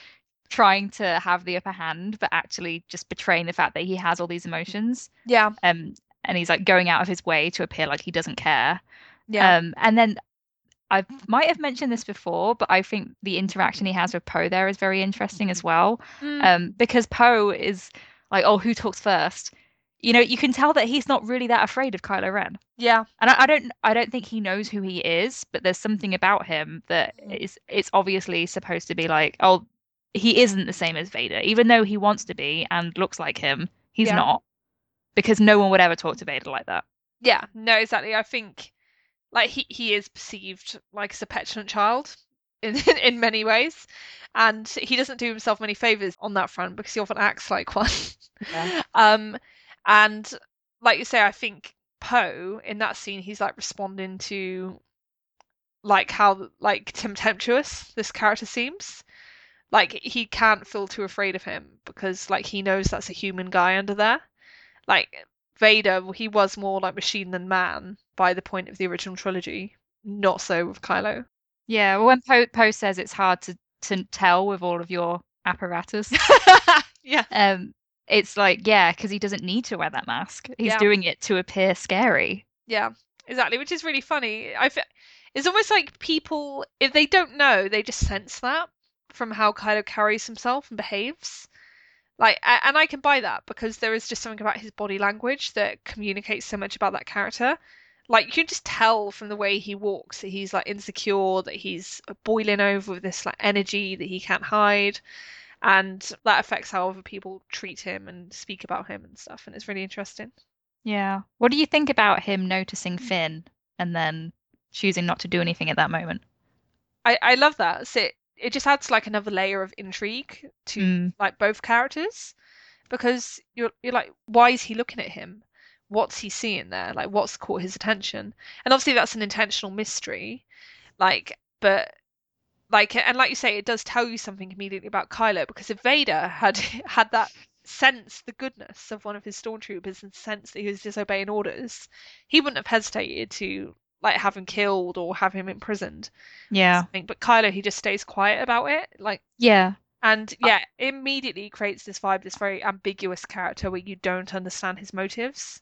trying to have the upper hand, but actually just betraying the fact that he has all these emotions. yeah, Um, and he's like going out of his way to appear like he doesn't care. yeah, Um, and then I might have mentioned this before, but I think the interaction he has with Poe there is very interesting as well. Mm. Um, because Poe is like, oh, who talks first? You know, you can tell that he's not really that afraid of Kylo Ren. Yeah. And I, I don't I don't think he knows who he is, but there's something about him that Mm. it's obviously supposed to be like, oh, he isn't the same as Vader, even though he wants to be and looks like him, he's Yeah. not. Because no one would ever talk to Vader like that. Yeah, no, exactly. I think like he, he is perceived like as a petulant child in in many ways. And he doesn't do himself many favors on that front because he often acts like one. Yeah. Um and like you say, I think Poe in that scene he's like responding to like how like contemptuous this character seems. Like he can't feel too afraid of him because like he knows that's a human guy under there. Like Vader, he was more like machine than man by the point of the original trilogy. Not so with Kylo. Yeah, well, when Poe Poe says it's hard to to tell with all of your apparatus, yeah. um, it's like yeah, because he doesn't need to wear that mask. He's Yeah. doing it to appear scary. Yeah, exactly, which is really funny. I fe- it's almost like people, if they don't know, they just sense that from how Kylo carries himself and behaves. Like, and I can buy that because there is just something about his body language that communicates so much about that character. Like, you can just tell from the way he walks that he's like insecure, that he's boiling over with this like energy that he can't hide, and that affects how other people treat him and speak about him and stuff. And it's really interesting. Yeah. What do you think about him noticing Finn and then choosing not to do anything at that moment? I, I love that. So it, just adds like another layer of intrigue to Mm. like both characters because you're you're like, why is he looking at him? What's he seeing there? Like what's caught his attention? And obviously that's an intentional mystery. Like, but like and like you say, it does tell you something immediately about Kylo because if Vader had had that sense the goodness of one of his stormtroopers and sense that he was disobeying orders, he wouldn't have hesitated to like have him killed or have him imprisoned Yeah. But Kylo, he just stays quiet about it. Like, Yeah. and yeah, immediately creates this vibe, this very ambiguous character where you don't understand his motives.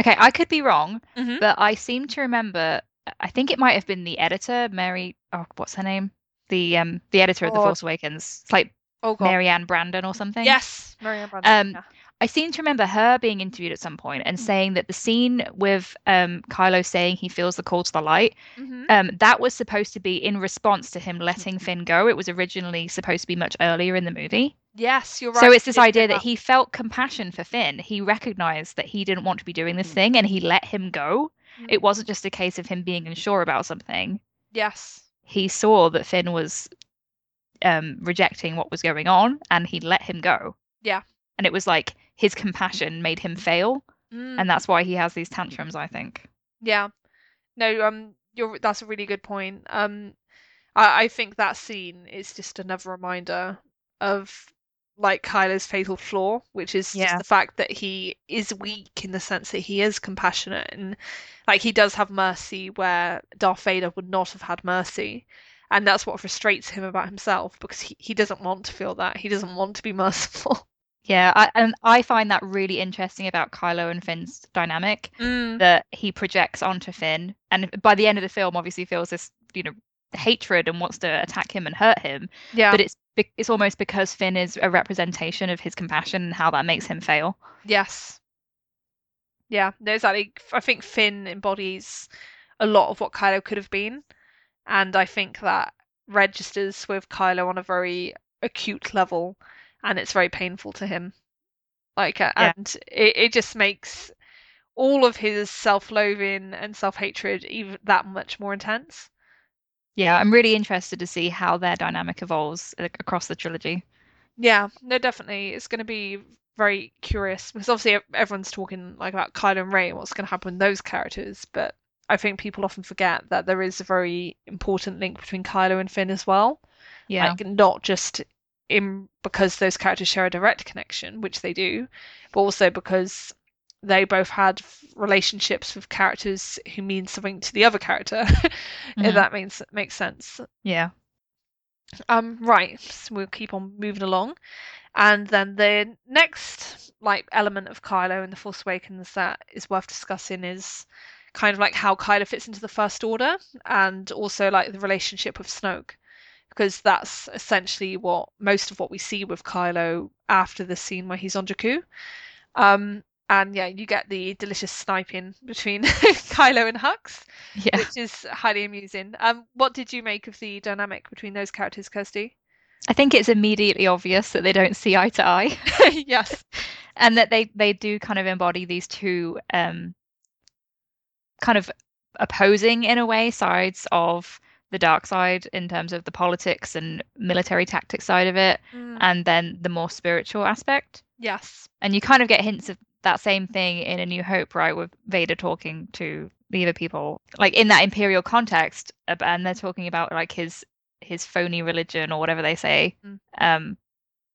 Okay, I could be wrong, Mhm. but I seem to remember I think it might have been the editor, Mary oh, what's her name? The um the editor of The Oh. Force Awakens. It's like Oh god. Maryann Brandon or something. Yes, Maryann Brandon. Um, yeah. I seem to remember her being interviewed at some point and saying that the scene with um, Kylo saying he feels the call to the light, Mhm. um, that was supposed to be in response to him letting Finn go. It was originally supposed to be much earlier in the movie. Yes, you're right. So it's this idea that he felt compassion for Finn. He recognized that he didn't want to be doing this Mm. thing and he let him go. Mm. It wasn't just a case of him being unsure about something. Yes. He saw that Finn was um, rejecting what was going on and he let him go. Yeah. And it was like his compassion made him fail. Mm. And that's why he has these tantrums, I think. Yeah. No, um, you're that's a really good point. Um, I, I think that scene is just another reminder of like Kylo's fatal flaw, which is Yeah. just the fact that he is weak in the sense that he is compassionate and like he does have mercy where Darth Vader would not have had mercy. And that's what frustrates him about himself because he, he doesn't want to feel that. He doesn't want to be merciful. Yeah, I, and I find that really interesting about Kylo and Finn's dynamic Mm. that he projects onto Finn, and by the end of the film, obviously feels this, you know, hatred and wants to attack him and hurt him. Yeah. But it's it's almost because Finn is a representation of his compassion and how that makes him fail. Yes. Yeah, no, exactly. I think Finn embodies a lot of what Kylo could have been, and I think that registers with Kylo on a very acute level, and it's very painful to him. Like, uh, Yeah. and it, it just makes all of his self-loathing and self-hatred even that much more intense. Yeah, I'm really interested to see how their dynamic evolves across the trilogy. Yeah, no, definitely. It's going to be very curious because obviously everyone's talking like about Kylo and Rey and what's going to happen with those characters, but I think people often forget that there is a very important link between Kylo and Finn as well. Yeah, Like not just in because those characters share a direct connection, which they do, but also because they both had relationships with characters who mean something to the other character. Mhm. If that makes makes sense. yeah, Um, right, so we'll keep on moving along. And then the next like element of Kylo in The Force Awakens that is worth discussing is kind of like how Kylo fits into the First Order and also like the relationship with Snoke because that's essentially what most of what we see with Kylo after the scene where he's on Jakku. Um, and yeah, you get the delicious sniping between Kylo and Hux, Yeah. which is highly amusing. Um, what did you make of the dynamic between those characters, Kirsty? I think it's immediately obvious that they don't see eye to eye. yes. and that they they do kind of embody these two um kind of opposing in a way sides of the dark side in terms of the politics and military tactics side of it Mm, and then the more spiritual aspect yes. and you kind of get hints of that same thing in a new hope right with vader talking to the other people like in that imperial context and they're talking about like his his phony religion or whatever they say Mm. um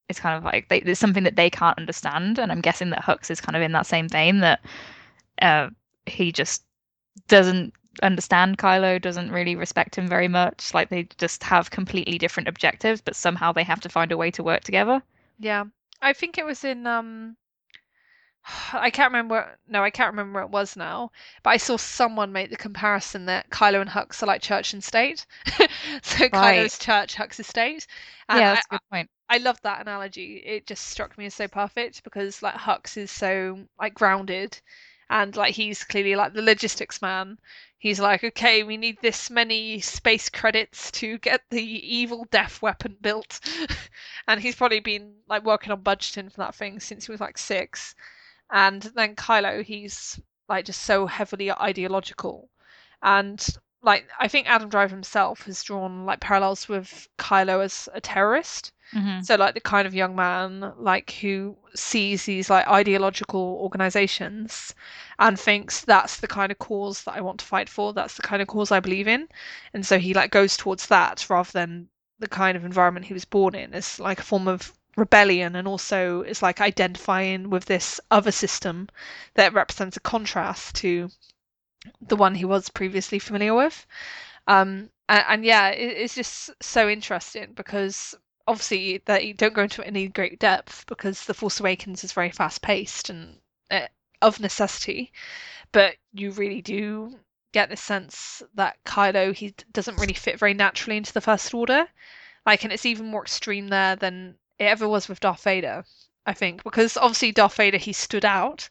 it's kind of like they, there's something that they can't understand and i'm guessing that hux is kind of in that same vein that uh he just doesn't understand kylo doesn't really respect him very much like they just have completely different objectives but somehow they have to find a way to work together Yeah. I think it was in um I can't remember no, I can't remember where it was now, but I saw someone make the comparison that Kylo and Hux are like church and state. so Right. Kylo's church, Hux's state. And yeah that's a good point I love that analogy. It just struck me as so perfect because like Hux is so like grounded and like he's clearly like the logistics man. He's like, okay, we need this many space credits to get the evil death weapon built. and he's probably been like working on budgeting for that thing since he was like six. And then Kylo, he's like just so heavily ideological. And like I think Adam Driver himself has drawn like parallels with Kylo as a terrorist. Mhm. So like the kind of young man like who sees these like ideological organizations and thinks that's the kind of cause that I want to fight for, that's the kind of cause I believe in. And so he like goes towards that rather than the kind of environment he was born in. It's like a form of rebellion and also it's like identifying with this other system that represents a contrast to the one he was previously familiar with. Um, and, and yeah, it, it's just so interesting because obviously they don't go into any great depth because The Force Awakens is very fast paced and uh, of necessity, but you really do get the sense that Kylo he doesn't really fit very naturally into the First Order. Like, and it's even more extreme there than it ever was with Darth Vader, I think, because obviously Darth Vader he stood out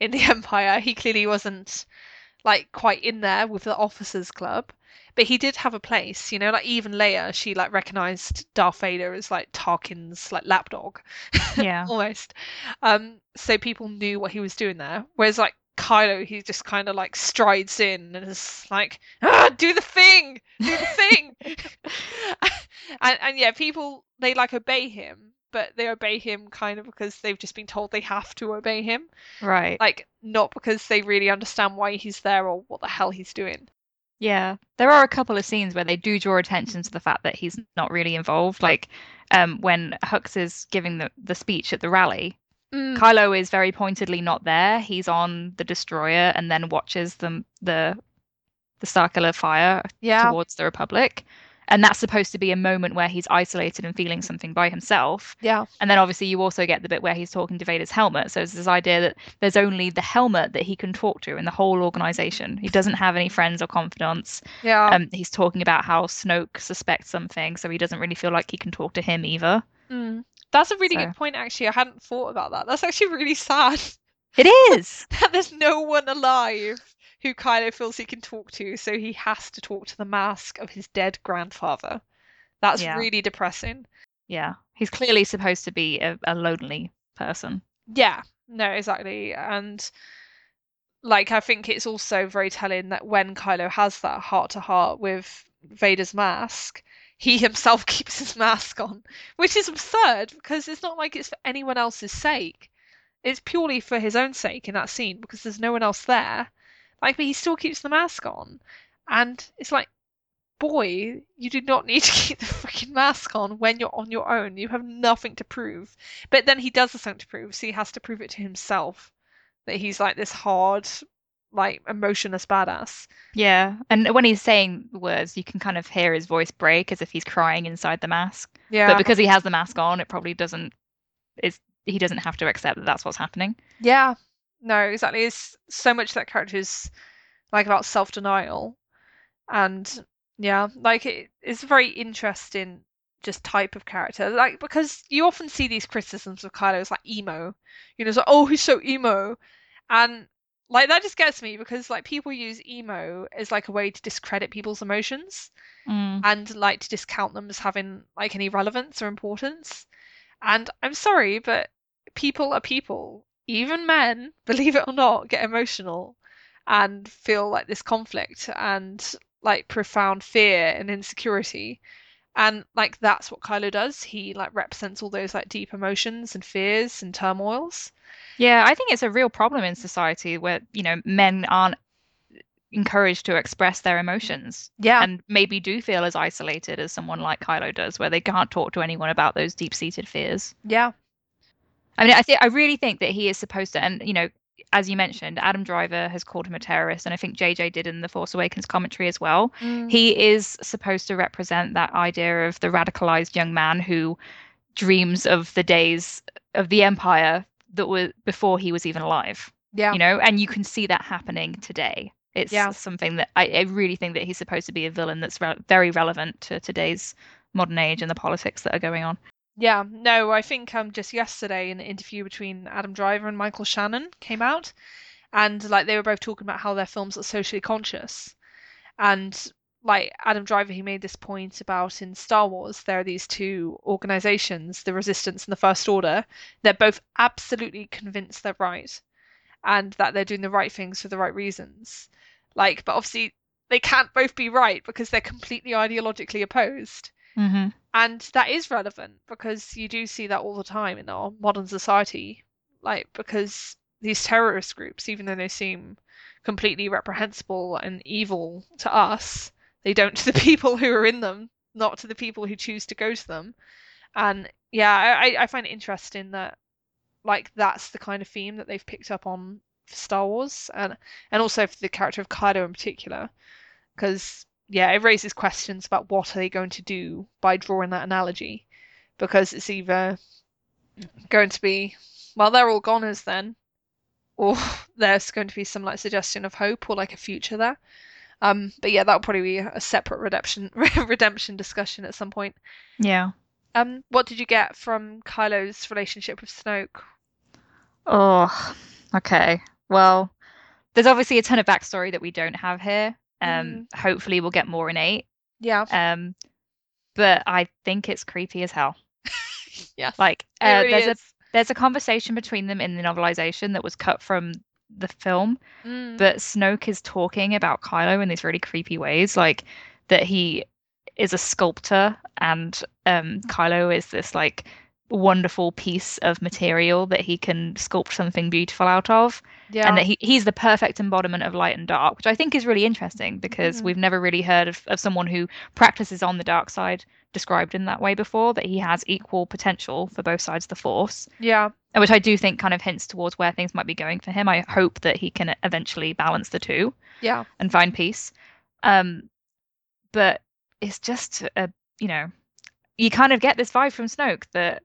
in the Empire. He clearly wasn't like quite in there with the officers club but he did have a place you know like even Leia she like recognized Darth Vader as like Tarkin's like lapdog. Yeah. Almost. Um so people knew what he was doing there. Whereas like Kylo he just kind of like strides in and is like ah, do the thing! Do the thing! And, and yeah people they like obey him but they obey him kind of because they've just been told they have to obey him. Right. Like not because they really understand why he's there or what the hell he's doing. Yeah, there are a couple of scenes where they do draw attention to the fact that he's not really involved. Like um, when Hux is giving the, the speech at the rally, Mm. Kylo is very pointedly not there. He's on the destroyer and then watches the the the Starkiller fire Yeah, towards the Republic. And that's supposed to be a moment where he's isolated and feeling something by himself. yeah, And then obviously you also get the bit where he's talking to Vader's helmet. So it's this idea that there's only the helmet that he can talk to in the whole organization. He doesn't have any friends or confidants. yeah. Um, he's talking about how Snoke suspects something, so he doesn't really feel like he can talk to him either. Mm. That's a really So- good point, actually. I hadn't thought about that. That's actually really sad It is. that there's no one alive who Kylo feels he can talk to, so he has to talk to the mask of his dead grandfather. That's Yeah. really depressing. yeah, he's clearly supposed to be a, a lonely person. Yeah, no, exactly. And like I think it's also very telling that when Kylo has that heart to heart with Vader's mask, he himself keeps his mask on, which is absurd because it's not like it's for anyone else's sake. It's purely for his own sake in that scene because there's no one else there. Like, but he still keeps the mask on. And it's like, boy, you do not need to keep the freaking mask on when you're on your own. You have nothing to prove. But then he does have something to prove, so he has to prove it to himself that he's like this hard, like emotionless badass. Yeah, and when he's saying words, you can kind of hear his voice break as if he's crying inside the mask. Yeah. But because he has the mask on, it probably doesn't. Is he doesn't have to accept that that's what's happening. Yeah. No, exactly. It's so much that character is like about self-denial and yeah, like it, it's a very interesting just type of character. Like because you often see these criticisms of Kylo as like emo. You know, it's like, oh he's so emo. And like that just gets me because like people use emo as like a way to discredit people's emotions Mm. and like to discount them as having like any relevance or importance. And I'm sorry, but people are people. Even men, believe it or not, get emotional and feel like this conflict and like profound fear and insecurity. And like that's what Kylo does. He like represents all those like deep emotions and fears and turmoils. Yeah, I think it's a real problem in society where, you know, men aren't encouraged to express their emotions Yeah. and maybe do feel as isolated as someone like Kylo does, where they can't talk to anyone about those deep-seated fears. Yeah. I mean, I think I really think that he is supposed to, and you know, as you mentioned, Adam Driver has called him a terrorist, and I think JJ did in the Force Awakens commentary as well. Mm. He is supposed to represent that idea of the radicalized young man who dreams of the days of the Empire that were before he was even alive. Yeah. You know, and you can see that happening today. It's Yeah. something that I, I really think that he's supposed to be a villain that's re- very relevant to today's modern age and the politics that are going on. Yeah, no, I think um just yesterday an interview between Adam Driver and Michael Shannon came out, and like they were both talking about how their films are socially conscious, and like Adam Driver, he made this point about in Star Wars there are these two organizations, the Resistance and the First Order. They're both absolutely convinced they're right, and that they're doing the right things for the right reasons. Like, but obviously they can't both be right because they're completely ideologically opposed. Mm-hmm. And that is relevant because you do see that all the time in our modern society. Like, because these terrorist groups, even though they seem completely reprehensible and evil to us, they don't to the people who are in them, not to the people who choose to go to them. And yeah, I, I find it interesting that like that's the kind of theme that they've picked up on for Star Wars and and also for the character of Kylo in particular. Because yeah, it raises questions about what are they going to do by drawing that analogy, because it's either going to be, well, they're all goners then, or there's going to be some like suggestion of hope or like a future there. Um, but yeah, that'll probably be a separate redemption redemption discussion at some point. Yeah. Um, what did you get from Kylo's relationship with Snoke? Oh, okay. Well, there's obviously a ton of backstory that we don't have here. Um, hopefully we'll get more in eight. Yeah, Um, but I think it's creepy as hell. yeah. Like, uh, really there's a there's a conversation between them in the novelization that was cut from the film, Mm, but Snoke is talking about Kylo in these really creepy ways, like that he is a sculptor and um, Kylo is this like wonderful piece of material that he can sculpt something beautiful out of, yeah, and that he, he's the perfect embodiment of light and dark, which I think is really interesting because Mhm. we've never really heard of, of someone who practices on the dark side described in that way before, that he has equal potential for both sides of the force yeah, which I do think kind of hints towards where things might be going for him. I hope that he can eventually balance the two yeah, and find peace. Um, but it's just a, you know, you kind of get this vibe from Snoke that,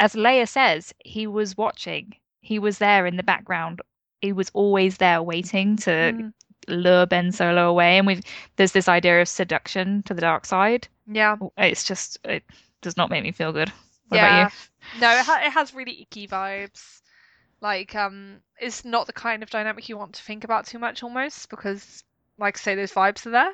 as Leia says, he was watching, he was there in the background, he was always there waiting to mm, lure Ben Solo away. And we've there's this idea of seduction to the dark side. yeah. It's just it does not make me feel good. What Yeah. about you? No, it, ha- it has really icky vibes. Like, um, it's not the kind of dynamic you want to think about too much, almost, because, like I say, those vibes are there,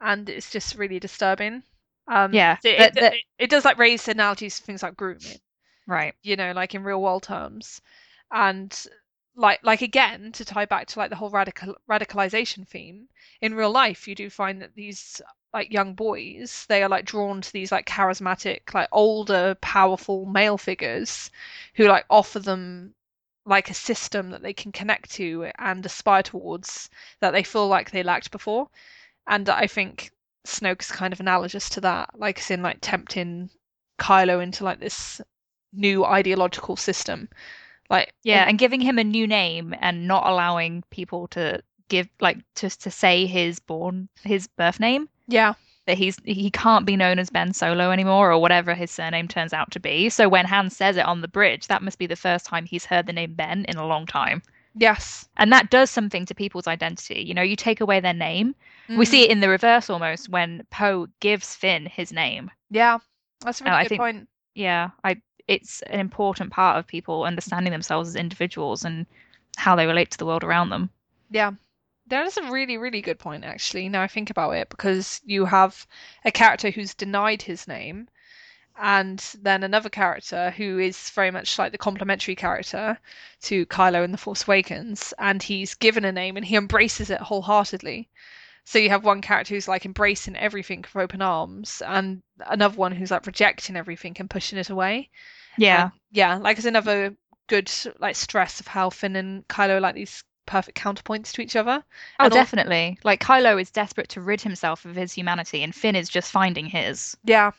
and it's just really disturbing. Um, Yeah, it, that- it, it, it does like raise analogies to things like grooming, Right. you know, like in real world terms, and like like again to tie back to like the whole radical radicalization theme in real life, you do find that these like young boys they are like drawn to these like charismatic like older powerful male figures who like offer them like a system that they can connect to and aspire towards that they feel like they lacked before and i think snoke's kind of analogous to that like it's in like tempting kylo into like this new ideological system like Yeah, and giving him a new name and not allowing people to give like just to say his born his birth name yeah that he's he can't be known as Ben Solo anymore or whatever his surname turns out to be. So when Han says it on the bridge, that must be the first time he's heard the name Ben in a long time. Yes. And that does something to people's identity. You know, you take away their name. We see Mm. it in the reverse almost when Poe gives Finn his name. Yeah. That's a really good think- point. Yeah, I it's an important part of people understanding themselves as individuals and how they relate to the world around them. Yeah. That is a really, really good point, actually, now I think about it, because you have a character who's denied his name, and then another character who is very much like the complementary character to Kylo in The Force Awakens, and he's given a name and he embraces it wholeheartedly. So you have one character who's like embracing everything with open arms, and another one who's like rejecting everything and pushing it away. Yeah. And yeah, like it's another good like stress of how Finn and Kylo are like these perfect counterpoints to each other. Oh, and definitely. Like Kylo is desperate to rid himself of his humanity, and Finn is just finding his. Yeah,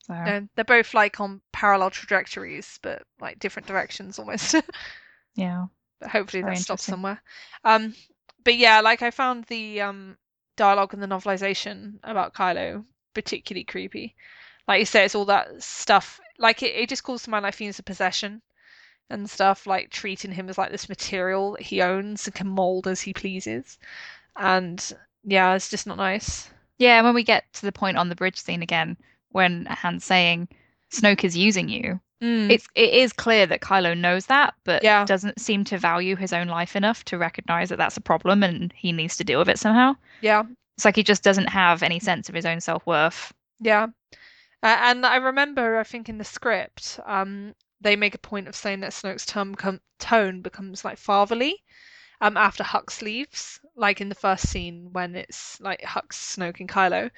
So, no, they're both like on parallel trajectories, but like different directions almost. yeah. but hopefully Very that stops somewhere. Um, but yeah, like I found the um dialogue in the novelization about Kylo particularly creepy. Like you say, it's all that stuff. Like it, it just calls to mind like feelings of possession and stuff, like treating him as like this material that he owns and can mold as he pleases. And yeah, it's just not nice. Yeah, when we get to the point on the bridge scene again, when Han's saying Snoke is using you, Mm, it's it is clear that Kylo knows that, but Yeah. doesn't seem to value his own life enough to recognize that that's a problem and he needs to deal with it somehow. yeah, It's like he just doesn't have any sense of his own self-worth. yeah. Uh, and I remember, I think in the script, um, they make a point of saying that Snoke's tone, become, tone becomes like fatherly um, after Hux leaves, like in the first scene when it's like Hux, Snoke, and Kylo.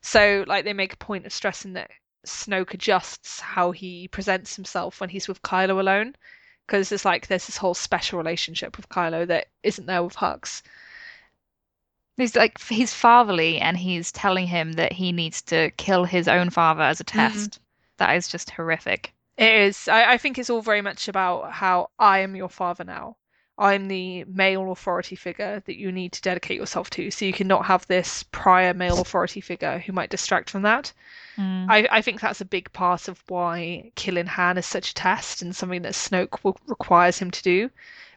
So like they make a point of stressing that Snoke adjusts how he presents himself when he's with Kylo alone, because it's like there's this whole special relationship with Kylo that isn't there with Hux. He's like he's fatherly and he's telling him that he needs to kill his own father as a mm-hmm. test. That is just horrific. It is. I, I think it's all very much about how I am your father now. I'm the male authority figure that you need to dedicate yourself to, so you cannot have this prior male authority figure who might distract from that. Mm. I, I think that's a big part of why killing Han is such a test and something that Snoke will, requires him to do,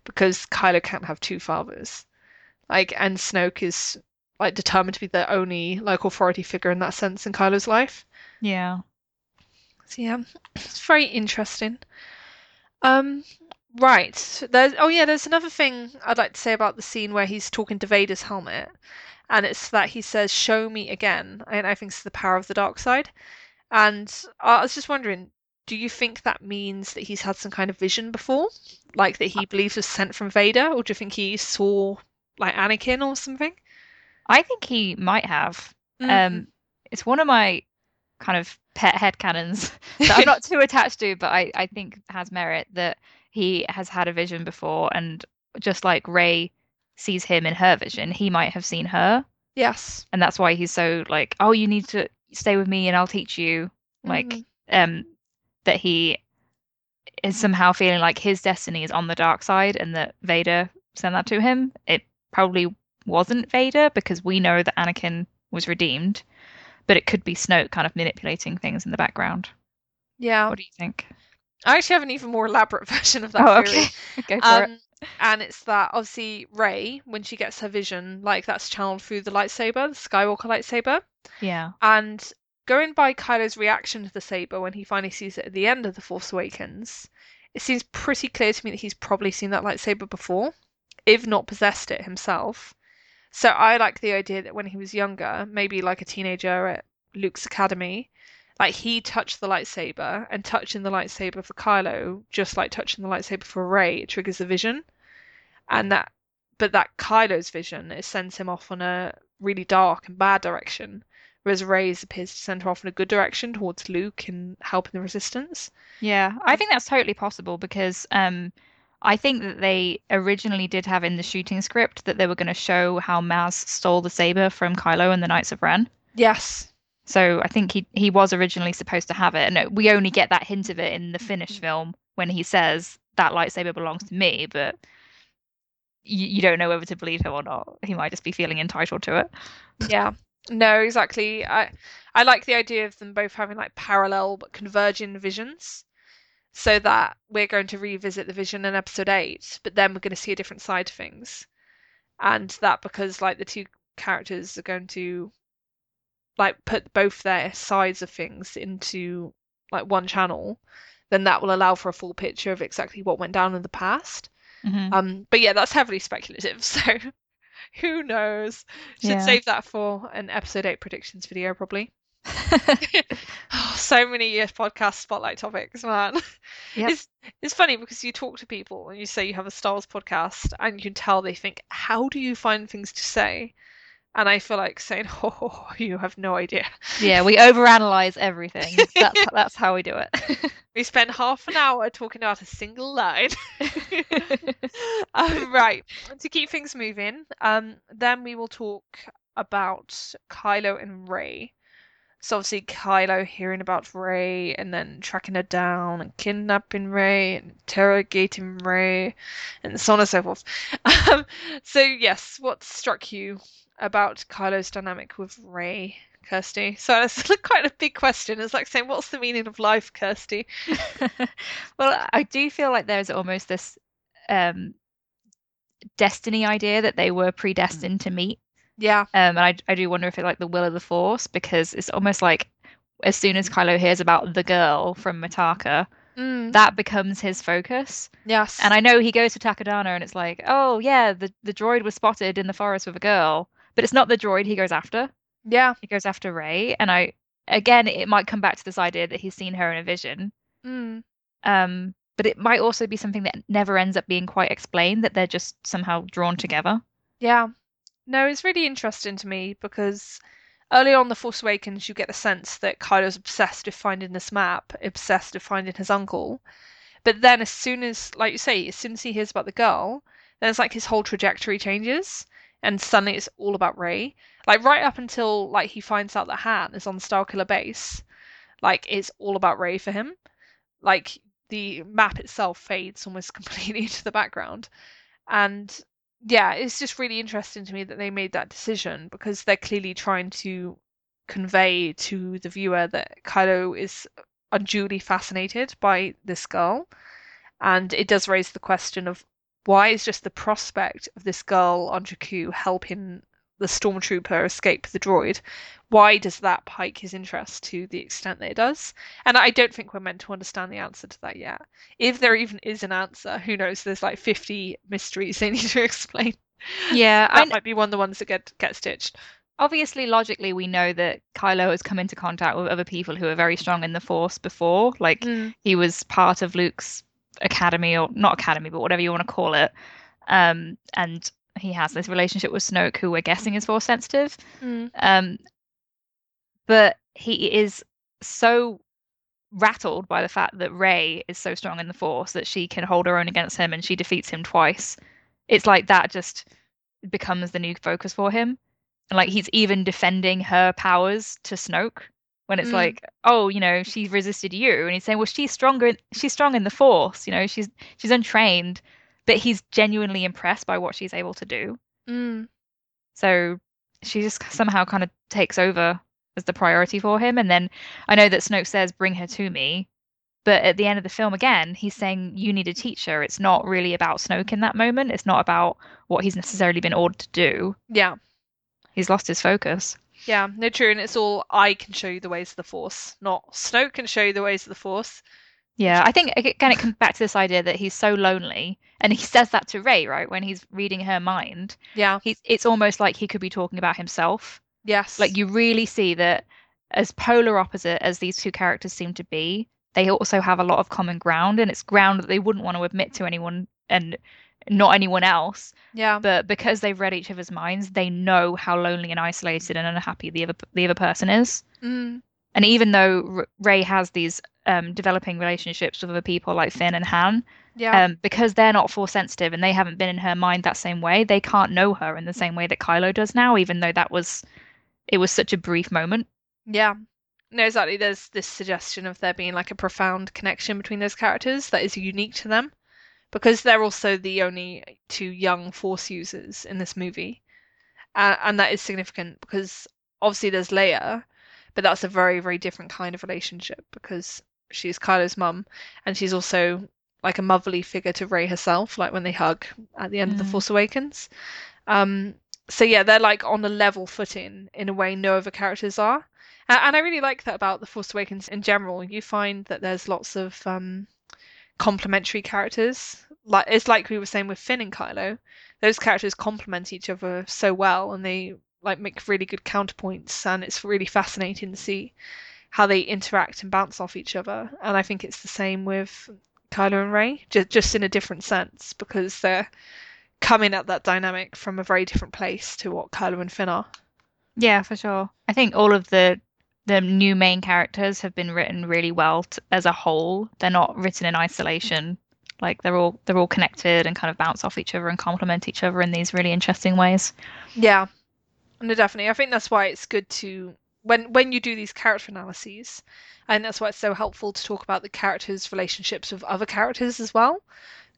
because Kylo can't have two fathers. Like, and Snoke is like determined to be the only like authority figure in that sense in Kylo's life. Yeah. So yeah, it's very interesting. Um, right. There's oh yeah, there's another thing I'd like to say about the scene where he's talking to Vader's helmet, and it's that he says, "Show me again," and I think it's the power of the dark side. And I was just wondering, do you think that means that he's had some kind of vision before, like that he believes was sent from Vader, or do you think he saw like Anakin or something? I think he might have. Mm. Um, it's one of my kind of pet headcanons that I'm not too attached to, but I, I think has merit that he has had a vision before, and just like Rey sees him in her vision, he might have seen her, yes. and that's why he's so like, oh, you need to stay with me, and I'll teach you. Like, Mhm. um, that he is somehow feeling like his destiny is on the dark side, and that Vader sent that to him. It probably wasn't Vader because we know that Anakin was redeemed, but it could be Snoke kind of manipulating things in the background. Yeah. What do you think? I actually have an even more elaborate version of that Oh, theory. okay. Go for it. Um, and it's that obviously Rey, when she gets her vision, like that's channeled through the lightsaber, the Skywalker lightsaber. Yeah. And going by Kylo's reaction to the saber when he finally sees it at the end of The Force Awakens, it seems pretty clear to me that he's probably seen that lightsaber before, if not possessed it himself. So I like the idea that when he was younger, maybe like a teenager at Luke's academy, like he touched the lightsaber and touching the lightsaber for Kylo, just like touching the lightsaber for Rey, it triggers a vision. And that but that Kylo's vision it sends him off on a really dark and bad direction, whereas Rey's appears to send her off in a good direction towards Luke and helping the resistance. Yeah, I think that's totally possible because um, I think that they originally did have in the shooting script that they were going to show how Maz stole the saber from Kylo and the Knights of Ren. Yes. So I think he he was originally supposed to have it, and uh, we only get that hint of it in the finished mm-hmm. film when he says that lightsaber belongs to me, but you, you don't know whether to believe him or not. He might just be feeling entitled to it. Yeah. No, exactly. I I like the idea of them both having like parallel but converging visions. so that we're going to revisit the vision in episode eight, but then we're going to see a different side of things. And that because like the two characters are going to like put both their sides of things into like one channel, then that will allow for a full picture of exactly what went down in the past. Mhm. Um, but yeah, that's heavily speculative, so who knows? Should Yeah. save that for an episode eight predictions video, probably. Oh, so many uh, podcast spotlight topics, man. Yep. It's it's funny because you talk to people and you say you have a Star Wars podcast, and you can tell they think, "How do you find things to say?" And I feel like saying, "Oh, you have no idea." yeah, we overanalyze everything. That's that's how we do it. We spend half an hour talking about a single line. um, right. To keep things moving, um, then we will talk about Kylo and Rey. So obviously Kylo hearing about Rey and then tracking her down and kidnapping Rey and interrogating Rey and so on and so forth. Um, so yes, what struck you about Kylo's dynamic with Rey, Kirsty? So it's quite a big question. It's like saying, "What's the meaning of life, Kirsty?" well, I do feel like there's almost this um, destiny idea that they were predestined to meet. Yeah. Um, and I, I do wonder if it like the will of the force because it's almost like as soon as Kylo hears about the girl from Mitaka, Mm, that becomes his focus. yes. And I know he goes to Takodana and it's like, oh yeah, the the droid was spotted in the forest with a girl, but it's not the droid he goes after. yeah. He goes after Rey, and I again it might come back to this idea that he's seen her in a vision. Mm, Um, but it might also be something that never ends up being quite explained, that they're just somehow drawn together. yeah. No, it's really interesting to me because early on The Force Awakens, you get the sense that Kylo's obsessed with finding this map, obsessed with finding his uncle. But then, as soon as, like you say, as soon as he hears about the girl, then it's like his whole trajectory changes, and suddenly it's all about Rey. Like right up until like he finds out that Han is on Starkiller Base, like it's all about Rey for him. Like the map itself fades almost completely into the background, and yeah, it's just really interesting to me that they made that decision because they're clearly trying to convey to the viewer that Kylo is unduly fascinated by this girl. And it does raise the question of why is just the prospect of this girl on Jakku helping the stormtrooper escape the droid, why does that pike his interest to the extent that it does? And I don't think we're meant to understand the answer to that yet. If there even is an answer, who knows? There's like 50 mysteries they need to explain. Yeah, That I might be one of the ones that get get stitched. obviously logically we know that Kylo has come into contact with other people who are very strong in the Force before. Like Mm, he was part of Luke's academy or not academy, but whatever you want to call it. Um, and he has this relationship with Snoke, who we're guessing is Force sensitive. mm, Um, but he is so rattled by the fact that Rey is so strong in the Force that she can hold her own against him and she defeats him twice. It's like that just becomes the new focus for him. And like he's even defending her powers to Snoke when it's Mm. like, oh, you know, she resisted you, and he's saying, well, she's stronger. In, She's strong in the Force. You know, she's she's untrained, but he's genuinely impressed by what she's able to do. mm. So she just somehow kind of takes over as the priority for him. And then I know that Snoke says, bring her to me. But at the end of the film, again, he's saying, you need a teacher. It's not really about Snoke in that moment. It's not about what he's necessarily been ordered to do. Yeah, He's lost his focus. yeah, no, true. And it's all I can show you the ways of the Force, not Snoke can show you the ways of the Force. Yeah, I think again it comes back to this idea that he's so lonely, and he says that to Rey, right, when he's reading her mind. Yeah, He's it's almost like he could be talking about himself. yes. Like you really see that as polar opposite as these two characters seem to be, they also have a lot of common ground, and it's ground that they wouldn't want to admit to anyone and not anyone else. yeah, But because they've read each other's minds, they know how lonely and isolated and unhappy the other the other person is. mm, And even though R- Rey has these um, developing relationships with other people like Finn and Han, yeah, um, because they're not force sensitive and they haven't been in her mind that same way, they can't know her in the same way that Kylo does now, even though that was it was such a brief moment. yeah. No, exactly. There's this suggestion of there being like a profound connection between those characters that is unique to them, because they're also the only two young Force users in this movie, uh, and that is significant because obviously there's Leia, but that's a very very different kind of relationship because she's Kylo's mum, and she's also like a motherly figure to Rey herself, like when they hug at the end of The Mm. Force Awakens. Um, so yeah, they're like on a level footing in a way no other characters are. And I really like that about The Force Awakens in general. You find that there's lots of um, complementary characters. Like it's like we were saying with Finn and Kylo, those characters complement each other so well, and they like make really good counterpoints, and it's really fascinating to see how they interact and bounce off each other. And I think it's the same with Kylo and Rey, just just in a different sense because they're coming at that dynamic from a very different place to what Kylo and Finn are. Yeah, for sure. I think all of the the new main characters have been written really well t as a whole. They're not written in isolation. Like they're all they're all connected and kind of bounce off each other and complement each other in these really interesting ways. Yeah, no, definitely. I think that's why it's good to when when you do these character analyses, and that's why it's so helpful to talk about the characters' relationships with other characters as well,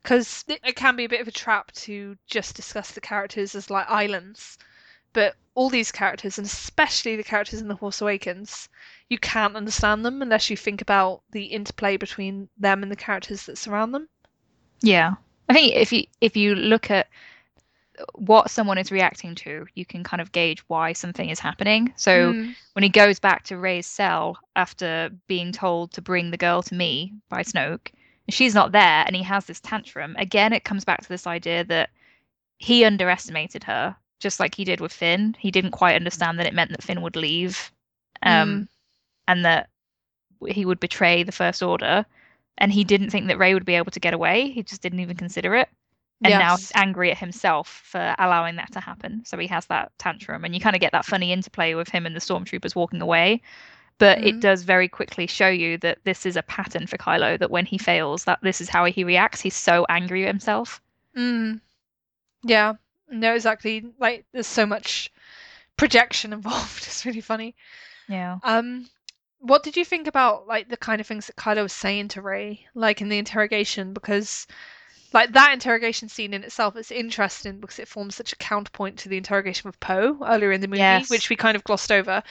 because it, it can be a bit of a trap to just discuss the characters as like islands. But all these characters, and especially the characters in The Force Awakens, you can't understand them unless you think about the interplay between them and the characters that surround them. Yeah. I think if you if you look at what someone is reacting to, you can kind of gauge why something is happening. So Mm, when he goes back to Rey's cell after being told to bring the girl to me by Snoke, and she's not there, and he has this tantrum. Again, it comes back to this idea that he underestimated her, just like he did with Finn. He didn't quite understand that it meant that Finn would leave, um, and that he would betray the First Order. And he didn't think that Rey would be able to get away. He just didn't even consider it. And now he's angry at himself for allowing that to happen. So he has that tantrum, and you kind of get that funny interplay with him and the stormtroopers walking away. But it Mhm. does very quickly show you that this is a pattern for Kylo. That when he fails, that this is how he reacts. He's so angry at himself. Mm. Yeah, no, exactly. Like, there's so much projection involved. It's really funny. Yeah. Um, what did you think about like the kind of things that Kylo was saying to Rey, like in the interrogation? Because like that interrogation scene in itself is interesting because it forms such a counterpoint to the interrogation with Poe earlier in the movie, Yes. which we kind of glossed over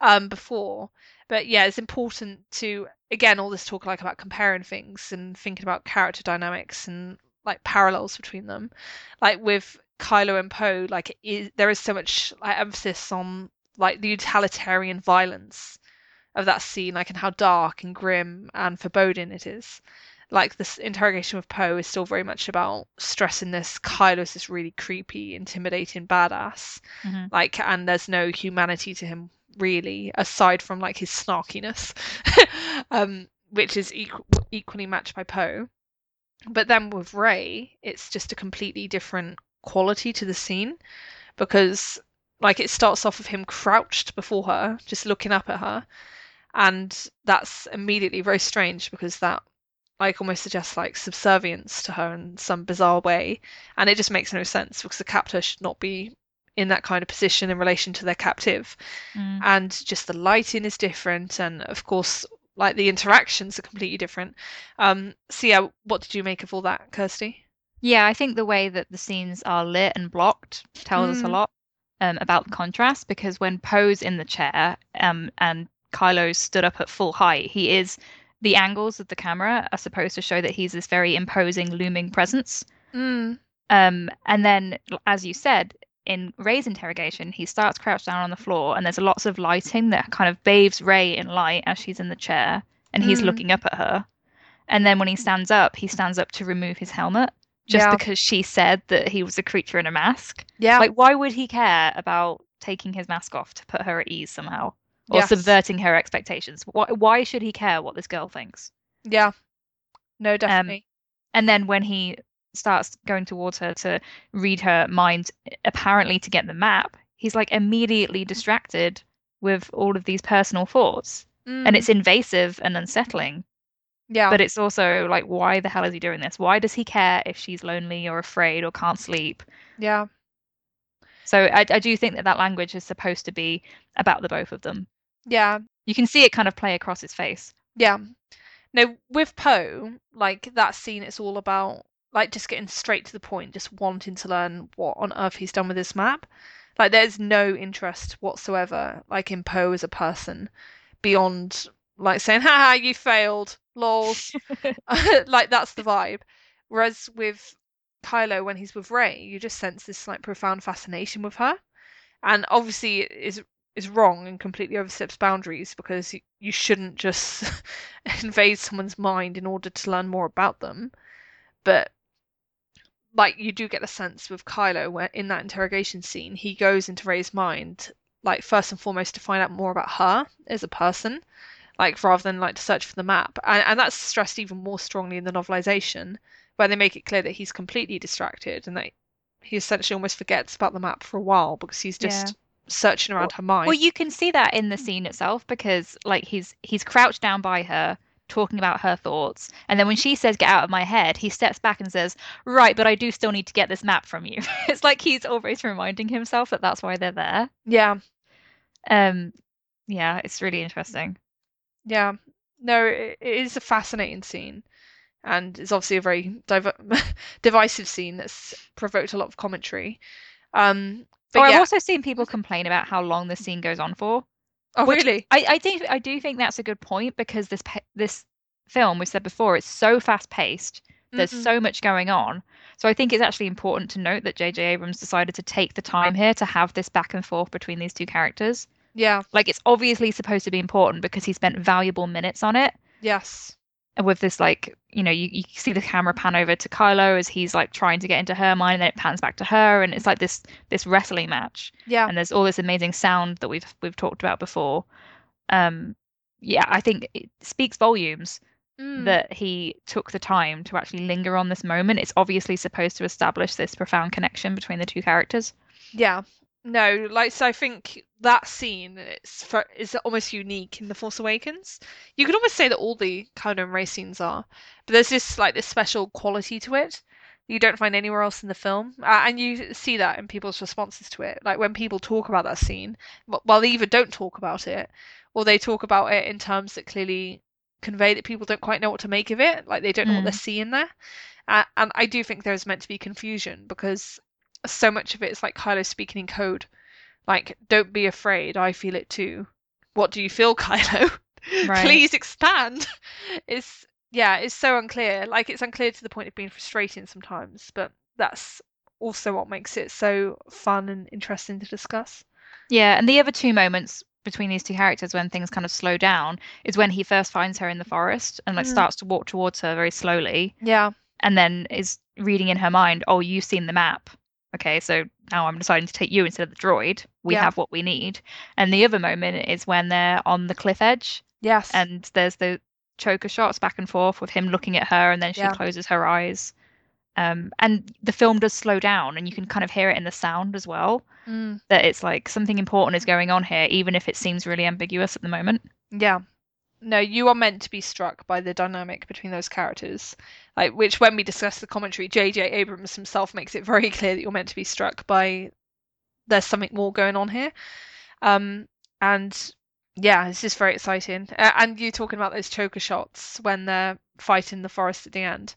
um before. But yeah, it's important to again all this talk like about comparing things and thinking about character dynamics and like parallels between them. Like with Kylo and Poe, like is, there is so much like emphasis on like the utilitarian violence of that scene, like and how dark and grim and foreboding it is. Like this interrogation with Poe is still very much about stressing this Kylo's this really creepy, intimidating badass. Mhm. Like, and there's no humanity to him really, aside from like his snarkiness, um, which is equal, equally matched by Poe. But then with Rey, it's just a completely different quality to the scene because like it starts off with him crouched before her, just looking up at her, and that's immediately very strange because that like almost suggests like subservience to her in some bizarre way, and it just makes no sense because the captor should not be in that kind of position in relation to their captive, Mm. and just the lighting is different, and of course like the interactions are completely different. Um, so yeah, what did you make of all that, Kirsty? Yeah, I think the way that the scenes are lit and blocked tells us a Mm. lot um, about the contrast because when Poe's in the chair um, and Kylo stood up at full height, he is the angles of the camera are supposed to show that he's this very imposing, looming presence. Mm. Um, and then, as you said, in Rey's interrogation, he starts crouched down on the floor, and there's lots of lighting that kind of bathes Rey in light as she's in the chair, and he's Mm. looking up at her. And then when he stands up, he stands up to remove his helmet just Yeah. because she said that he was a creature in a mask. Yeah. Like, why would he care about taking his mask off to put her at ease somehow or Yes. subverting her expectations? Why, why should he care what this girl thinks? Yeah. No, definitely. And then when he starts going towards her to read her mind, apparently to get the map, he's like immediately distracted with all of these personal thoughts. And Mm. it's invasive and unsettling. yeah. But it's also like, why the hell is he doing this? Why does he care if she's lonely or afraid or can't sleep? yeah. So I, I do think that that language is supposed to be about the both of them. Yeah. You can see it kind of play across his face. Yeah. No, with Poe, like that scene, it's all about like just getting straight to the point, just wanting to learn what on earth he's done with this map. Like there's no interest whatsoever, like in Poe as a person, beyond like saying, "Ha, ha, you failed, lol." like that's the vibe. Whereas with Kylo, when he's with Rey, you just sense this like profound fascination with her, and obviously it is is wrong and completely oversteps boundaries because you, shouldn't just invade someone's mind in order to learn more about them. But like you do get the sense with Kylo where in that interrogation scene he goes into Rey's mind like first and foremost to find out more about her as a person like rather than like to search for the map and, and that's stressed even more strongly in the novelization where they make it clear that he's completely distracted and that he essentially almost forgets about the map for a while because he's just Yeah. Searching around her mind. Well, you can see that in the scene itself because like he's he's crouched down by her talking about her thoughts and then when she says get out of my head he steps back and says right but I do still need to get this map from you. It's like he's always reminding himself that that's why they're there. Yeah. Um yeah it's really interesting. Yeah. No it, it is a fascinating scene and it's obviously a very div- divisive scene that's provoked a lot of commentary. Um but oh yeah. I've also seen people complain about how long this scene goes on for oh really? I, I do I do think that's a good point because this this film we said before it's so fast paced there's Mhm. so much going on. So I think it's actually important to note that J.J. Abrams decided to take the time here to have this back and forth between these two characters. Yeah. Like it's obviously supposed to be important because he spent valuable minutes on it. Yes with this like you know you, you see the camera pan over to Kylo as he's like trying to get into her mind and then it pans back to her and it's like this this wrestling match yeah and there's all this amazing sound that we've we've talked about before. Um, yeah, I think it speaks volumes Mm. that he took the time to actually linger on this moment. It's obviously supposed to establish this profound connection between the two characters. Yeah. No, like so I think that scene is for, is almost unique in The Force Awakens. You could almost say that all the Kylo Rey scenes are, but there's this like this special quality to it you don't find anywhere else in the film, uh, and you see that in people's responses to it. Like when people talk about that scene, wh- well, they either don't talk about it, or they talk about it in terms that clearly convey that people don't quite know what to make of it, like they don't know what they're seeing there. Uh, and I do think there's meant to be confusion because so much of it is like Kylo speaking in code. Like, don't be afraid, I feel it too. What do you feel, Kylo? Right. Please expand. It's yeah, it's so unclear. Like it's unclear to the point of being frustrating sometimes, but that's also what makes it so fun and interesting to discuss. Yeah, and the other two moments between these two characters when things kind of slow down is when he first finds her in the forest and like Mm. starts to walk towards her very slowly Yeah, and then is reading in her mind, oh, you've seen the map. Okay, so now I'm deciding to take you instead of the droid. We Yeah. have what we need. And the other moment is when they're on the cliff edge yes. and there's the choker shots back and forth with him looking at her and then she Yeah. closes her eyes. Um, and the film does slow down and you can kind of hear it in the sound as well Mm, that it's like something important is going on here, even if it seems really ambiguous at the moment. yeah. No, you are meant to be struck by the dynamic between those characters. Like which when we discuss the commentary, JJ Abrams himself makes it very clear that you're meant to be struck by there's something more going on here. Um and yeah, it's just very exciting. Uh, and you talking about those choker shots when they're fighting the forest at the end.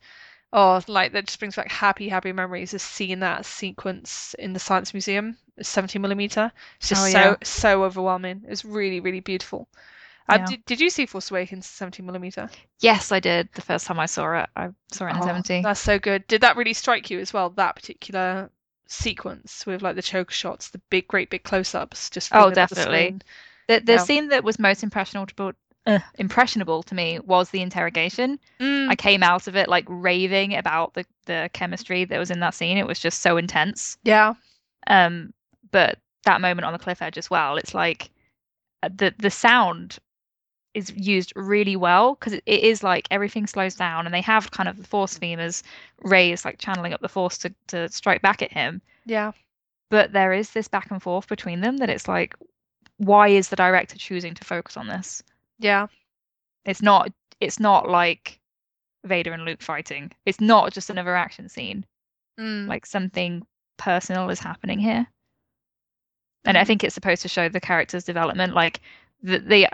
Oh, like that just brings back happy, happy memories of seeing that sequence in the Science Museum, 70 millimeter. It's just Oh, so so overwhelming. It's really, really beautiful. Uh, Yeah. did, did you see Force Awakens 70 millimeter? Yes, I did. The first time I saw it, I saw it in Oh, 70. That's so good. Did that really strike you as well? That particular sequence with like the choke shots, the big, great big close-ups, just Oh, at the definitely. The the Yeah. scene that was most impressionable uh, impressionable to me was the interrogation. Mm, I came out of it like raving about the the chemistry that was in that scene. It was just so intense. yeah, Um, but that moment on the cliff edge as well, it's like uh, the the sound is used really well because it, is like everything slows down and they have kind of the force theme as Rey is like channeling up the force to to strike back at him. yeah, But there is this back and forth between them that it's like, why is the director choosing to focus on this? yeah, It's not it's not like Vader and Luke fighting. It's not just another action scene. mm, Like something personal is happening here. And I Mhm. think it's supposed to show the character's development. Like the, the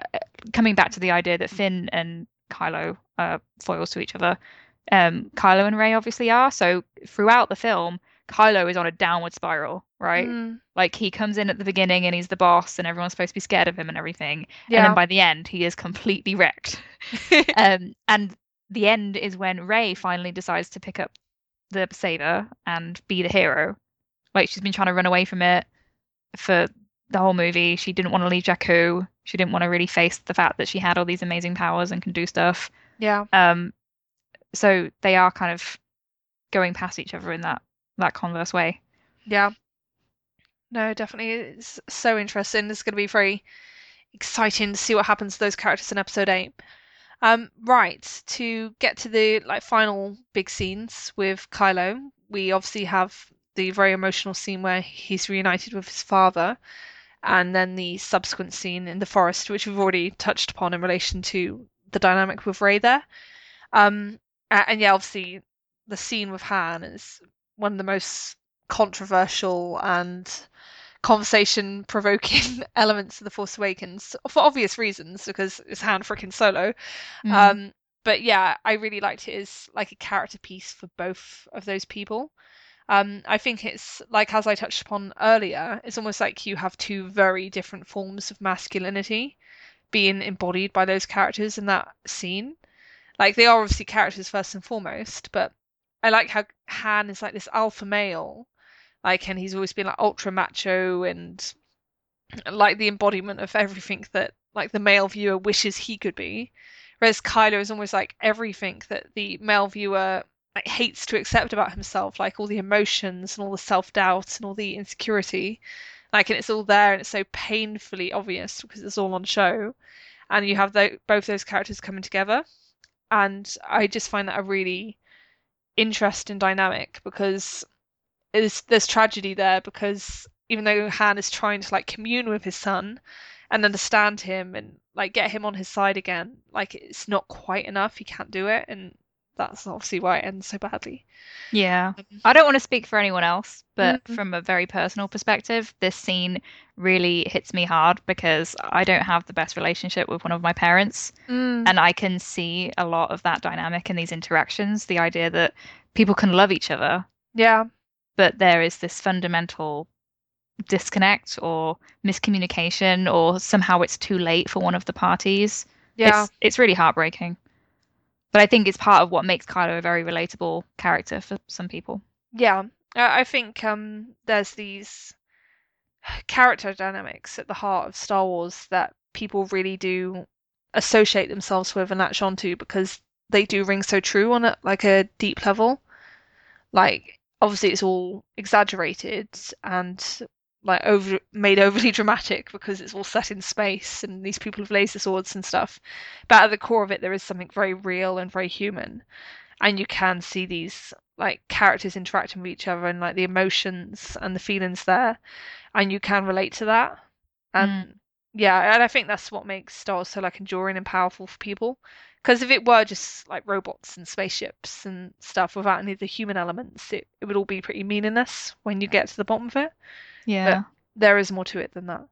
coming back to the idea that Finn and Kylo are foils to each other. Um, Kylo and Rey obviously are. So throughout the film, Kylo is on a downward spiral, right? Mm, Like he comes in at the beginning and he's the boss and everyone's supposed to be scared of him and everything. And yeah. then by the end, he is completely wrecked. um, and the end is when Rey finally decides to pick up the saber and be the hero. Like she's been trying to run away from it for the whole movie. She didn't want to leave Jakku. She didn't want to really face the fact that she had all these amazing powers and can do stuff. yeah. Um, so they are kind of going past each other in that that converse way. Yeah. No, definitely. It's so interesting. It's going to be very exciting to see what happens to those characters in episode 8. Um, right, to get to the like final big scenes with Kylo, we obviously have the very emotional scene where he's reunited with his father, and then the subsequent scene in the forest, which we've already touched upon in relation to the dynamic with Rey there. Um, and yeah, obviously the scene with Han is one of the most controversial and conversation provoking elements of The Force Awakens for obvious reasons because it's Han freaking Solo. Mm. Um, but yeah, I really liked it as like a character piece for both of those people. Um, I think it's like as I touched upon earlier, it's almost like you have two very different forms of masculinity being embodied by those characters in that scene. Like they are obviously characters first and foremost, but I like how Han is like this alpha male, like, and he's always been like ultra macho and like the embodiment of everything that like the male viewer wishes he could be. Whereas Kylo is almost like everything that the male viewer like hates to accept about himself, like all the emotions and all the self doubt and all the insecurity. Like, and it's all there and it's so painfully obvious because it's all on show. And you have tho- both those characters coming together. And I just find that a really interesting dynamic because there's tragedy there because even though Han is trying to like commune with his son and understand him and like get him on his side again, like it's not quite enough. He can't do it, and that's obviously why it ends so badly. Yeah. Um, I don't want to speak for anyone else, but Mhm. from a very personal perspective, this scene really hits me hard because I don't have the best relationship with one of my parents. Mm, And I can see a lot of that dynamic in these interactions. The idea that people can love each other, yeah, but there is this fundamental disconnect or miscommunication, or somehow it's too late for one of the parties. yeah, It's, it's really heartbreaking. But I think it's part of what makes Kylo a very relatable character for some people. yeah. I think um, there's these character dynamics at the heart of Star Wars that people really do associate themselves with and latch onto because they do ring so true on a like a deep level. Like obviously it's all exaggerated and like over made overly dramatic because it's all set in space and these people have laser swords and stuff. But at the core of it there is something very real and very human. And you can see these like characters interacting with each other and like the emotions and the feelings there and you can relate to that. And mm. yeah, and I think that's what makes Star Wars so like enduring and powerful for people. Because if it were just like robots and spaceships and stuff without any of the human elements, it, it would all be pretty meaningless when you get to the bottom of it. Yeah. There is more to it than that.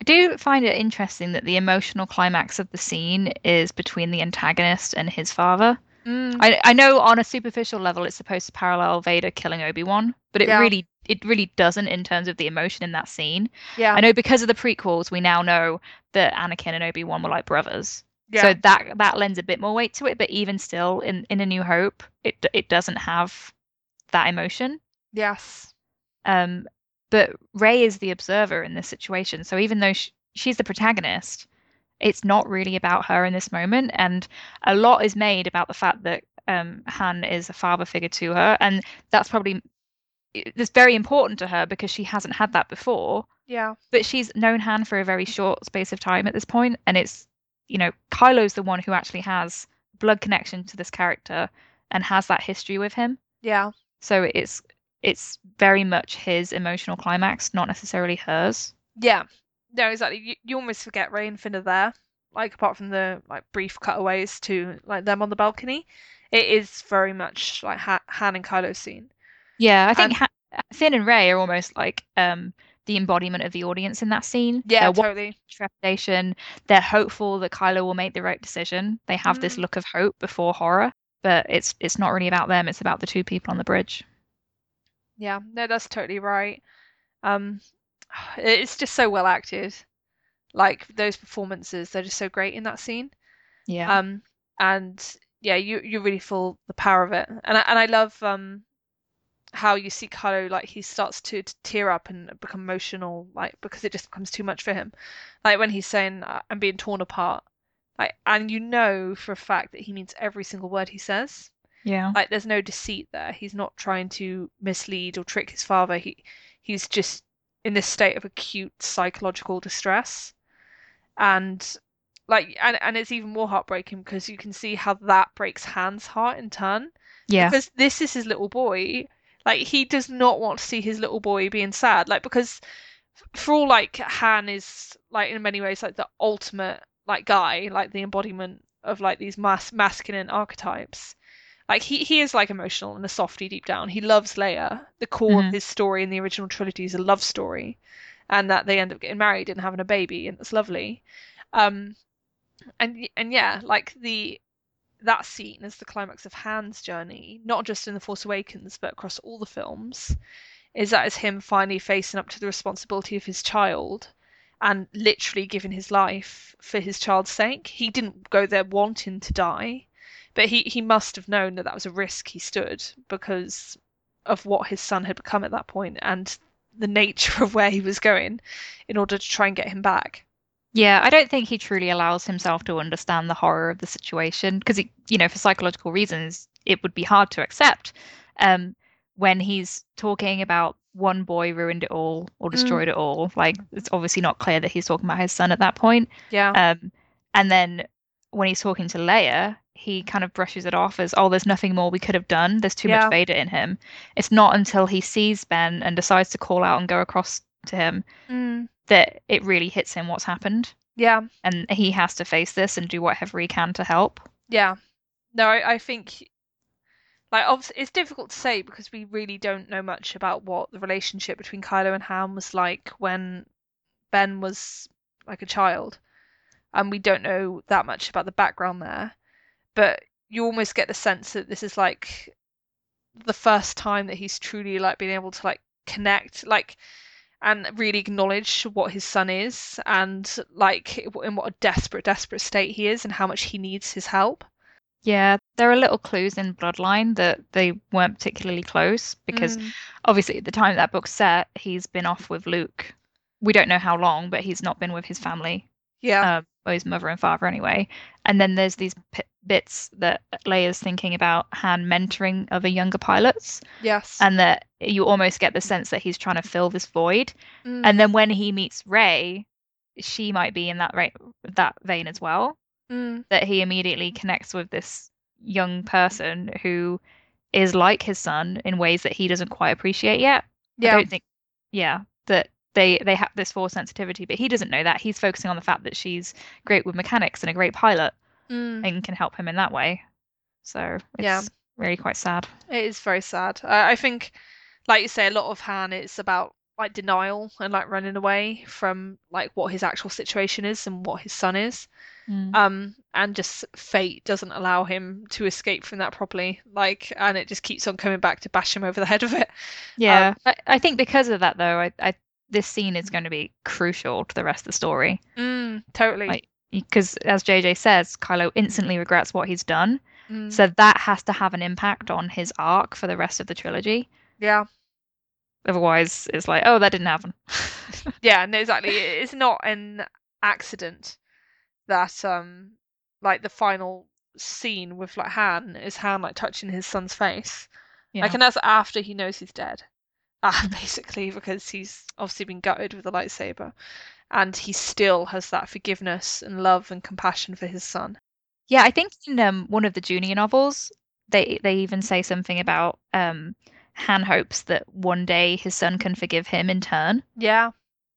I do find it interesting that the emotional climax of the scene is between the antagonist and his father. Mm, I I know on a superficial level it's supposed to parallel Vader killing Obi-Wan, but it Yeah. really it really doesn't in terms of the emotion in that scene. yeah, I know because of the prequels we now know that Anakin and Obi-Wan were like brothers. yeah, So that that lends a bit more weight to it, but even still in in A New Hope, it it doesn't have that emotion. yes, Um, but Rey is the observer in this situation. So even though sh she's the protagonist, it's not really about her in this moment. And a lot is made about the fact that um, Han is a father figure to her, and that's probably that's very important to her because she hasn't had that before. yeah, But she's known Han for a very short space of time at this point, and it's you know Kylo's the one who actually has blood connection to this character and has that history with him. yeah, So it's it's very much his emotional climax, not necessarily hers. yeah. No, exactly. You, you almost forget Rey and Finn are there. Like apart from the like brief cutaways to like them on the balcony, it is very much like ha- Han and Kylo's scene. Yeah, I think And- ha- Finn and Rey are almost like um the embodiment of the audience in that scene. Yeah, They're totally. trepidation. They're hopeful that Kylo will make the right decision. They have this Mm. look of hope before horror, but it's it's not really about them. It's about the two people on the bridge. Yeah, no, that's totally right. Um, it's just so well acted. Like those performances, they're just so great in that scene. Yeah. Um, and yeah, you you really feel the power of it. And I, and I love um how you see Kylo like he starts to, to tear up and become emotional, like because it just becomes too much for him. Like when he's saying I'm being torn apart, like and you know for a fact that he means every single word he says. Yeah. Like there's no deceit there. He's not trying to mislead or trick his father. He he's just in this state of acute psychological distress. And like and, and it's even more heartbreaking because you can see how that breaks Han's heart in turn. Yeah. Because this is his little boy. Like he does not want to see his little boy being sad. Like because for all like Han is like in many ways like the ultimate like guy, like the embodiment of like these mas- masculine archetypes. Like he he is like emotional and a softy deep down. He loves Leia. The core Mhm. of his story in the original trilogy is a love story, and that they end up getting married and having a baby, and it's lovely. Um, and and yeah, like the that scene is the climax of Han's journey, not just in The Force Awakens, but across all the films, is that is him finally facing up to the responsibility of his child and literally giving his life for his child's sake. He didn't go there wanting to die, but he, he must have known that that was a risk he stood because of what his son had become at that point and the nature of where he was going in order to try and get him back. Yeah, I don't think he truly allows himself to understand the horror of the situation because, you know, for psychological reasons, it would be hard to accept. Um, when he's talking about one boy ruined it all or Mm. destroyed it all, like it's obviously not clear that he's talking about his son at that point. Yeah. Um, and then when he's talking to Leia, he kind of brushes it off as, oh, there's nothing more we could have done. There's too Yeah. much Vader in him. It's not until he sees Ben and decides to call out and go across to him Mm. that it really hits him what's happened. Yeah. And he has to face this and do whatever he can to help. Yeah. No, I, I think like obviously it's difficult to say because we really don't know much about what the relationship between Kylo and Han was like when Ben was like a child. And we don't know that much about the background there. But you almost get the sense that this is like the first time that he's truly like been able to like connect like and really acknowledge what his son is and like in what a desperate desperate state he is and how much he needs his help. Yeah, there are little clues in Bloodline that they weren't particularly close because Mm. obviously at the time that book's set, he's been off with Luke. We don't know how long, but he's not been with his family, Yeah. or his mother and father anyway. And then there's these p- bits that Leia's thinking about Han mentoring other younger pilots, yes. and that you almost get the sense that he's trying to fill this void. Mm. And then when he meets Rey, she might be in that ra- that vein as well. Mm. That he immediately connects with this young person who is like his son in ways that he doesn't quite appreciate yet. Yeah. I don't think, yeah, that they they have this force sensitivity, but he doesn't know that. He's focusing on the fact that she's great with mechanics and a great pilot Mm. and can help him in that way. So it's Yeah. really quite sad. It is very sad. I, I think, like you say, a lot of Han is about like denial and like running away from like what his actual situation is and what his son is. Mm. Um, and just fate doesn't allow him to escape from that properly. Like, and it just keeps on coming back to bash him over the head of it. Yeah, I, I think because of that though, I, I this scene is going to be crucial to the rest of the story. Mm, totally. Like, Because as JJ says, Kylo instantly regrets what he's done. Mm, So that has to have an impact on his arc for the rest of the trilogy. yeah. Otherwise, it's like, oh, that didn't happen. Yeah, no, exactly. It's not an accident that um like the final scene with like Han is Han like touching his son's face. yeah. Like and that's after he knows he's dead. Ah, basically because he's obviously been gutted with the lightsaber. And he still has that forgiveness and love and compassion for his son. Yeah, I think in um, one of the junior novels, they they even say something about um, Han hopes that one day his son can forgive him in turn. Yeah.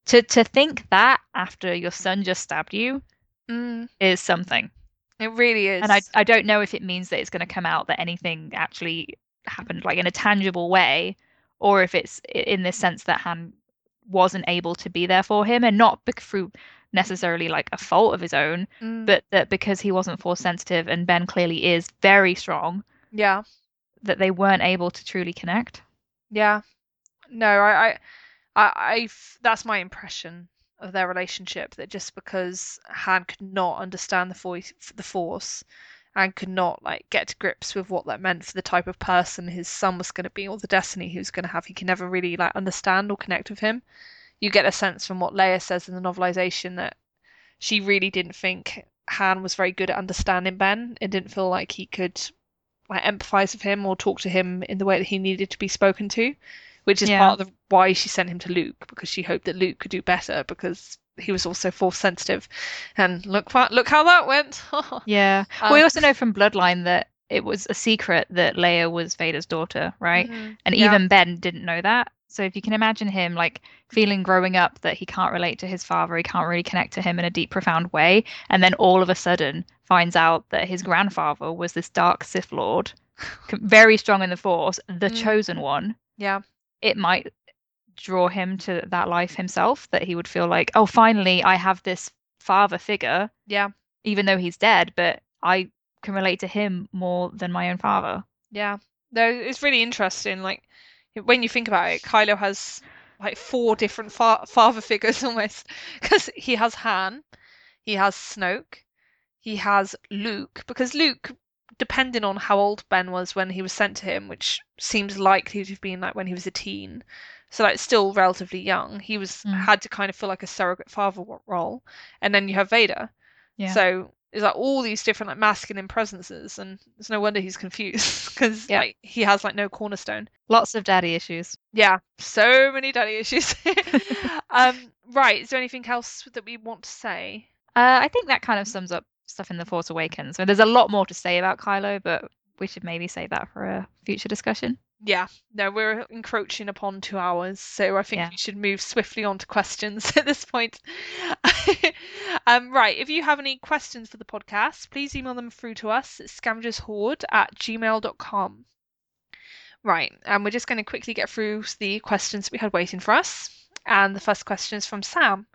To to think that after your son just stabbed you Mm, is something. it really is. And I I don't know if it means that it's going to come out that anything actually happened like in a tangible way, or if it's in this sense that Han wasn't able to be there for him, and not through necessarily like a fault of his own, Mm, but that because he wasn't force sensitive and Ben clearly is very strong, yeah. that they weren't able to truly connect. Yeah. No, I, I, I, I that's my impression of their relationship. That just because Han could not understand the voice, the Force, and could not like get to grips with what that meant for the type of person his son was going to be or the destiny he was going to have, he can never really like understand or connect with him. You get a sense from what Leia says in the novelization that she really didn't think Han was very good at understanding Ben. It didn't feel like he could like empathize with him or talk to him in the way that he needed to be spoken to, which is Yeah. part of the, why she sent him to Luke because she hoped that Luke could do better because he was also force sensitive. And look, look how that went. Yeah. Um, we also know from Bloodline that it was a secret that Leia was Vader's daughter, right? Mhm. And Yeah. even Ben didn't know that. So if you can imagine him like feeling growing up that he can't relate to his father, he can't really connect to him in a deep, profound way, and then all of a sudden finds out that his grandfather was this dark Sith Lord, very strong in the Force, the Mm. chosen one, Yeah. it might draw him to that life himself, that he would feel like, oh, finally I have this father figure, Yeah. even though he's dead, but I can relate to him more than my own father. Yeah. No, it's really interesting. Like when you think about it, Kylo has like four different fa- father figures almost because he has Han, he has Snoke, he has Luke. Because Luke, depending on how old Ben was when he was sent to him, which seems likely to have been like when he was a teen, so like still relatively young, he was Mm. had to kind of feel like a surrogate father role. And then you have Vader. Yeah. So it's like all these different like masculine presences, and it's no wonder he's confused because Yeah. like he has like no cornerstone. Lots of daddy issues. Yeah, so many daddy issues. um, right, is there anything else that we want to say? Uh, I think that kind of sums up stuff in The Force Awakens. So there's a lot more to say about Kylo, but we should maybe save that for a future discussion. Yeah, no, we're encroaching upon two hours, so I think Yeah. we should move swiftly on to questions at this point. um, right, if you have any questions for the podcast, please email them through to us at scavengershoard at gmail.com. Right, and we're just going to quickly get through the questions we had waiting for us. And the first question is from Sam.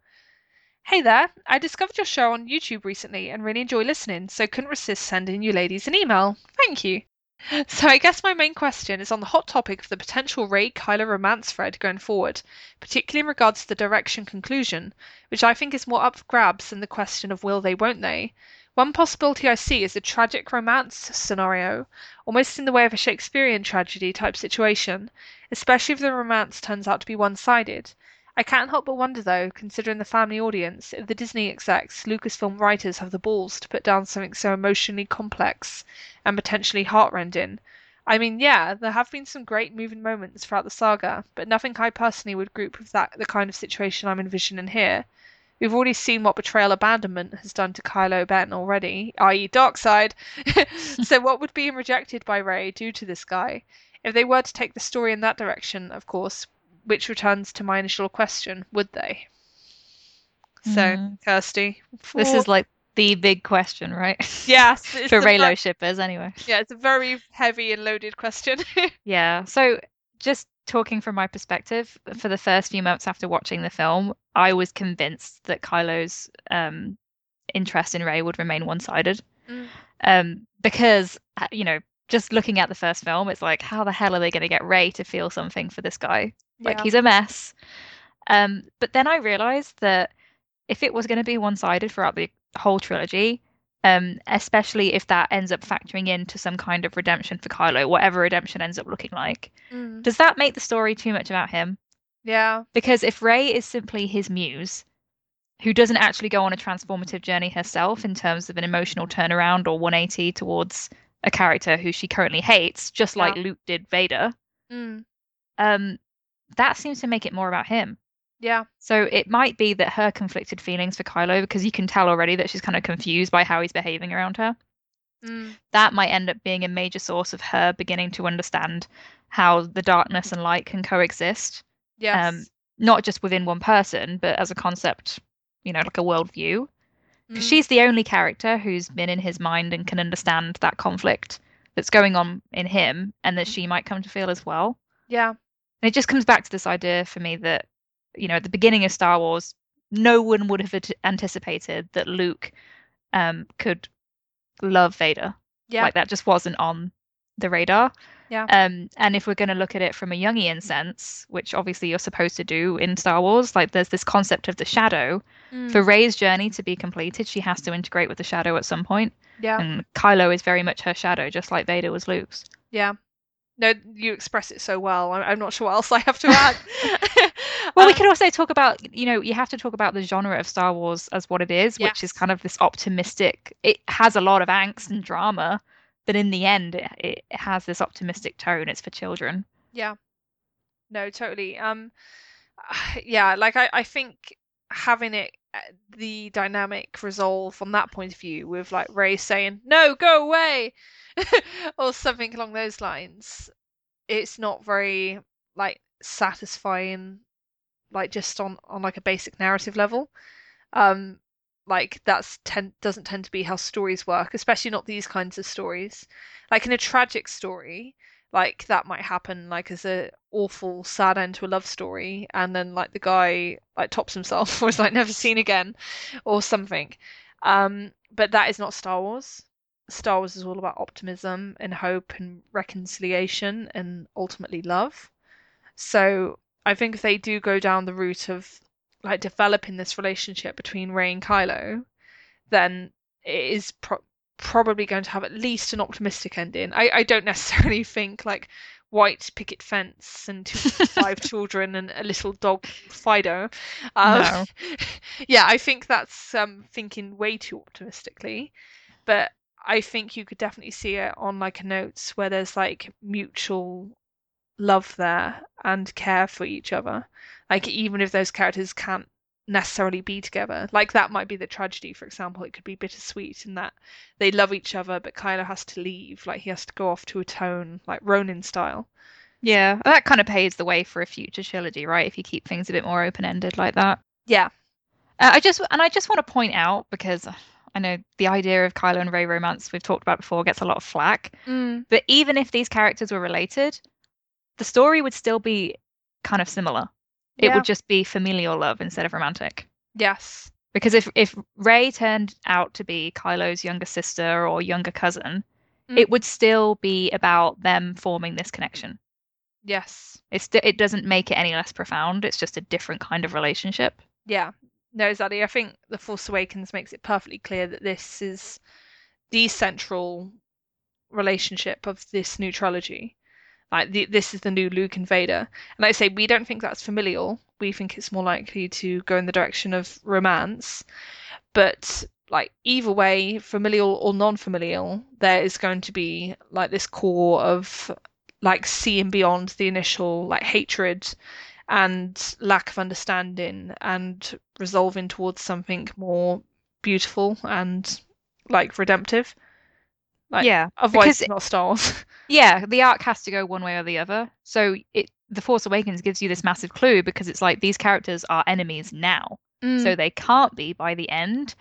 Hey there, I discovered your show on YouTube recently and really enjoy listening, so couldn't resist sending you ladies an email. Thank you. So I guess my main question is on the hot topic of the potential Rey Kylo romance thread going forward, particularly in regards to the direction conclusion, which I think is more up for grabs than the question of will they, won't they. One possibility I see is a tragic romance scenario, almost in the way of a Shakespearean tragedy type situation, especially if the romance turns out to be one sided. I can't help but wonder, though, considering the family audience, if the Disney execs, Lucasfilm writers have the balls to put down something so emotionally complex and potentially heartrending. I mean, yeah, there have been some great moving moments throughout the saga, but nothing I personally would group with that the kind of situation I'm envisioning here. We've already seen what betrayal abandonment has done to Kylo Ben already, i.e., dark side. so, what would being rejected by Rey do to this guy? If they were to take the story in that direction, of course, which returns to my initial question, would they? So, Mm. Kirsty, This is like the big question, right? yes, For Reylo shippers, anyway. Yeah, it's a very heavy and loaded question. Yeah. So just talking from my perspective, for the first few months after watching the film, I was convinced that Kylo's um, interest in Rey would remain one-sided. Mm. Um, because uh, you know, just looking at the first film, it's like, how the hell are they going to get Rey to feel something for this guy? Like Yeah. he's a mess. Um, but then I realized that if it was going to be one-sided throughout the whole trilogy, um, especially if that ends up factoring into some kind of redemption for Kylo, whatever redemption ends up looking like, Mm. does that make the story too much about him? Yeah. Because if Rey is simply his muse, who doesn't actually go on a transformative journey herself in terms of an emotional turnaround or 180 towards a character who she currently hates, just like Yeah. Luke did Vader, Mm. um, that seems to make it more about him. Yeah. So it might be that her conflicted feelings for Kylo, because you can tell already that she's kind of confused by how he's behaving around her, Mm. that might end up being a major source of her beginning to understand how the darkness and light can coexist, Yes. um, not just within one person, but as a concept, you know, like a worldview. Because Mm. she's the only character who's been in his mind and can understand that conflict that's going on in him and that she might come to feel as well. Yeah. And it just comes back to this idea for me that, you know, at the beginning of Star Wars, no one would have anticipated that Luke um, could love Vader. Yeah. Like that just wasn't on the radar. Yeah. Um, and if we're going to look at it from a Jungian sense, which obviously you're supposed to do in Star Wars, like there's this concept of the shadow. Mm. For Rey's journey to be completed, she has to integrate with the shadow at some point. yeah. And Kylo is very much her shadow, just like Vader was Luke's. Yeah. No, you express it so well. I'm, I'm not sure what else I have to add. Well, we Um, could also talk about, you know, you have to talk about the genre of Star Wars as what it is, which is kind of this optimistic. It has a lot of angst and drama, but in the end, it, it has this optimistic tone. It's for children. Yeah. No, totally. Um, yeah, like I, I think having it uh, the dynamic resolve from that point of view with like Rey saying, No, go away or something along those lines, it's not very like satisfying like just on on like a basic narrative level. Um like that's ten doesn't tend to be how stories work, especially not these kinds of stories. Like in a tragic story, like that might happen like as a awful sad end to a love story and then like the guy like tops himself or is like never seen again or something. Um but that is not star wars. Star wars is all about optimism and hope and reconciliation and ultimately love. So i think if they do go down the route of like developing this relationship between rey and kylo then it is pro- probably going to have at least an optimistic ending. I, I don't necessarily think like white picket fence and two, five children and a little dog Fido. Um, No. yeah, I think that's um, thinking way too optimistically, but I think you could definitely see it on like a notes where there's like mutual love there and care for each other. Like even if those characters can't necessarily be together. Like that might be the tragedy, for example. It could be bittersweet in that they love each other, but Kylo has to leave. Like he has to go off to atone, like Ronin style. Yeah, that kind of paves the way for a future trilogy, right? If you keep things a bit more open ended like that. Yeah. Uh, I just and I just want to point out because I know the idea of Kylo and Rey romance we've talked about before gets a lot of flack. Mm. But even if these characters were related, the story would still be kind of similar. It Yeah. would just be familial love instead of romantic. Yes. Because if if Rey turned out to be Kylo's younger sister or younger cousin, Mm. it would still be about them forming this connection. Yes. It's it doesn't make it any less profound. It's just a different kind of relationship. Yeah. No, exactly. I think The Force Awakens makes it perfectly clear that this is the central relationship of this new trilogy. Like the, this is the new Luke and Vader. And like I say, we don't think that's familial. We think it's more likely to go in the direction of romance. But like either way, familial or non-familial, there is going to be like this core of like seeing beyond the initial like hatred and lack of understanding and resolving towards something more beautiful and like redemptive. Like, yeah, Otherwise, because it's not Star Wars. yeah, the arc has to go one way or the other. So it the Force Awakens gives you this massive clue because it's like these characters are enemies now. Mm. so they can't be by the end.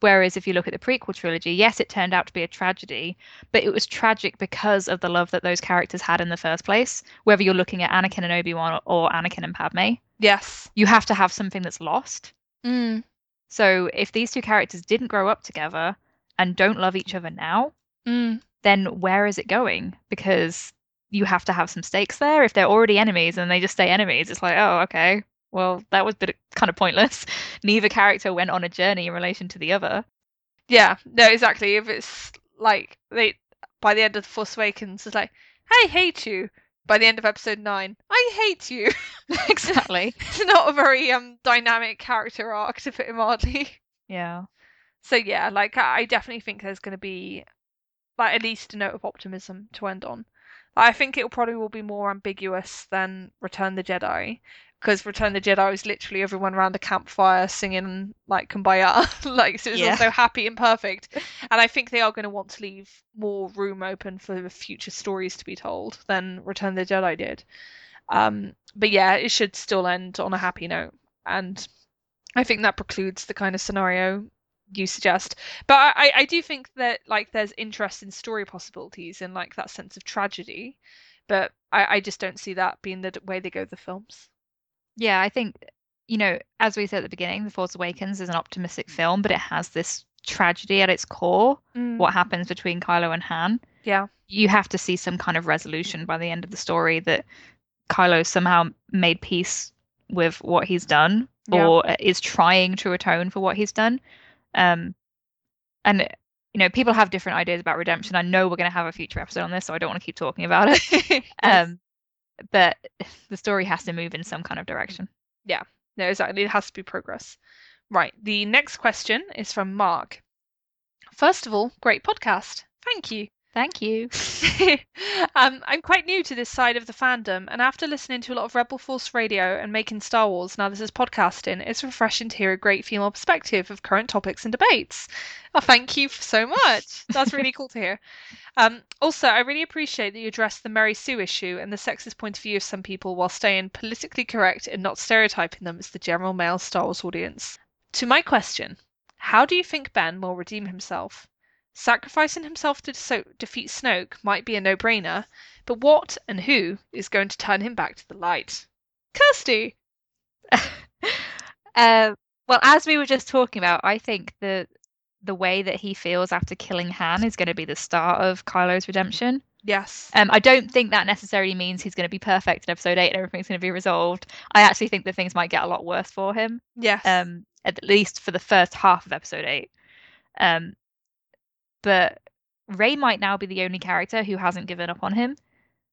Whereas if you look at the prequel trilogy, yes, it turned out to be a tragedy, but it was tragic because of the love that those characters had in the first place. Whether you're looking at Anakin and Obi Wan or Anakin and Padme, yes. you have to have something that's lost. Mm. So if these two characters didn't grow up together and don't love each other now, Mm. then where is it going? Because you have to have some stakes there. If they're already enemies and they just stay enemies, it's like, oh, okay, well, that was a bit kind of pointless. Neither character went on a journey in relation to the other. Yeah. No, exactly. If it's like they by the end of the Force Awakens, it's like, I hate you. By the end of Episode Nine, I hate you. exactly. it's not a very um dynamic character arc, to put it mildly. Yeah. So yeah, like I I definitely think there's going to be like at least a note of optimism to end on. I think it probably will be more ambiguous than Return the Jedi, because Return the Jedi was literally everyone around a campfire singing like "Kumbaya," like so it was Yeah. all so happy and perfect. And I think they are going to want to leave more room open for future stories to be told than Return the Jedi did. Um, but yeah, it should still end on a happy note, and I think that precludes the kind of scenario you suggest. But I, I- do think that like there's interest in story possibilities and like that sense of tragedy. But I, I just don't see that being the way they go with the films. Yeah, I think, you know, as we said at the beginning, The Force Awakens is an optimistic film, but it has this tragedy at its core. Mm. What happens between Kylo and Han? Yeah. you have to see some kind of resolution by the end of the story that Kylo somehow made peace with what he's done Yeah. or is trying to atone for what he's done. Um, and you know, people have different ideas about redemption. I know we're going to have a future episode on this, so I don't want to keep talking about it. Um, but the story has to move in some kind of direction. Yeah, no, exactly. It has to be progress. Right. The next question is from Mark. First of all, great podcast. Thank you. Thank you. um, I'm quite new to this side of the fandom, and after listening to a lot of Rebel Force radio and making Star Wars, now this is podcasting, it's refreshing to hear a great female perspective of current topics and debates. Oh, thank you so much. That's really cool to hear. Um, also, I really appreciate that you addressed the Mary Sue issue and the sexist point of view of some people while staying politically correct and not stereotyping them as the general male Star Wars audience. To my question, how do you think Ben will redeem himself? Sacrificing himself to so- defeat Snoke might be a no brainer, but what and who is going to turn him back to the light? Kirsty! uh, well, as we were just talking about, I think the the way that he feels after killing Han is going to be the start of Kylo's redemption. Yes. Um, I don't think that necessarily means he's going to be perfect in episode eight and everything's going to be resolved. I actually think that things might get a lot worse for him. yes. um, at least for the first half of episode eight. Um, but Rey might now be the only character who hasn't given up on him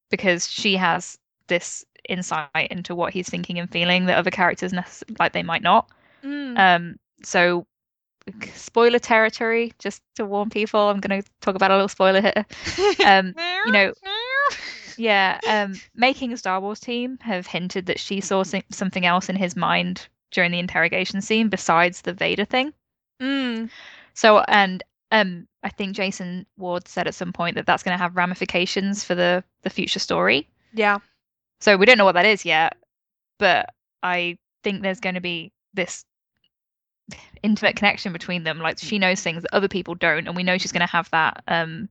because she has this insight into what he's thinking and feeling that other characters like they might not. Mm. Um, so spoiler territory, just to warn people, I'm going to talk about a little spoiler here. Um, you know, yeah, um, making a Star Wars team have hinted that she saw some- something else in his mind during the interrogation scene besides the Vader thing. Mm. So, and um, I think Jason Ward said at some point that that's going to have ramifications for the the future story. Yeah. So we don't know what that is yet, but I think there's going to be this intimate connection between them. Like she knows things that other people don't, and we know she's going to have that um,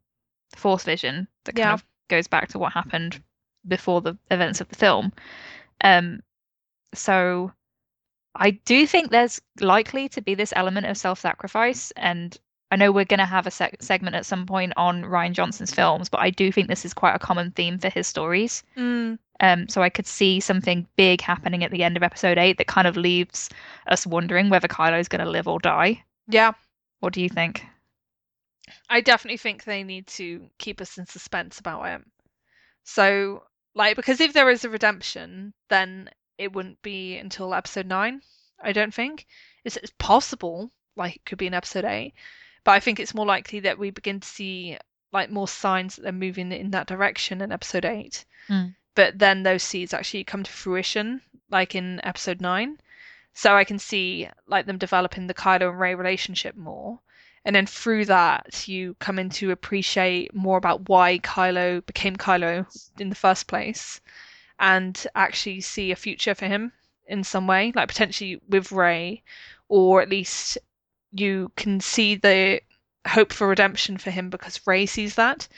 force vision that kind Yeah. of goes back to what happened before the events of the film. Um, so I do think there's likely to be this element of self-sacrifice, and I know we're going to have a seg- segment at some point on Rian Johnson's films, but I do think this is quite a common theme for his stories. Mm. Um, so I could see something big happening at the end of episode eight that kind of leaves us wondering whether Kylo's going to live or die. Yeah. What do you think? I definitely think they need to keep us in suspense about it. So, like, because if there is a redemption, then it wouldn't be until episode nine. I don't think it's, it's possible, like it could be in episode eight, but I think it's more likely that we begin to see like more signs that they're moving in that direction in episode eight. Mm. But then those seeds actually come to fruition, like in episode nine. So I can see like them developing the Kylo and Rey relationship more and then through that you come in to appreciate more about why Kylo became Kylo in the first place and actually see a future for him in some way like potentially with Rey or at least you can see the hope for redemption for him because Rey sees that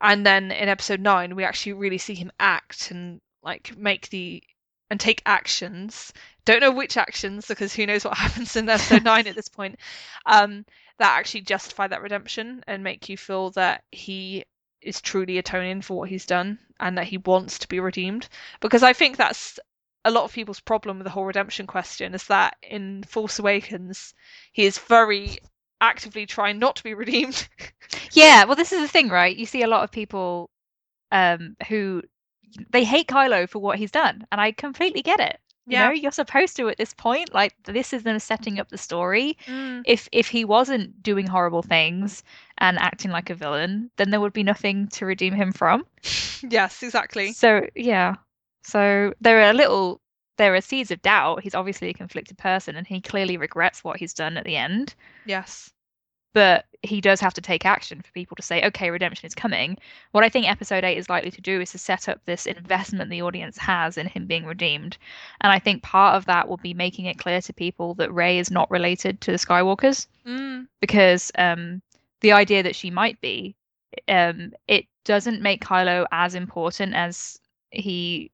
and then in episode 9 we actually really see him act and like make the and take actions don't know which actions because who knows what happens in episode 9 at this point um that actually justify that redemption and make you feel that he is truly atoning for what he's done and that he wants to be redeemed. Because I think that's a lot of people's problem with the whole redemption question is that in Force Awakens, he is very actively trying not to be redeemed. Yeah, well, this is the thing, right? You see a lot of people um, who they hate Kylo for what he's done, and I completely get it. You Yeah. know, you're supposed to at this point. Like, this is them setting up the story. Mm, If if he wasn't doing horrible things and acting like a villain, then there would be nothing to redeem him from. yes, exactly. So yeah, so there are a little, there are seeds of doubt. He's obviously a conflicted person, and he clearly regrets what he's done at the end. Yes. But he does have to take action for people to say, okay, redemption is coming. What I think episode eight is likely to do is to set up this investment the audience has in him being redeemed. And I think part of that will be making it clear to people that Rey is not related to the Skywalkers Mm, because um, the idea that she might be, um, it doesn't make Kylo as important as he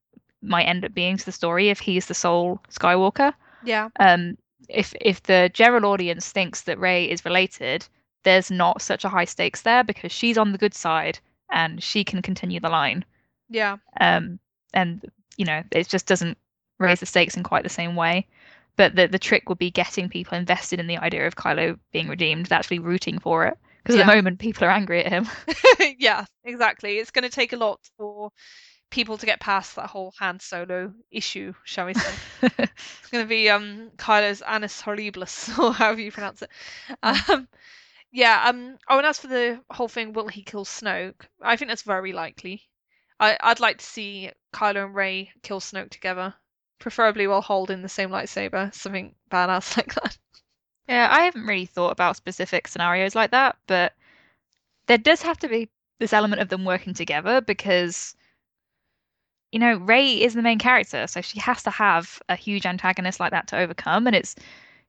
might end up being to the story if he's the sole Skywalker. yeah. Um, if if the general audience thinks that Rey is related, there's not such a high stakes there because she's on the good side and she can continue the line. Yeah. Um, and you know, it just doesn't raise the stakes in quite the same way. But the the trick would be getting people invested in the idea of Kylo being redeemed, actually rooting for it. Because Yeah. at the moment, people are angry at him. yeah, exactly. It's going to take a lot for people to get past that whole Han Solo issue, shall we say? It's going to be um Kylo's Annus Horribilis, or however you pronounce it. Um, yeah. Um. Oh, and as for the whole thing, will he kill Snoke? I think that's very likely. I I'd like to see Kylo and Rey kill Snoke together, preferably while holding the same lightsaber. Something badass like that. Yeah, I haven't really thought about specific scenarios like that, but there does have to be this element of them working together because, you know, Rey is the main character, so she has to have a huge antagonist like that to overcome, and it's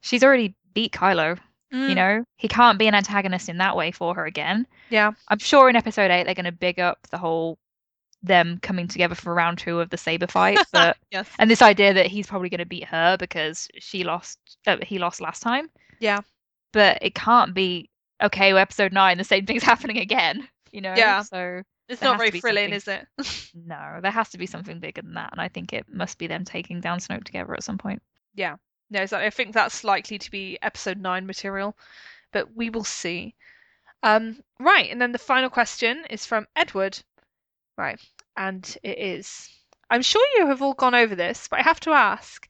she's already beat Kylo. You Mm, know, he can't be an antagonist in that way for her again. Yeah. I'm sure in episode eight they're going to big up the whole them coming together for round two of the saber fight, but Yes. and this idea that he's probably going to beat her because she lost, uh, he lost last time. Yeah. But it can't be okay. Well, episode nine, the same thing's happening again. You know. Yeah. So It's There not very thrilling, is it? no, there has to be something bigger than that, and I think it must be them taking down Snoke together at some point. Yeah, no, so I think that's likely to be episode nine material, but we will see. Um, right, and then the final question is from Edward. Right, and it is I'm sure you have all gone over this, but I have to ask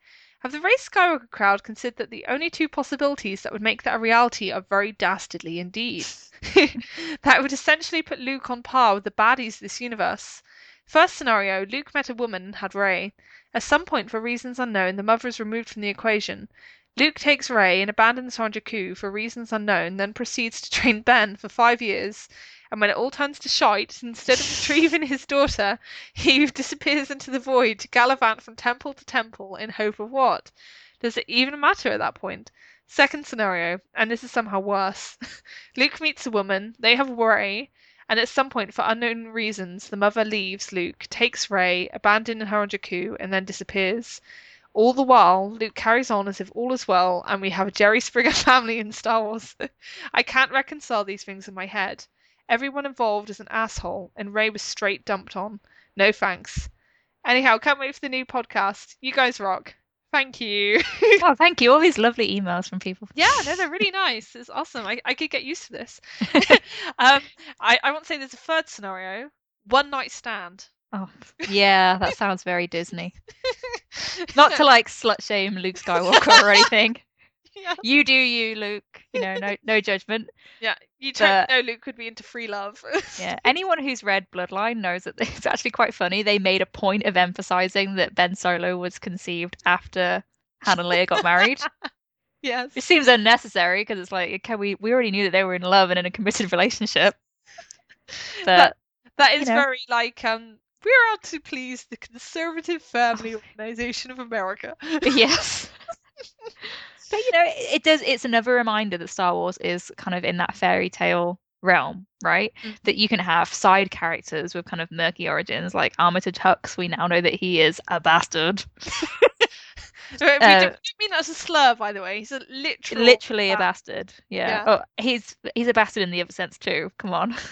Have the Rey Skywalker crowd considered that the only two possibilities that would make that a reality are very dastardly indeed? that would essentially put Luke on par with the baddies of this universe. First scenario Luke met a woman and had Rey. At some point, for reasons unknown, the mother is removed from the equation. Luke takes Rey and abandons her on Jakku for reasons unknown, then proceeds to train Ben for five years. And when it all turns to shite, instead of retrieving his daughter, he disappears into the void to gallivant from temple to temple in hope of what? Does it even matter at that point? Second scenario, and this is somehow worse. Luke meets a woman, they have Rey, and at some point, for unknown reasons, the mother leaves Luke, takes Rey, abandoning her on Jakku, and then disappears. All the while, Luke carries on as if all is well, and we have a Jerry Springer family in Star Wars. I can't reconcile these things in my head. Everyone involved is an asshole, and Rey was straight dumped on. No thanks. Anyhow, can't wait for the new podcast. You guys rock. Thank you. oh, thank you. All these lovely emails from people. Yeah, no, they're really nice. It's awesome. I, I could get used to this. um, I, I want to say there's a third scenario one night stand. Oh, yeah, that sounds very Disney. Not to like slut shame Luke Skywalker or anything. Yeah, You do you, Luke. You know, no no judgment. yeah. You totally But- know Luke could be into free love. Yeah. Anyone who's read Bloodline knows that it's actually quite funny. They made a point of emphasizing that Ben Solo was conceived after Han and Leia got married. yes. it seems unnecessary because it's like, okay, we, we already knew that they were in love and in a committed relationship. But That is know. very like um we're out to please the conservative family organization of America. yes. But you know, it, it does. It's another reminder that Star Wars is kind of in that fairy tale realm, right? Mm. That you can have side characters with kind of murky origins, like Armitage Hux. We now know that he is a bastard, we don't Uh, don't mean that's a slur, by the way. He's a literal literally a bastard. Yeah. Yeah. Oh, he's he's a bastard in the other sense too. Come on.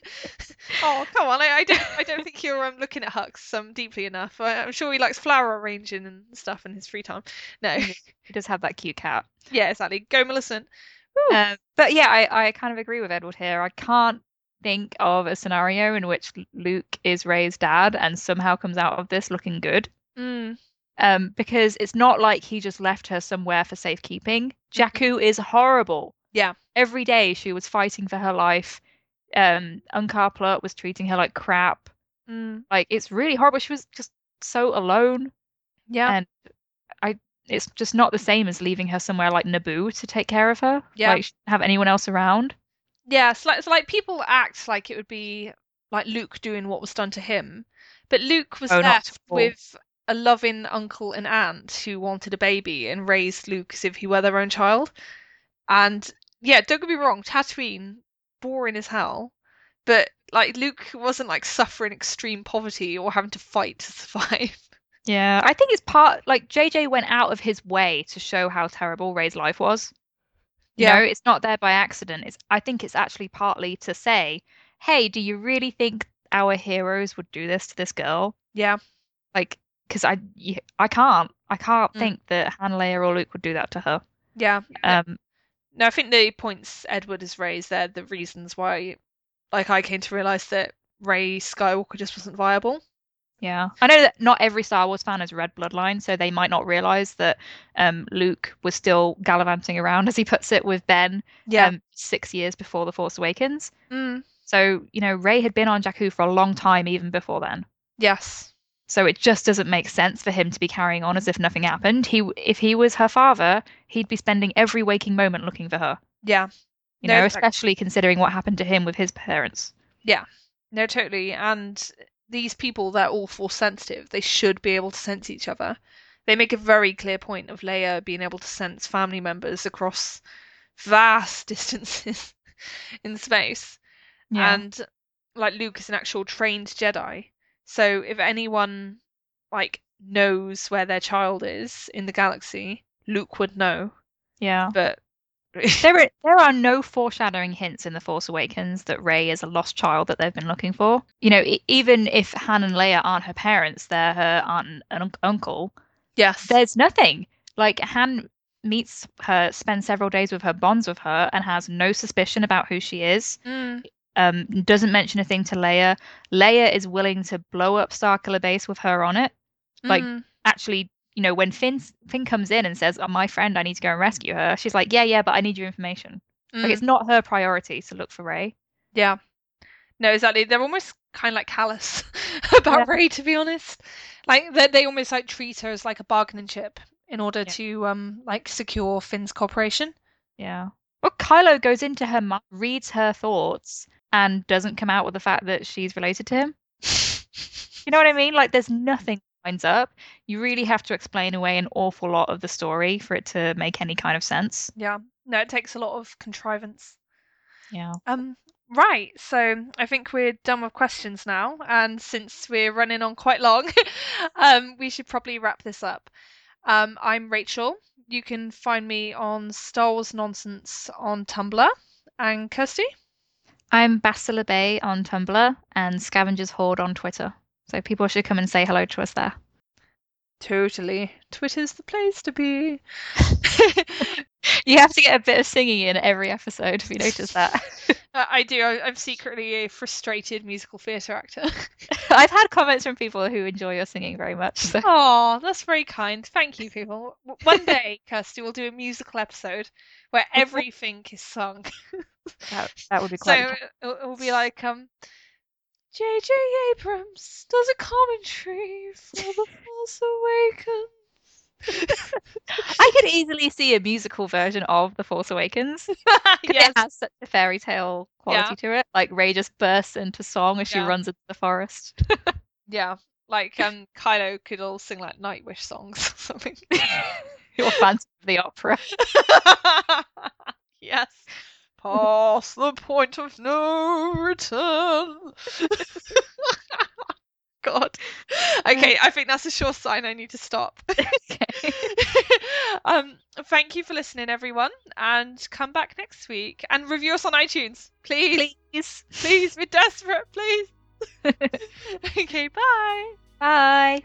oh come on! I, I don't I don't think you're um, looking at Hux um deeply enough. I, I'm sure he likes flower arranging and stuff in his free time. No, he does have that cute cat. yeah, exactly. Go Millicent. Um, but yeah, I, I kind of agree with Edward here. I can't think of a scenario in which Luke is Rey's dad and somehow comes out of this looking good. Mm, Um, because it's not like he just left her somewhere for safekeeping. Jakku is horrible. Yeah. Every day she was fighting for her life. Um, Unkar was treating her like crap. mm, Like it's really horrible. She was just so alone. yeah, And I it's just not the same as leaving her somewhere like Naboo to take care of her. Yeah. Like she didn't have anyone else around. yeah. It's like it's like people act like it would be like Luke doing what was done to him, but Luke was Oh, left with a loving uncle and aunt who wanted a baby and raised Luke as if he were their own child. And yeah, don't get me wrong, Tatooine boring as hell, but like Luke wasn't like suffering extreme poverty or having to fight to survive. Yeah, I think it's part like JJ went out of his way to show how terrible Rey's life was. You Yeah. know, it's not there by accident. It's I think it's actually partly to say, hey, do you really think our heroes would do this to this girl? Yeah. Like, because I, I can't, I can't Mm. think that Han, Leia, or Luke would do that to her. Yeah. Um, No, I think the points Edward has raised there, the reasons why, like, I came to realize that Rey Skywalker just wasn't viable. yeah, I know that not every Star Wars fan has read Bloodline, so they might not realize that um, Luke was still gallivanting around, as he puts it, with Ben Yeah. um, six years before The Force Awakens. Mm, So, you know, Rey had been on Jakku for a long time even before then. yes. So it just doesn't make sense for him to be carrying on as if nothing happened. He, if he was her father, he'd be spending every waking moment looking for her. Yeah. You No, know, especially considering what happened to him with his parents. Yeah. No, totally. And these people, they're all force sensitive. They should be able to sense each other. They make a very clear point of Leia being able to sense family members across vast distances in space. And like Luke is an actual trained Jedi. So if anyone like knows where their child is in the galaxy, Luke would know. yeah. But There are there are no foreshadowing hints in The Force Awakens that Rey is a lost child that they've been looking for. You know, even if Han and Leia aren't her parents, they're her aunt and un- uncle. yes. There's nothing. Like Han meets her, spends several days with her, bonds with her, and has no suspicion about who she is. Mm, Um, doesn't mention a thing to Leia. Leia is willing to blow up Starkiller Base with her on it. Like, mm, Actually, you know, when Finn Finn comes in and says, "Oh, my friend, I need to go and rescue her," she's like, "Yeah, yeah, but I need your information." mm. Like it's not her priority to look for Rey. Yeah. No, exactly. They're almost kind of like callous about Yeah. Rey, to be honest. Like they they almost like treat her as like a bargaining chip in order Yeah. to um like secure Finn's cooperation. Yeah. Well, Kylo goes into her mind, reads her thoughts, and doesn't come out with the fact that she's related to him. You know what I mean? Like there's nothing lines up. You really have to explain away an awful lot of the story for it to make any kind of sense. yeah. No, it takes a lot of contrivance. Yeah. Um right. So I think we're done with questions now, and since we're running on quite long, um we should probably wrap this up. Um I'm Rachel. You can find me on Star Wars Nonsense on Tumblr. And Kirsty? I'm Bastila Bay on Tumblr and Scavengers Hoard on Twitter. So people should come and say hello to us there. Totally. Twitter's the place to be. You have to get a bit of singing in every episode. Have you noticed that? I do. I'm secretly a frustrated musical theatre actor. I've had comments from people who enjoy your singing very much. So. Oh, that's very kind. Thank you, people. One day, Kirsty we'll do a musical episode where everything is sung. That, that would be So quite. it'll, it'll be like um, J.J. Abrams does a commentary for The Force Awakens. I could easily see a musical version of The Force Awakens. yes. It has such a fairy tale quality Yeah. to it. Like Rey just bursts into song as she Yeah. runs into the forest. Yeah. Like um, Kylo could all sing like Nightwish songs or something. or Phantom of the Opera. yes. Past the point of no return. God. Okay, I think that's a sure sign I need to stop. Okay. um, thank you for listening, everyone, and come back next week and review us on iTunes, please. Please. Please, we're desperate. Please. okay, bye. Bye.